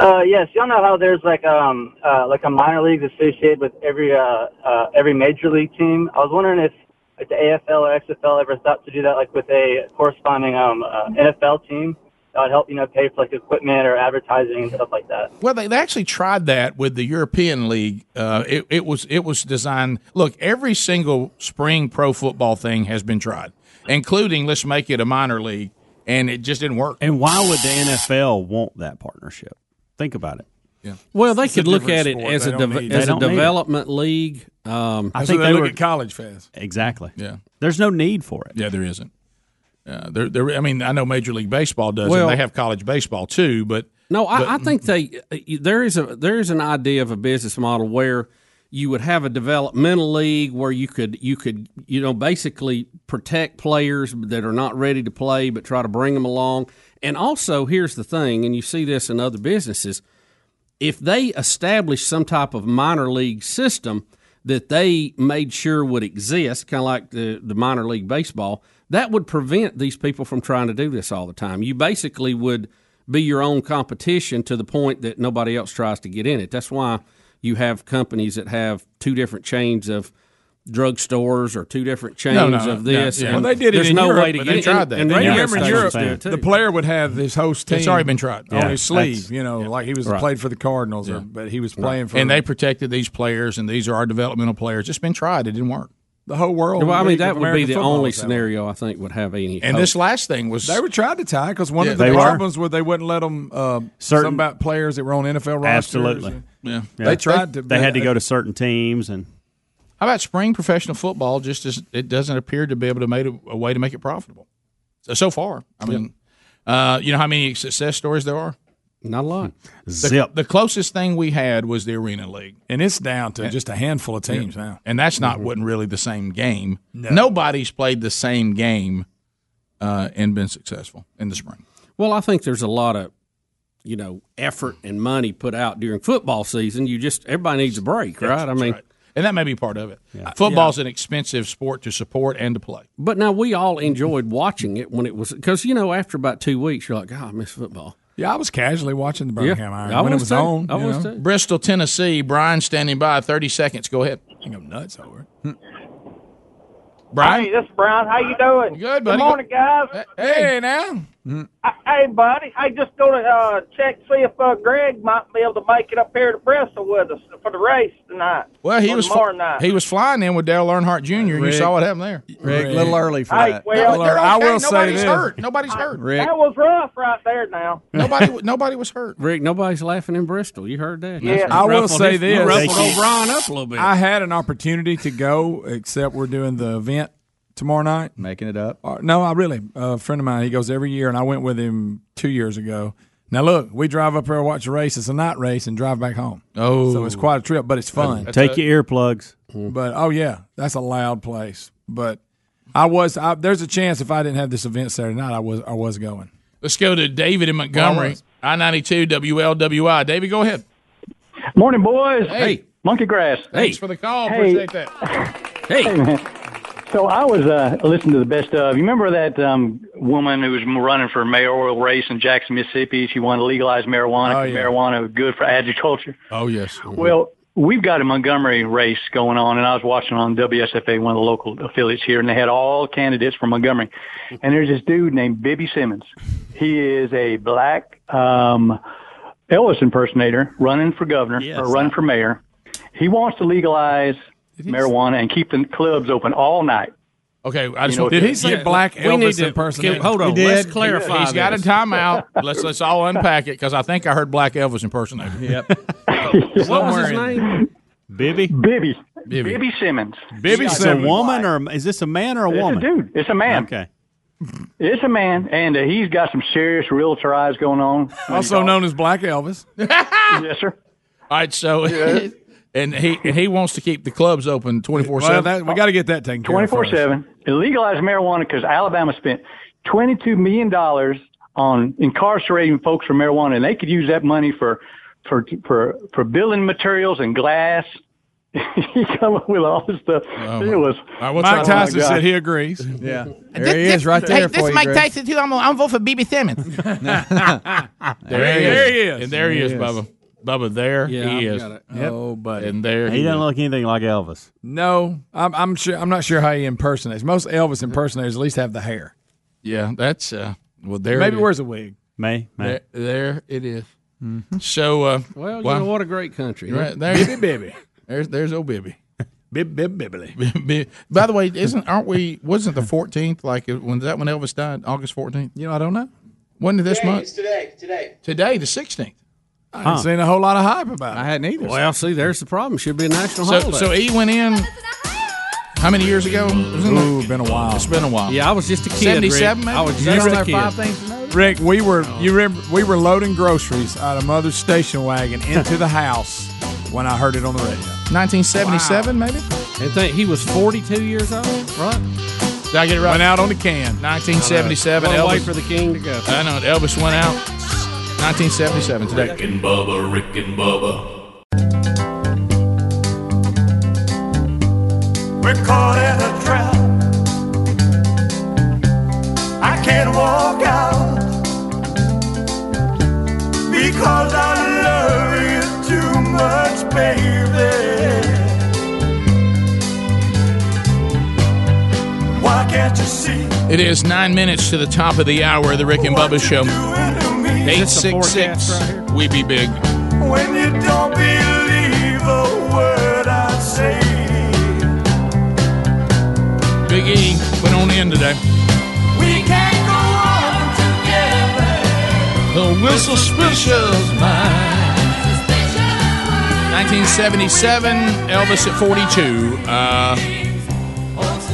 Uh, yes, y'all know how there's like um uh, like a minor league associated with every uh, uh every major league team. I was wondering if like the AFL or XFL ever thought to do that like with a corresponding um uh, NFL team that would help you know pay for like equipment or advertising and stuff like that. Well, they, they actually tried that with the European League. Uh, it, it was it was designed. Look, every single spring pro football thing has been tried, including let's make it a minor league, and it just didn't work. And why would the NFL want that partnership? Think about it. Yeah. Well, they It's could look at it sport. as They a don't need- as a don't need it. development league. Um, I think what they look were at college fest. exactly. Yeah. There's no need for it. Yeah, there isn't. Uh, there, there. I mean, I know Major League Baseball does. Well- it. They have college baseball too, but No, I, but- I think they there is a there is an idea of a business model where you would have a developmental league where you could you could you know basically protect players that are not ready to play but try to bring them along. And also, here's the thing, and you see this in other businesses. If they establish some type of minor league system that they made sure would exist, kind of like the, the minor league baseball, that would prevent these people from trying to do this all the time. You basically would be your own competition to the point that nobody else tries to get in it. That's why you have companies that have two different chains of drugstores or two different chains No, no, of no, this. yeah. and Well, they did it there's in no Europe, way to but get they in. tried and- that. And They radio remember in Europe, it, too. the player would have his host team. It's already been tried. on his sleeve. that's- You know, like he was Right. played for the Cardinals, or, but he was playing for and they protected these players, and these are our developmental players. It's been tried; it didn't work. the whole world. Well, I mean, that would be the only is that way. scenario I think would have any. And hope. this last thing was They were tried to tie because one Yeah, of the they were. problems was they wouldn't let them. Uh, Certain- something about players that were on NFL rosters. Absolutely. yeah. They tried to. They had to go to certain teams and How about spring professional football? Just as it doesn't appear to be able to make a, a way to make it profitable. So, so far, I mean, uh, you know how many success stories there are? Not a lot. The, zip. the closest thing we had was the Arena League, and it's down to just a handful of teams now. and that's not wasn't really the same game. Nobody's played the same game uh, and been successful in the spring. Well, I think there's a lot of you know effort and money put out during football season. You just everybody needs a break, right? I mean, and that may be part of it. Football's an expensive sport to support and to play. but now we all enjoyed watching it when it was because you know after about two weeks you're like, God, I miss football. Yeah, I was casually watching the Birmingham Iron I when it was was too. on. I was too. Bristol, Tennessee. Brian standing by. Thirty seconds. Go ahead. You go nuts over it. Hmm. Brian. Hey, this is Brian. How you doing? Good, buddy. Good morning, guys. Hey, Hey, now. Hey, buddy. I just going to uh, check see if uh, Greg might be able to make it up here to Bristol with us for the race tonight. Well, he was tomorrow fl- night. he was flying in with Dale Earnhardt Jr. and you saw what happened there. Rick, a little early for Hey, that. well, No, they're I okay. will say Nobody's this. hurt. Nobody's hurt. Rick, that was rough right there. Now. Nobody. Nobody was hurt. Rick, nobody's laughing in Bristol. You heard that? Yeah. I will say his- this. You ruffled They- O'Brien up a little bit. I had an opportunity to go, except we're doing the event tomorrow night. making it up. Uh, no, I really. A friend of mine, he goes every year, and I went with him two years ago. Now look, we drive up here, watch a race. It's a night race, and drive back home. Oh, So it's quite a trip, but it's fun. take your earplugs. But oh yeah, that's a loud place. But I was. I, there's a chance if I didn't have this event Saturday night, I was. I was going. Let's go to David in Montgomery. I ninety two WLWI. Davey, go ahead. Morning, boys. Hey. Monkey grass. Thanks for the call. Hey. Appreciate that. Hey. man. [laughs] So I was uh, listening to the best of. You remember that um, woman who was running for a mayoral race in Jackson, Mississippi? She wanted to legalize marijuana. Oh, 'cause yeah. Marijuana was good for agriculture. Oh yes. Well, we've got a Montgomery race going on, and I was watching on WSFA, one of the local affiliates here, and they had all candidates from Montgomery. And there's this dude named Bibby Simmons. He is a black um, Elvis impersonator running for governor or running for mayor. He wants to legalize marijuana and keep the clubs open all night. Okay, I just You know, did he say black we need Elvis to- impersonator? Hold on, He let's clarify. He He's got a timeout. [laughs] let's let's all unpack it because I think I heard Black Elvis impersonator. Yep. [laughs] What was his name? Bibby. Bibby. Bibby. Bibby Simmons. Bibby Is it a woman or is this a man or a It's a woman? dude. It's a man. Okay. It's a man, and uh, he's got some serious realtor eyes going on. Also known as Black Elvis. yes, sir. [laughs] All right, so and he and he wants to keep the clubs open twenty four seven. we got to get that taken care Twenty of. four first. seven. Legalize marijuana because Alabama spent twenty two million dollars on incarcerating folks for marijuana, and they could use that money for for for for building materials and glass. [laughs] he come up with all this stuff. Oh, it was Mike Tyson oh, said he agrees. Yeah. There he is right there Hey, for this is you, Mike Greg. Tyson too. I'm, I'm vote for BB Simmons. [laughs] There, he, There is. he is. And there he is, Yes. Bubba. Bubba, there Yeah, he I've is. got it. Yep. Oh, buddy. And there He he, doesn't is. look anything like Elvis. No, I'm, I'm sure. I'm not sure how he impersonates. Most Elvis impersonators at least have the hair. Yeah, that's uh. Well, there. Maybe it is. wears a wig. May, There, there it is. So, uh, Well, you why- know what a great country. Right, huh? there, Bibby Bibby. There's there's old Bibby. [laughs] Bib Bib Bibbly. [laughs] Bi- By the way, isn't aren't we? Wasn't the fourteenth like when that when Elvis died? August fourteenth. You know, I don't know. Wasn't it this month? today. Today. Today, the sixteenth. I haven't seen a whole lot of hype about it. I hadn't either. Well, see, there's the problem. Should be a national So holiday. so he went in. How many years ago? Wasn't it? Ooh, been a while. It's been a while. yeah, I was just a kid. Seventy-seven. Rick. Maybe? I was Is that just a kid. Five things to notice? Rick, we were you remember we were loading groceries out of Mother's station wagon into the house when I heard it on the radio. 1977, maybe. And think he was 42 years old, right? Did I get it right? Went out on the can. 1977. Well, Elvis. wait for the king to go. I know it. Elvis went out. 1977 today. Rick and Bubba, Rick and Bubba. We're caught in a trap. I can't walk out because I love you too much, baby. Why can't you see? It is nine minutes to the top of the hour of the Rick and Bubba Show. Eight this a six six. forecast right We be big. When you don't believe a word I say. Big E went on in today. We can't go on together. The whistle suspicious mind. 1977, Elvis at 42, uh,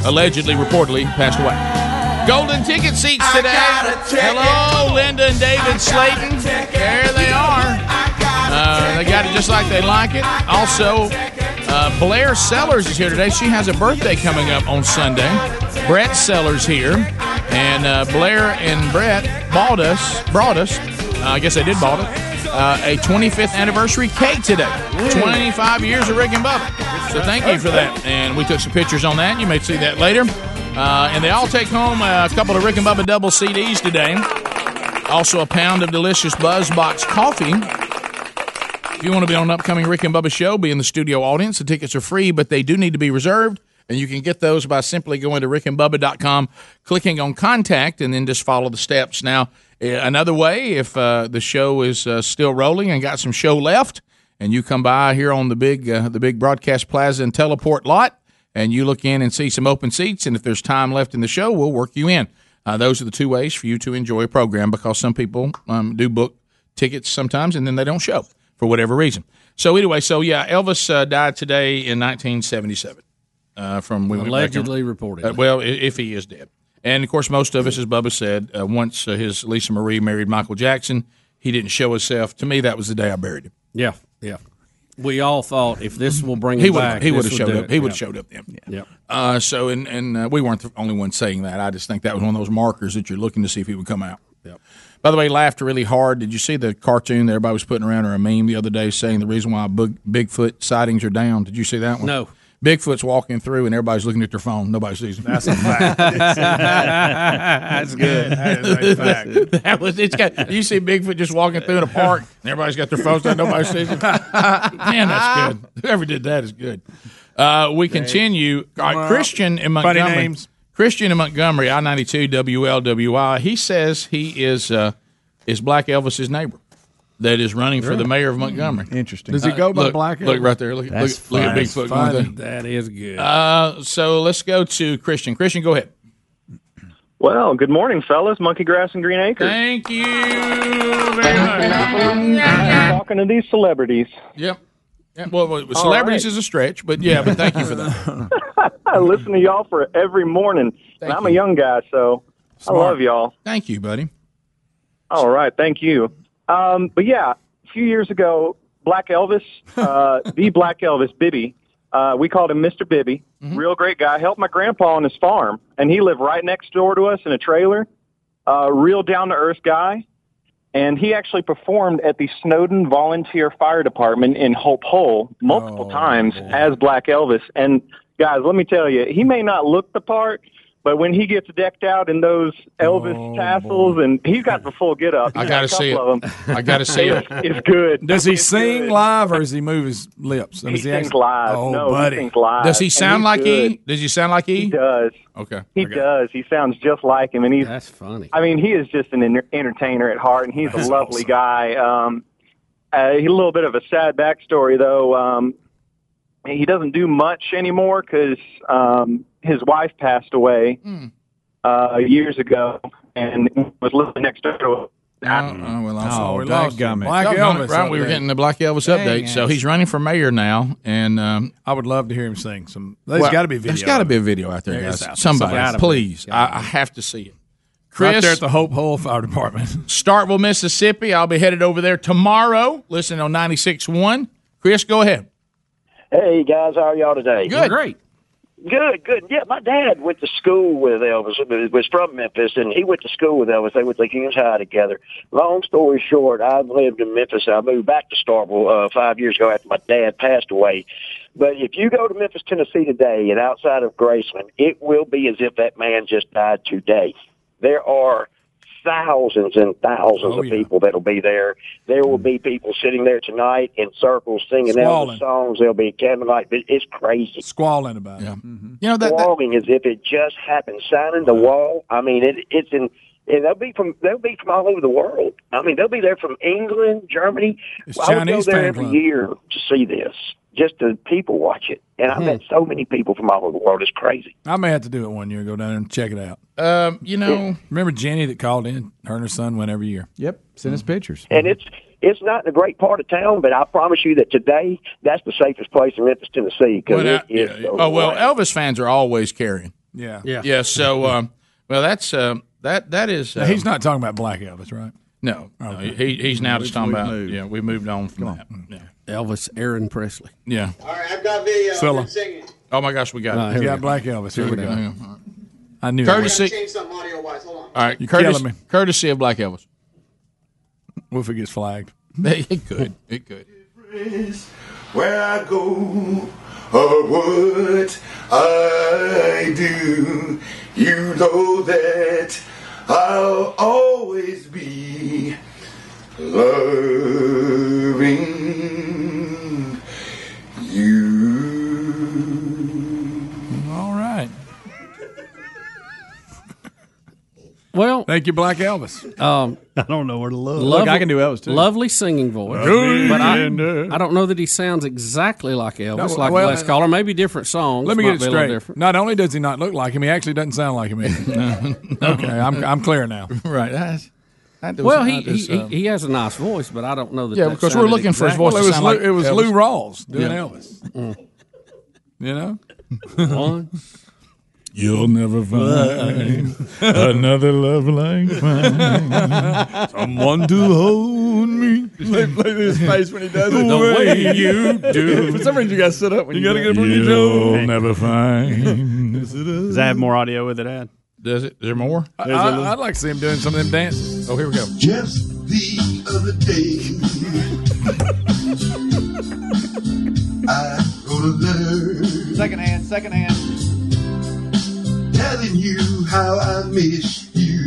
allegedly, reportedly passed away. Golden ticket seats today. Hello, Linda and David Slayton. There they are. Uh, they got it just like they like it. Also, uh, Blair Sellers is here today. She has a birthday coming up on Sunday. Brett Sellers here, and uh, Blair and Brett bought us, brought us. Uh, I guess they did bought it. Uh, a 25th anniversary cake today. 25 years of Rick and Bubba. So thank you for that. And we took some pictures on that. You may see that later. Uh, and they all take home a couple of Rick and Bubba double CDs today. Also a pound of delicious BuzzBox coffee. If you want to be on an upcoming Rick and Bubba show, be in the studio audience. The tickets are free, but they do need to be reserved. And you can get those by simply going to rickandbubba.com, clicking on contact, and then just follow the steps. Now, eh, another way, if uh, the show is uh, still rolling and got some show left, and you come by here on the big uh, the big broadcast plaza and teleport lot, and you look in and see some open seats, and if there's time left in the show, we'll work you in. Uh, those are the two ways for you to enjoy a program because some people um, do book tickets sometimes and then they don't show for whatever reason. So anyway, so yeah, Elvis uh, died today in 1977 uh, from we Allegedly reported. Uh, well, if he is dead, and of course, most of us, as Bubba said, uh, once uh, his Lisa Marie married Michael Jackson, he didn't show himself. To me, that was the day I buried him. Yeah, yeah. We all thought if this will bring He him back, he would have showed up. He would have showed up then. Yeah. Uh, so and and uh, we weren't the only ones saying that. I just think that was one of those markers that you're looking to see if he would come out. Yep. By the way, laughed really hard. Did you see the cartoon that everybody was putting around or a meme the other day saying the reason why Big, Bigfoot sightings are down? Did you see that one? No. Bigfoot's walking through and everybody's looking at their phone. Nobody sees him. That's a fact. That's good. That is a fact. that was it's got you see Bigfoot just walking through in a park and everybody's got their phones down, nobody sees him. Man, that's good. Whoever did that is good. Uh, we continue. Right, Christian in funny Montgomery. names. Christian in Montgomery, I ninety two WLWI. He says he is uh, is Black Elvis's neighbor that is running for the mayor of Montgomery. Interesting. Does he go by look, Black Look Elvis? right there. Look, look, That's look at. Bigfoot. Funny. going. That is good. Uh, so let's go to Christian. Christian, go ahead. Well, good morning, fellas. Monkey Grass and Green Acres. Thank you very much. Talking to these celebrities. Yep. Yeah, well, well, celebrities right. is a stretch, but yeah, but thank you for that. [laughs] I listen to y'all for every morning. and I'm a young guy, so Smart. I love y'all. Thank you, buddy. All right, thank you. Um, but yeah, a few years ago, Black Elvis, [laughs] uh, the Black Elvis, Bibby, uh, we called him Mr. Bibby. Real great guy. Helped my grandpa on his farm, and he lived right next door to us in a trailer. Uh, real down to earth guy. And he actually performed at the Snowdoun Volunteer Fire Department in Hope Hull multiple times as Black Elvis. And guys, let me tell you, he may not look the part, but when he gets decked out in those Elvis tassels, and he's got the full get up. I gotta see it. Of them. I got to see it. It's good. Does he It's sing good. live or does he move his lips? He Does sings actually- live. Oh, no, buddy. he sings live. Does he sound like good. E? Does he sound like E? He does. Okay. He does. He sounds just like him, and he's. That's funny. I mean, he is just an entertainer at heart, and he's That's a lovely awesome. guy. Um, uh, he's a little bit of a sad backstory, though. Um, he doesn't do much anymore because um, his wife passed away Hmm. uh, years ago, and was living next door to him. Oh, oh, well, I'm Oh, sorry. we lost Black Elvis. right, we were update. getting the Black Elvis Dang update. So he's running for mayor now, and um, I would love to hear him sing some. There's well, got to be video. There's got to be a video out there, There guys. out there. Somebody, Gotta please. I, I have to see it. Chris, right there at the Hope Hull Fire Department. [laughs] Starkville, Mississippi. I'll be headed over there tomorrow. Listen on 96.1. Chris, go ahead. Hey guys, how are y'all today? Good. Great. Good, good. Yeah, my dad went to school with Elvis. Was from Memphis, and he went to school with Elvis. They went to Humes High together. Long story short, I lived in Memphis. I moved back to Starkville uh, five years ago after my dad passed away. But if you go to Memphis, Tennessee today, and outside of Graceland, it will be as if that man just died today. There are thousands and thousands Oh, of yeah. people that'll be there. There will be mm. people sitting there tonight in circles singing Squalling. Songs. There'll be candlelight. It's crazy Squalling about it. Yeah. Mm-hmm. You know that, that squalling as if it just happened, signing the uh-huh. wall. I mean, it, it's in. And they'll be from they'll be from all over the world. I mean, they'll be there from England, Germany. It's I would go there every club. year to see this, just to people watch it. And I met so many people from all over the world. It's crazy. I may have to do it one year. Go down there and check it out. um, you know, Remember Jenny that called in? Her and her son went every year. Yep. Send us pictures. And it's it's not in a great part of town, but I promise you that today that's the safest place in Memphis, Tennessee, because Well, it is. yeah, so oh well, wild. Elvis fans are always carrying. Yeah. Yeah. Yeah. So, um, well, that's um, that. That is. Now, Uh, he's not talking about Black Elvis, right? No, no he, he's now just talking about. Yeah, we moved on from that. Yeah. Elvis Aaron Presley. Yeah. All right, I've got video. Scylla. I'm singing. Oh my gosh, we got Uh, it. we got go. Black Elvis. Here, we go. Hang on. All right. I knew Courtesy- I gotta change something audio wise. Hold on. All right, You're courtesy, me. courtesy of Black Elvis. What if it gets flagged? [laughs] It could. It could. Where I go or what I do, you know that I'll always be loving Well, Thank you, Black Elvis. um, [laughs] I don't know where to look. lovely, I can do Elvis, too. Lovely singing voice, Good. but I, uh, I don't know that he sounds exactly like Elvis, No, like well, last caller. Maybe different songs. Let me might get it be a little straight. different. Not only does he not look like him, he actually doesn't sound like him. either. [laughs] [laughs] okay, I'm I'm clear now. Right. That's, that Well, he, that is, he, uh, he he has a nice voice, but I don't know that. Yeah, that because we're sounded looking for his voice Well, it was sound Lou, like it was Elvis. Lou Rawls doing Yeah. Elvis. You know, One. You'll never find [laughs] another love like mine. Someone to hold me. Look at his face when he does it. The way you do. For some reason, you got to sit up when you, gotta do it. get a boogie You'll never find. Does that have more audio with it, Ad? Does it? Is there more? I, I, would like to see him doing some of them dances. Oh, here we go. Just the other day, [laughs] I wrote a letter Second hand, second hand. Telling you how I miss you.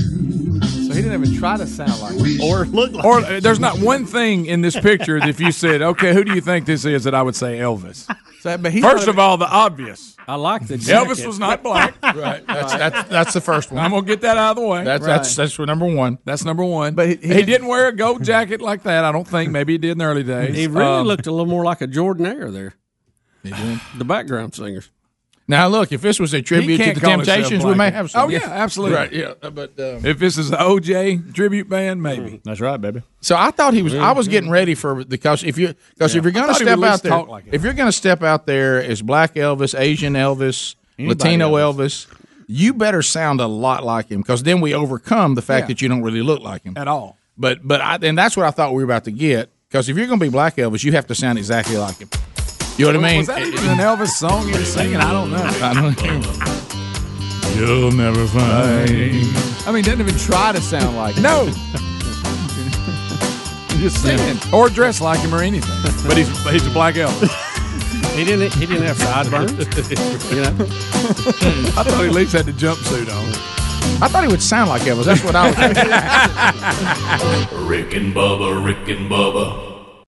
So he didn't even try to sound like it. Or look like or there's not one thing in this picture that if you said, okay, who do you think this is, that I would say Elvis. So, but he's First of all, the obvious. I like the jacket. Elvis was not black. [laughs] Right. That's, that's that's the first one. I'm gonna get that out of the way. That's that's that's number one. That's number one. But he- he, he- didn't wear a gold jacket like that. I don't think. Maybe he did in the early days. He really Um, looked a little more like a Jordan Air there. He did. The background singers. Now look, if this was a tribute to the Temptations, we may have some. Oh, yeah, absolutely. Right. Yeah. Uh, but um, If this is the OJ tribute band, maybe. Mm-hmm. That's right, baby. So I thought he was. I was mm-hmm. getting ready for the because if you because if you're going to thought he would step out there, like if you're going to step out there as Black Elvis, Asian Elvis, Anybody Latino Elvis. you better sound a lot like him because then we overcome the fact Yeah. that you don't really look like him At all. But but I, and that's what I thought we were about to get because if you're going to be Black Elvis, you have to sound exactly like him. You know what I mean? Was that even an Elvis song he was singing? I don't know. I don't know. You'll never find. I mean, didn't even try to sound like him. No. just singing. Or dress like him or anything. But he's but he's a black Elvis. He didn't. He didn't have sideburns. you know. I thought he at least had the jumpsuit on. I thought he would sound like Elvis. That's what I was. [laughs] Thinking. Rick and Bubba, Rick and Bubba.